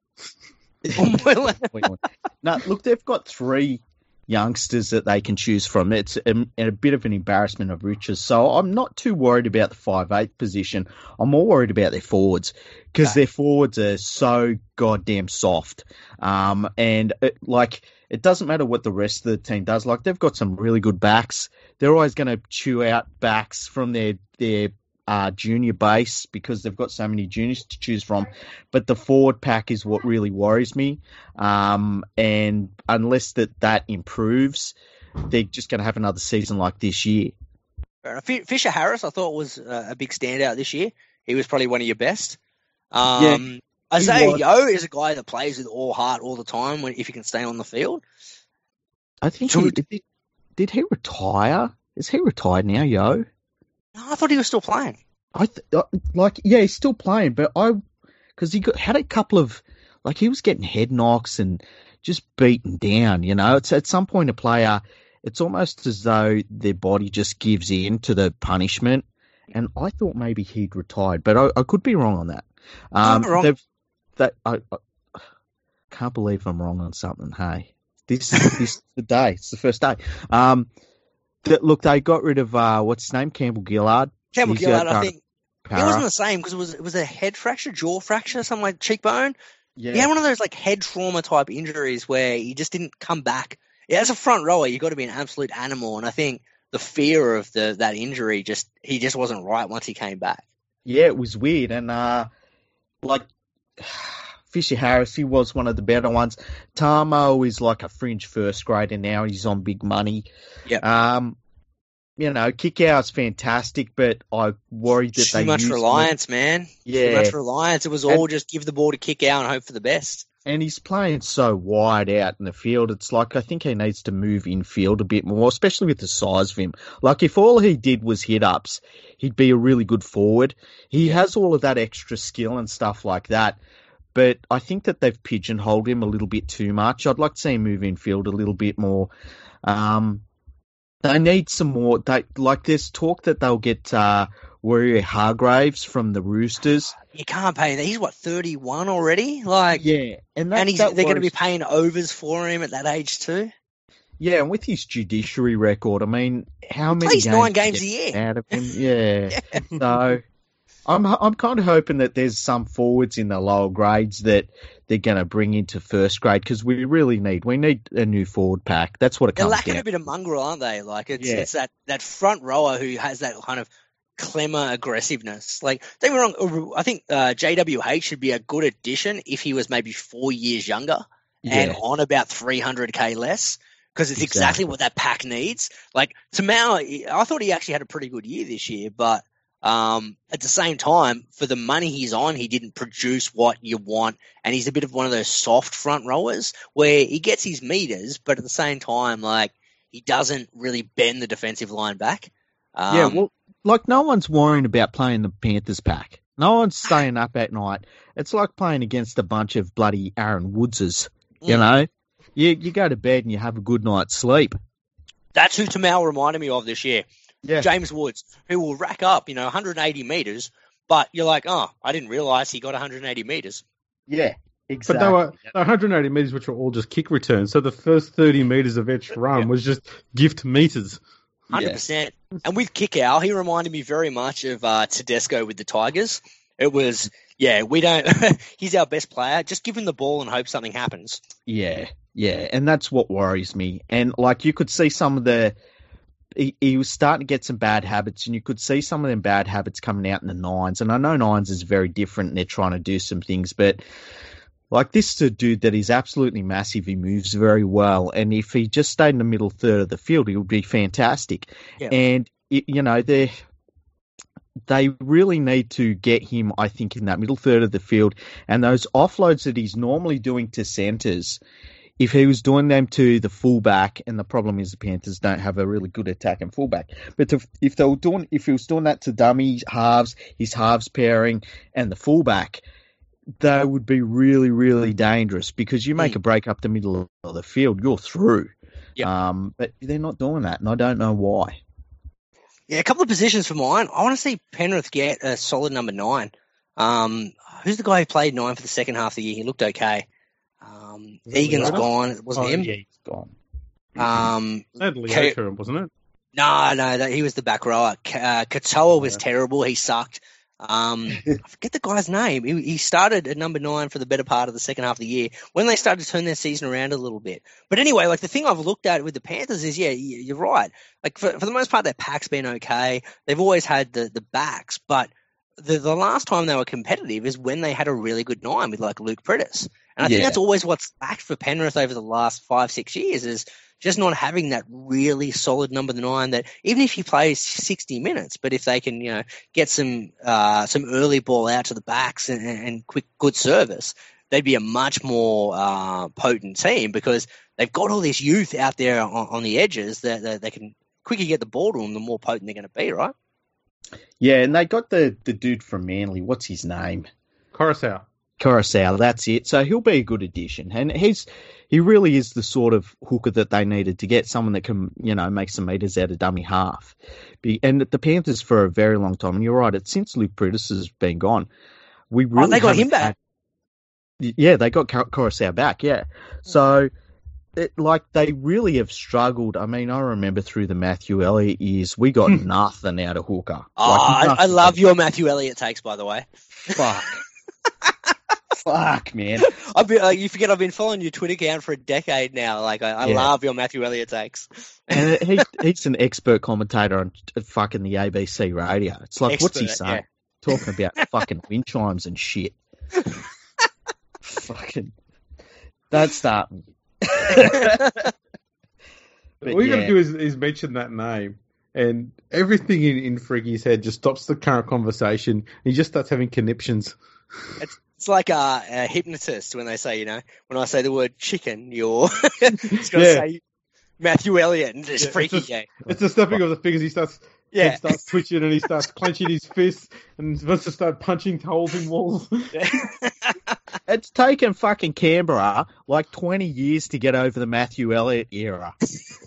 B: no, look, they've got three youngsters that they can choose from. It's a, a bit of an embarrassment of riches. So I'm not too worried about the five eight position. I'm more worried about their forwards because
C: Okay.
B: their forwards are so goddamn soft. Um, and it, like it doesn't matter what the rest of the team does. Like they've got some really good backs. They're always going to chew out backs from their their uh, junior base because they've got so many juniors to choose from. But the forward pack is what really worries me. Um, and unless that that improves, they're just going to have another season like this year.
C: Fair enough. Fi- Fisher Harris, I thought was a big standout this year. He was probably one of your best. Um, Isaiah
B: was.
C: Yeo is a guy that plays with all heart all the time when if he can stay on the field.
B: I think
C: So
B: he, did, did he retire? Is he retired now, yo?
C: No, I thought he was still playing.
B: I th- uh, like yeah, he's still playing, but I because he got, had a couple of like he was getting head knocks and just beaten down. You know, it's at some point a player it's almost as though their body just gives in to the punishment. And I thought maybe he'd retired, but I, I could be wrong on that. Um,
C: wrong.
B: they've- That I, I can't believe I'm wrong on something. Hey, this is this the day. It's the first day. Um, that look, they got rid of uh, what's his name, Campbell Gillard.
C: Campbell
B: He's
C: Gillard, I think it wasn't the same because it was it was a head fracture, jaw fracture, something like cheekbone.
B: yeah.
C: He had one of those like head trauma type injuries where he just didn't come back. Yeah, as a front rower, you've got to be an absolute animal, and I think the fear of the that injury just he just wasn't right once he came back.
B: Yeah, it was weird, and uh, like Fisher Harris, he was one of the better ones. Tamou is like a fringe first grader now. He's on big money.
C: Yep.
B: Um, you know, Kikau's fantastic, but I worried that
C: Too
B: they
C: much reliance, man. Too
B: Yeah,
C: much reliance. It was all just give the ball to Kikau and hope for the best.
B: and he's playing so wide out in the field. It's like I think he needs to move infield a bit more, especially with the size of him. Like if all he did was hit ups, he'd be a really good forward. He
C: Yeah.
B: has all of that extra skill and stuff like that. But I think that they've pigeonholed him a little bit too much. I'd like to see him move infield a little bit more. Um, they need some more. They like there's talk that they'll get uh, Waerea-Hargreaves from the Roosters.
C: You can't pay that. He's what thirty one already. Like,
B: Yeah, and that,
C: and he's, they're going to be paying overs for him at that age too.
B: Yeah, and with his judiciary record, I mean, how many
C: plays
B: games
C: nine games a year.
B: out of him? Yeah. so I'm I'm kind of hoping that there's some forwards in the lower grades that they're going to bring into first grade because we really need we need a new forward pack. That's what it
C: They're
B: comes
C: lacking
B: down.
C: a bit of mongrel, aren't they? Like it's
B: Yeah.
C: it's that that front rower who has that kind of clemmer aggressiveness. Like don't get me wrong, I think uh, JWH should be a good addition if he was maybe four years younger and on about 300k less. Because it's exactly.
B: Exactly.
C: what that pack needs. Like Tamou, I thought he actually had a pretty good year this year, but um, at the same time, for the money he's on, he didn't produce what you want, and he's a bit of one of those soft front rowers where he gets his meters, but at the same time, like he doesn't really bend the defensive line back. Um,
B: yeah. Well, like no one's worrying about playing the Panthers pack. No one's staying up at night. It's like playing against a bunch of bloody Aaron Woodses. You
C: Mm.
B: know, you you go to bed and you have a good night's sleep.
C: that's who Tamou reminded me of this year.
B: Yeah.
C: James Woods, who will rack up, you know, 180 meters, but you're like, oh, I didn't realize he got 180 meters.
B: Yeah,
A: But
B: exactly.
A: they were they were 180 meters, which were all just kick returns. So the first 30 meters of each run was just gift meters.
C: Hundred percent. And with Kikau, he reminded me very much of uh, Tedesco with the Tigers. It was, yeah, we don't. he's our best player. Just give him the ball and hope something happens.
B: Yeah, yeah, and that's what worries me. And like you could see some of the, he, he was starting to get some bad habits, and you could see some of them bad habits coming out in the nines. And I know nines is very different, and they're trying to do some things, but like this is a dude that is absolutely massive. He moves very well, and if he just stayed in the middle third of the field, he would be fantastic.
C: Yeah.
B: And y- you know they they really need to get him, I think, in that middle third of the field, and those offloads that he's normally doing to centres. If he was doing them to the fullback, and the problem is the Panthers don't have a really good attack and fullback, but if, if they were doing, if he was doing that to dummy halves, his halves pairing, and the fullback, they would be really, really dangerous because you make
C: Mm.
B: a break up the middle of the field, you're through.
C: Yep.
B: Um, but they're not doing that, and I don't know why.
C: Yeah, a couple of positions for mine. I want to see Penrith get a solid number nine. Um, who's the guy who played nine for the second half of the year? He looked okay. Um,
A: Was that
C: Egan's
A: Leota?
C: gone. It wasn't
A: Oh,
C: him.
B: Yeah, he's gone.
C: Um,
A: That
C: Okay.
A: Leota, wasn't it?
C: No, no, that, he was the back rower. K- Uh, Katoa was
A: Yeah.
C: terrible. He sucked. Um, I forget the guy's name. He, he started at number nine for the better part of the second half of the year when they started to turn their season around a little bit. But anyway, like the thing I've looked at with the Panthers is, yeah, you- you're right. Like for, for the most part, their pack's been okay. They've always had the, the backs, but the, the last time they were competitive is when they had a really good nine with like Luke Priddis. And I think that's always what's lacked for Penrith over the last five, six years is just not having that really solid number nine that even if he plays 60 minutes, but if they can, you know, get some uh, some early ball out to the backs and, and quick good service, they'd be a much more uh, potent team because they've got all this youth out there on, on the edges that, that they can quicker get the ball to them, the more potent they're going to be, right?
B: Yeah, and they got the, the dude from Manly. What's his name?
A: Koroisau.
B: Koroisau, that's it. So he'll be a good addition, and he's he really is the sort of hooker that they needed to get someone that can you know make some meters out of dummy half. And the Panthers for a very long time, and you're right, it's since Luke Priddis has been gone. We oh, really
C: oh, they got him back.
B: had- yeah, they got Koroisau back. Yeah, hmm. so. It, like they really have struggled. I mean, I remember through the Matthew Elliott years, we got hmm. nothing out of Hooker.
C: Oh,
B: Like,
C: I, I love your Matthew Elliott takes, by the way.
B: Fuck. Fuck, man.
C: I've been, like, you forget I've been following your Twitter account for a decade now. Like, I, I
B: Yeah.
C: love your Matthew Elliott takes.
B: And he, he's an expert commentator on fucking the ABC radio. It's like, what's he
C: Expert,
B: saying? Talking about fucking wind chimes and shit. fucking. Don't start me. But
A: All you got
B: yeah.
A: to do is, is mention that name, and everything in, in Freaky's head just stops the current conversation. He just starts having conniptions.
C: It's like a, a hypnotist when they say, you know, when I say the word chicken, you're just going to
A: Yeah.
C: say Matthew Elliott and just
A: Yeah,
C: freaky
A: it's
C: you.
A: It's the stepping of the fingers. He starts,
C: Yeah.
A: he starts twitching, and he starts clenching his fists, and wants to start punching holes in walls.
B: It's taken fucking Canberra like 20 years to get over the Matthew Elliott era.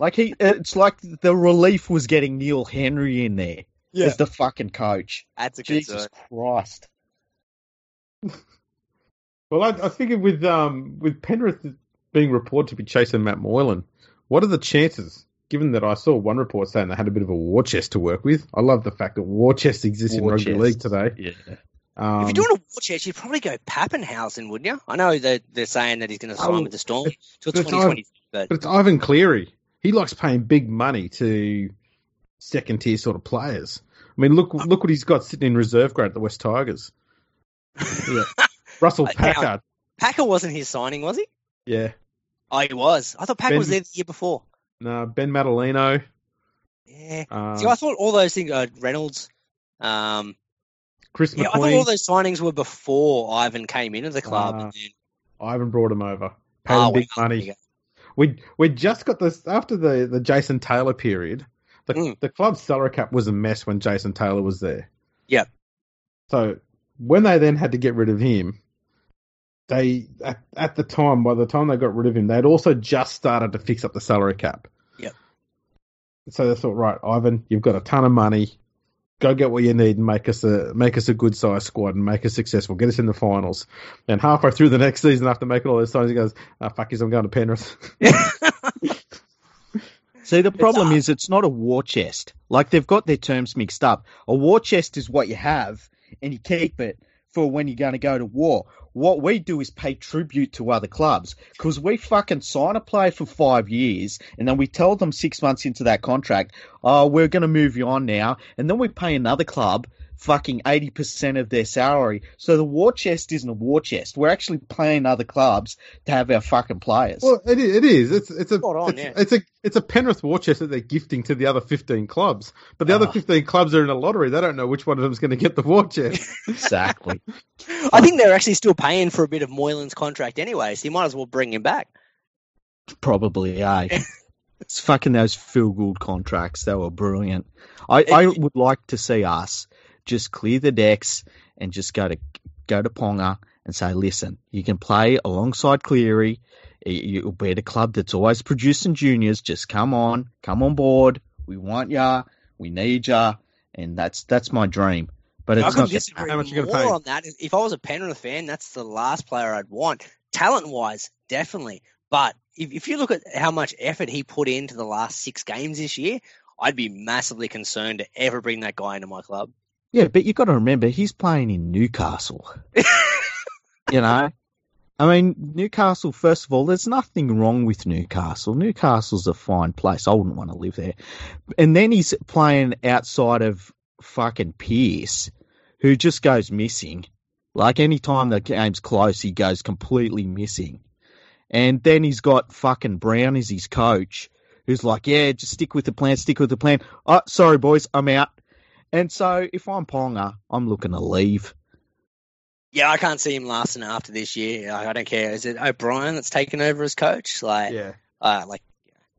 B: Like, he, it's like the relief was getting Neil Henry in there
C: Yeah.
B: as the fucking coach.
C: That's a good
B: Jesus
C: sort.
B: Christ.
A: Well, I, I think with um with Penrith being reported to be chasing Matt Moylan, what are the chances? Given that I saw one report saying they had a bit of a war chest to work with, I love the fact that war chest exists
B: War
A: in rugby
B: chest.
A: league today.
B: Yeah.
A: Um,
C: if you're doing a war chest, you'd probably go Papenhuyzen, wouldn't you? I know they're, they're saying that he's going to sign
A: Oh,
C: with the Storm till
A: but
C: 2020, but
A: but it's Ivan Cleary. He likes paying big money to second tier sort of players. I mean, look look what he's got sitting in reserve grade at the West Tigers. Yeah. Russell
C: Packer. hang on.
A: Packard.
C: Packer wasn't his signing, was he?
A: Yeah.
C: Oh, he was. I thought Packer
A: Ben-
C: was there the year before.
A: No, Ben Matulino.
C: Yeah.
A: Um,
C: See, I thought all those things, uh, Reynolds, um,
A: Chris
C: yeah, I thought all those signings were before Ivan came into the club. And then,
A: Ivan brought him over. Paid him big
C: well,
A: money. We we just got this after the, the Jason Taylor period. The
C: Mm.
A: the club's salary cap was a mess when Jason Taylor was there.
C: Yep.
A: So when they then had to get rid of him, they at, at the time by the time they got rid of him, they'd also just started to fix up the salary cap.
C: Yep.
A: So they thought, right, Ivan, you've got a ton of money. Go get what you need and make us a make us a good size squad and make us successful. Get us in the finals. And halfway through the next season, after making all those signs, he goes, "Ah, fuck you, I'm going to Penrith."
B: See, the problem is it's not a war chest. Like they've got their terms mixed up. A war chest is what you have and you keep it for when you're going to go to war. What we do is pay tribute to other clubs because we fucking sign a player for five years and then we tell them six months into that contract, oh, we're going to move you on now. And then we pay another club fucking 80% of their salary. So the war chest isn't a war chest. We're actually paying other clubs to have our fucking players.
A: Well, it is. It is. It's it's a
C: Spot on,
A: it's,
C: yeah.
A: it's a it's a Penrith war chest that they're gifting to the other fifteen clubs. But the other
B: Ah.
A: fifteen clubs are in a lottery. They don't know which one of them is going to get the war chest.
B: exactly.
C: I think they're actually still paying for a bit of Moylan's contract anyway, so you might as well bring him back.
B: Probably, eh? it's fucking those feel good contracts. They were brilliant. I, I would like to see us just clear the decks and just go to go to Ponga and say, listen, you can play alongside Cleary. You- You'll be at a club that's always producing juniors. Just come on, come on board. We want ya. We need ya, and that's that's my dream. But
C: I
B: it's
C: couldn't
B: not.
C: disagree
A: how much you
C: more
A: gonna pay?
C: on that. If I was a Penrith fan, that's the last player I'd want. Talent wise, definitely. But if, if you look at how much effort he put into the last six games this year, I'd be massively concerned to ever bring that guy into my club.
B: Yeah, but you've got to remember he's playing in Newcastle. you know, I mean Newcastle. First of all, there's nothing wrong with Newcastle. Newcastle's a fine place. I wouldn't want to live there. And then he's playing outside of fucking Pearce, who just goes missing. Like any time the game's close, he goes completely missing. And then he's got fucking Brown as his coach, who's like, "Yeah, just stick with the plan. Stick with the plan." Oh, sorry, boys, I'm out. And so if I'm Ponga, I'm looking to leave.
C: Yeah, I can't see him lasting after this year. I, I don't care. Is it O'Brien that's taken over as coach? Like,
A: yeah.
C: uh, like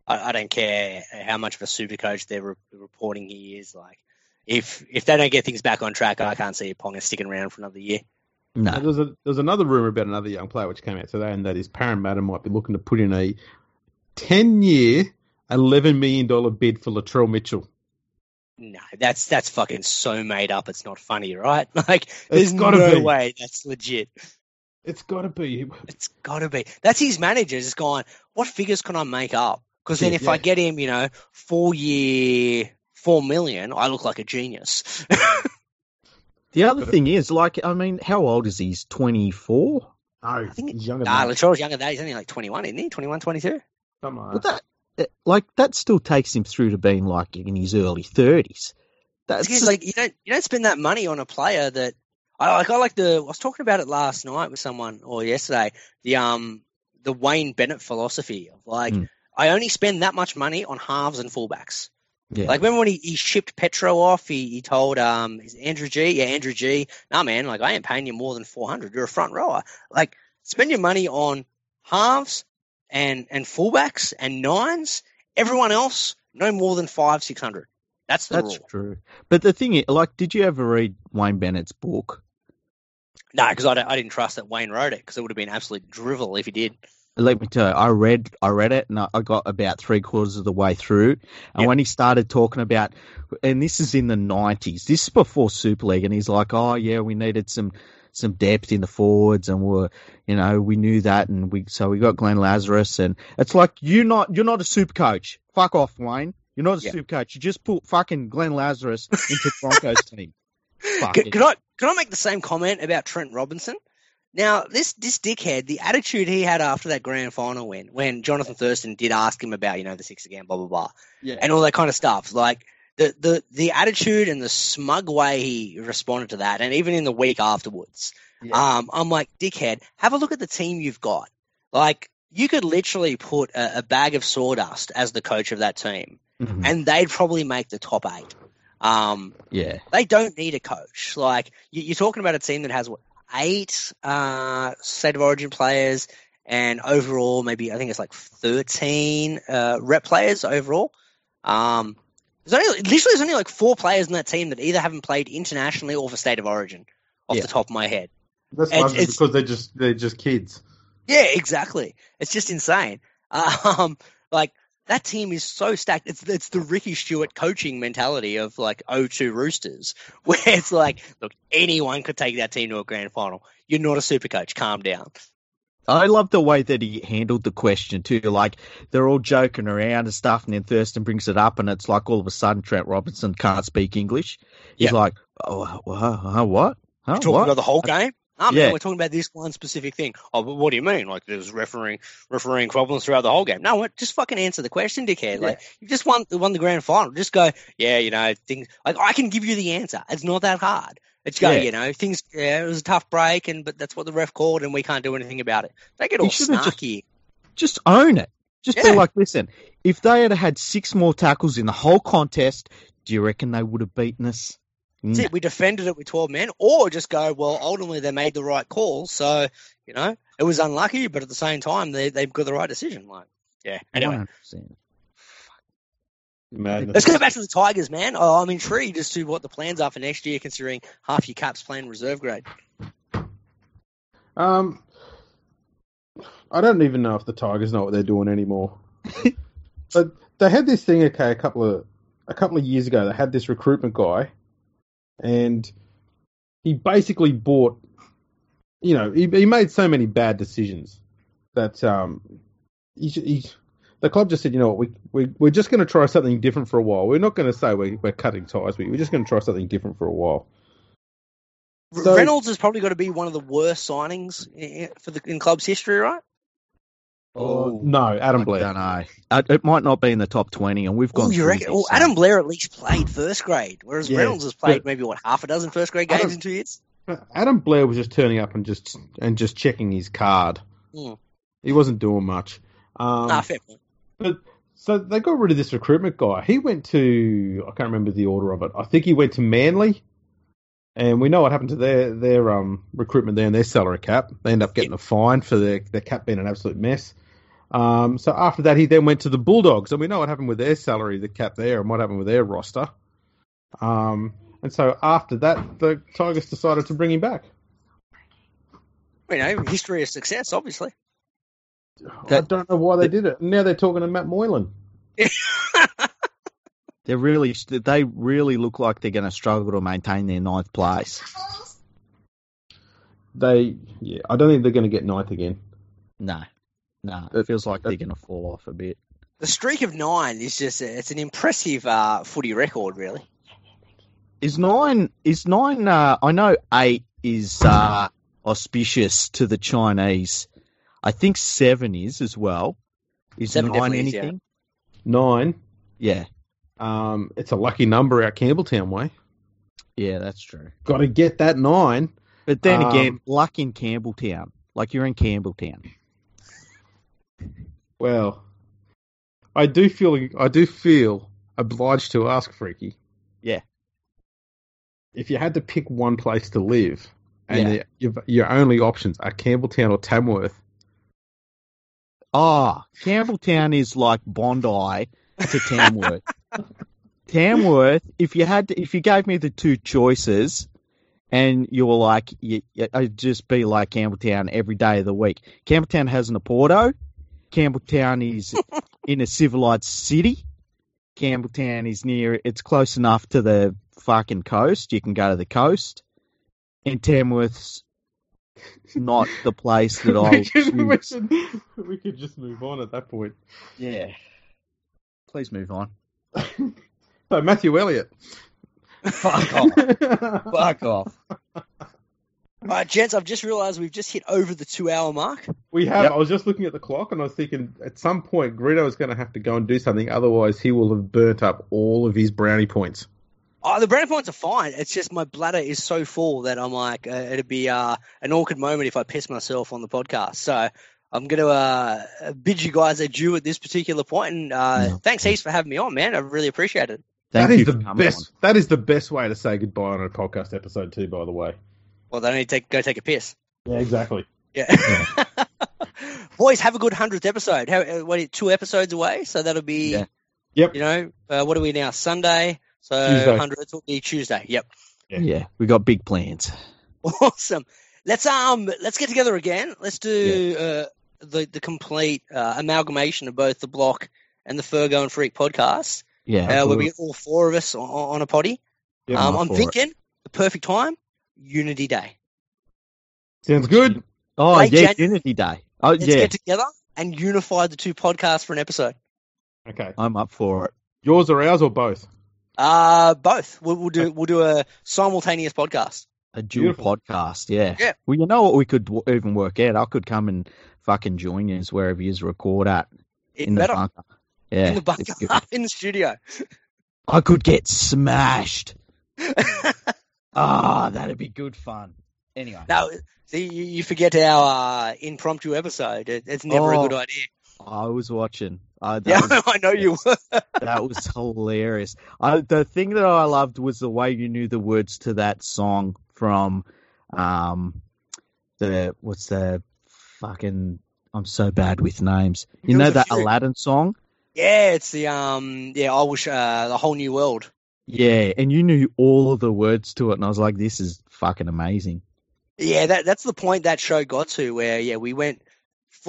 C: I, I don't care how much of a super coach they're re- reporting he is. Like, if if they don't get things back on track, I can't see Ponga sticking around for another year.
B: No.
A: Now, There's a there's another rumor about another young player which came out today, and that is Parramatta might be looking to put in a ten year, eleven million dollar bid for Latrell Mitchell.
C: No, that's that's fucking so made up. It's not funny, right? Like, there's
A: gotta
C: no
A: be.
C: way that's legit.
A: It's got to be.
C: It's got to be. That's his manager just going, what figures can I make up? Because then
A: Yeah,
C: if
A: yeah.
C: I get him, you know, four year, four million, I look like a genius.
B: The other thing is, like, I mean, how old is he? He's 24?
A: No,
C: I think
A: he's younger
C: Nah,
A: than that.
C: Latrell's younger than that. He's only like 21, isn't he? 21, 22?
A: Something like
B: But
A: that.
B: Like, that still takes him through to being, like, in his early 30s. That's
C: like you don't you don't spend that money on a player that I like. I like the. I was talking about it last night with someone or yesterday. The um the Wayne Bennett philosophy of like
B: Mm.
C: I only spend that much money on halves and fullbacks.
B: yeah.
C: Like remember when he, he shipped Petro off? He, he told um Andrew G. Yeah, Andrew G. Nah, man, like I ain't paying you more than four hundred. You're a front rower. Like spend your money on halves and and fullbacks and nines. Everyone else no more than five six hundred. That's the
B: That's
C: rule.
B: true. But the thing is, like, did you ever read Wayne Bennett's book?
C: No, because I, I didn't trust that Wayne wrote it because it would have been absolute drivel if he did.
B: Let me tell you, I read, I read it, and I got about three quarters of the way through. And
C: Yep.
B: when he started talking about, and this is in the nineties, this is before Super League, and he's like, "Oh yeah, we needed some some depth in the forwards, and we're, you know, we knew that, and we so we got Glenn Lazarus, and it's like you're not you're not a super coach. Fuck off, Wayne. You're not a
C: Yep.
B: super coach. You just put fucking Glenn Lazarus into Broncos team. Fuck
C: Can, can I can I make the same comment about Trent Robinson? Now, this this dickhead, the attitude he had after that grand final win, when Jonathan Thurston did ask him about, you know, the six again, blah blah blah,
B: Yeah.
C: and all that kind of stuff, like the the the attitude and the smug way he responded to that, and even in the week afterwards, um, I'm like, dickhead, have a look at the team you've got. Like, you could literally put a, a bag of sawdust as the coach of that team,
B: Mhm.
C: and they'd probably make the top eight. Um,
B: yeah.
C: they don't need a coach. Like you, you're talking about a team that has what eight uh, state of origin players, and overall maybe I think it's like thirteen uh, rep players overall. Um, there's only literally there's only like four players in that team that either haven't played internationally or for state of origin, off
B: Yeah.
C: the top of my head.
A: That's
C: it's-
A: largely
C: it's-
A: because they're just they're just kids.
C: Yeah, exactly. It's just insane. Um, like that team is so stacked. It's it's the Ricky Stuart coaching mentality of like 0-2 Roosters, where it's like, look, anyone could take that team to a grand final. You're not a super coach. Calm down.
B: I love the way that he handled the question too. Like they're all joking around and stuff, and then Thurston brings it up, and it's like all of a sudden Trent Robinson can't speak English. He's
C: Yeah.
B: like, "Oh, wha- huh, what? Huh,
C: You're talking
B: what?"
C: about the whole game. Um,
B: Yeah.
C: we're talking about this one specific thing. Oh, but what do you mean? Like there's refereeing refereeing problems throughout the whole game? No, what? Just fucking answer the question, dickhead. Like you just won won the grand final. Just go, yeah, you know, things. Like I can give you the answer. It's not that hard. It's go,
B: Yeah.
C: you know, things. Yeah, it was a tough break, and but that's what the ref called, and we can't do anything about it. They get all
B: should've just-
C: snarky.
B: Just own it. Just
C: Yeah.
B: be like, listen, if they had had six more tackles in the whole contest, do you reckon they would have beaten us?
C: That's
B: Nah.
C: it. We defended it with 12 men, or just go, well, ultimately they made the right call. So, you know, it was unlucky, but at the same time, they, they've got the right decision. Like, yeah. Anyway,
B: 100%.
A: Madness.
C: let's go back to the Tigers, man. Oh, I'm intrigued as to what the plans are for next year, considering half your caps playing reserve grade.
A: Um, I don't even know if the Tigers know what they're doing anymore. but they had this thing, okay, a couple of a couple of years ago. They had this recruitment guy, and he basically bought. You know, he, he made so many bad decisions that um, he, he, the club just said, you know what, we, we we're just going to try something different for a while. We're not going to say we're, we're cutting ties, but we're just going to try something different for a while. So-
C: Reynolds has probably got to be one of the worst signings in, for the in club's history, right?
B: Oh,
A: no, Adam
B: I
A: Blair.
B: don't know. Uh, It might not be in the top 20, and we've
C: Oh,
B: gone
C: you reckon?
B: this,
C: Well,
B: so-
C: Adam Blair at least played first grade, whereas
A: Yeah,
C: Reynolds has played
A: but-
C: maybe what half a dozen first grade
A: Adam-
C: games in two years.
A: Adam Blair was just turning up and just and just checking his card.
C: Hmm.
A: He wasn't doing much. Um,
C: ah, fair point.
A: But so they got rid of this recruitment guy. He went to I can't remember the order of it. I think he went to Manly, and we know what happened to their their um recruitment there and their salary cap. They end up getting a fine for their their cap being an absolute mess. Um, so after that, he then went to the Bulldogs, and we know what happened with their salary, the cap there, and what happened with their roster. Um, and so after that, the Tigers decided to bring him back.
C: You know, history of success, obviously.
A: I don't know why they did it. Now they're talking to Matt Moylan.
B: They're really, they really look like they're going to struggle to maintain their ninth place.
A: They, yeah, I don't think they're going to get ninth again.
B: No, no, it feels like they're going to fall off a bit.
C: The streak of nine is just, it's an impressive uh, footy record, really.
B: Is nine, is nine, uh, I know eight is uh, auspicious to the Chinese. I think seven is as well. Is
C: Seven
B: nine
C: definitely is, yeah.
A: Nine.
B: Yeah.
A: Um, it's a lucky number out Campbelltown way.
B: yeah, that's true.
A: Got to get that nine.
B: But then
A: Um,
B: again, luck in Campbelltown. Like you're in Campbelltown.
A: Well, I do feel I do feel obliged to ask Freaky.
B: Yeah.
A: If you had to pick one place to live, and
B: Yeah.
A: the- your, your only options are Campbelltown or Tamworth,
B: Ah, Campbelltown is like Bondi to Tamworth. Tamworth, if you had to, if you gave me the two choices and you were like, you, I'd just be like Campbelltown every day of the week. Campbelltown has an Oporto. Campbelltown is in a civilized city. Campbelltown is near, it's close enough to the fucking coast. You can go to the coast. And Tamworth's not the place that I
A: we,
B: would
A: could, we,
B: choose.
A: could, we could just move on at that point.
B: Yeah. Please move on.
A: So Matthew Elliott.
B: Fuck off. Fuck off.
C: All right, gents, I've just realised we've just hit over the two hour mark.
A: We have.
B: Yep.
A: I was just looking at the clock, and I was thinking at some point Greeno is going to have to go and do something. Otherwise, he will have burnt up all of his brownie points.
C: Oh, the brownie points are fine. It's just my bladder is so full that I'm like, uh, it'd be uh, an awkward moment if I piss myself on the podcast. So I'm going to uh, bid you guys adieu at this particular point. And uh,
B: No.
C: thanks, heaps, for having me on, man. I really appreciate it.
B: Thank
A: that
B: you
A: is the
B: for coming
A: best. That is the best way to say goodbye on a podcast episode, too. By the way.
C: Well, then I need to take, go take a piss.
A: Yeah, exactly.
C: Yeah. Boys, have a good 100th episode. How, uh, what, two episodes away? So that'll be,
B: Yeah.
A: Yep.
C: you know, uh, what are we now? Sunday. So
A: Tuesday.
C: 100th will be Tuesday. Yep.
B: on. Yeah, we got big plans.
C: Awesome. Let's um let's get together again. Let's do uh, the the complete uh, amalgamation of both the Bloc and the Fergo and Freak podcast,
B: Yeah.
C: uh, where we get all four of us on, on a potty.
A: Yeah,
C: um,
B: I'm
C: I'm
B: it.
C: thinking the perfect time, Unity Day.
A: Sounds good.
B: oh,
C: late
B: yeah,
C: Jan-
B: Unity Day. Oh,
C: Let's
B: yeah.
C: get together and unify the two podcasts for an episode.
A: Okay.
B: I'm up for it.
A: Yours or ours or both?
C: Uh both. We'll, we'll do we'll do a simultaneous podcast.
B: A dual
A: Beautiful.
B: podcast, yeah.
C: Yeah.
B: Well, you know what we could w- even work out? I could come and fucking join you wherever you record at
C: Even
B: in the
C: better
B: bunker. Yeah.
C: in the bunker in the studio.
B: I could get smashed. Ah, that'd be good fun. Anyway.
C: now, see, you, you forget our uh, impromptu episode. It, it's never
B: Oh.
C: a good idea.
B: I was watching. Uh, that,
C: Yeah,
B: was,
C: I know you were.
B: that was hilarious. I, the thing that I loved was the way you knew the words to that song from um the what's the fucking I'm so bad with names. You know that
C: few.
B: Aladdin song?
C: Yeah, it's the um yeah, I wish uh the whole new world.
B: Yeah, and you knew all of the words to it, and I was like, "This is fucking amazing."
C: Yeah, that that's the point that show got to where yeah, we went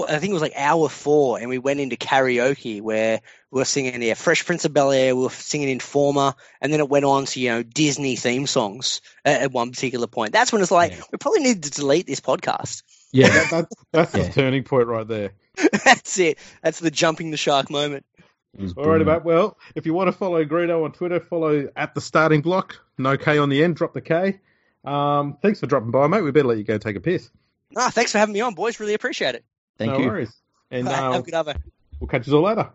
C: I think it was like hour 4 and we went into karaoke where we were singing yeah, Fresh Prince of Bel-Air, we were singing Informer and then it went on to, you know, Disney theme songs at, at one particular point. That's when it's like
B: Yeah.
C: we probably need to delete this podcast.
B: Yeah,
A: That, that, that's
B: Yeah.
A: the turning point right there.
C: that's it. That's the jumping the shark moment.
A: All right,
B: brilliant.
A: about well, if you want to follow Greeno on Twitter, follow at the Starting Bloc. No K on the end. Drop the K. Um, thanks for dropping by, mate. We better let you go take a piss.
C: Ah, thanks for having me on, boys. Really appreciate it.
B: Thank
A: no
B: you.
A: worries. And
C: Have
A: uh,
C: a good
A: we'll catch you all later.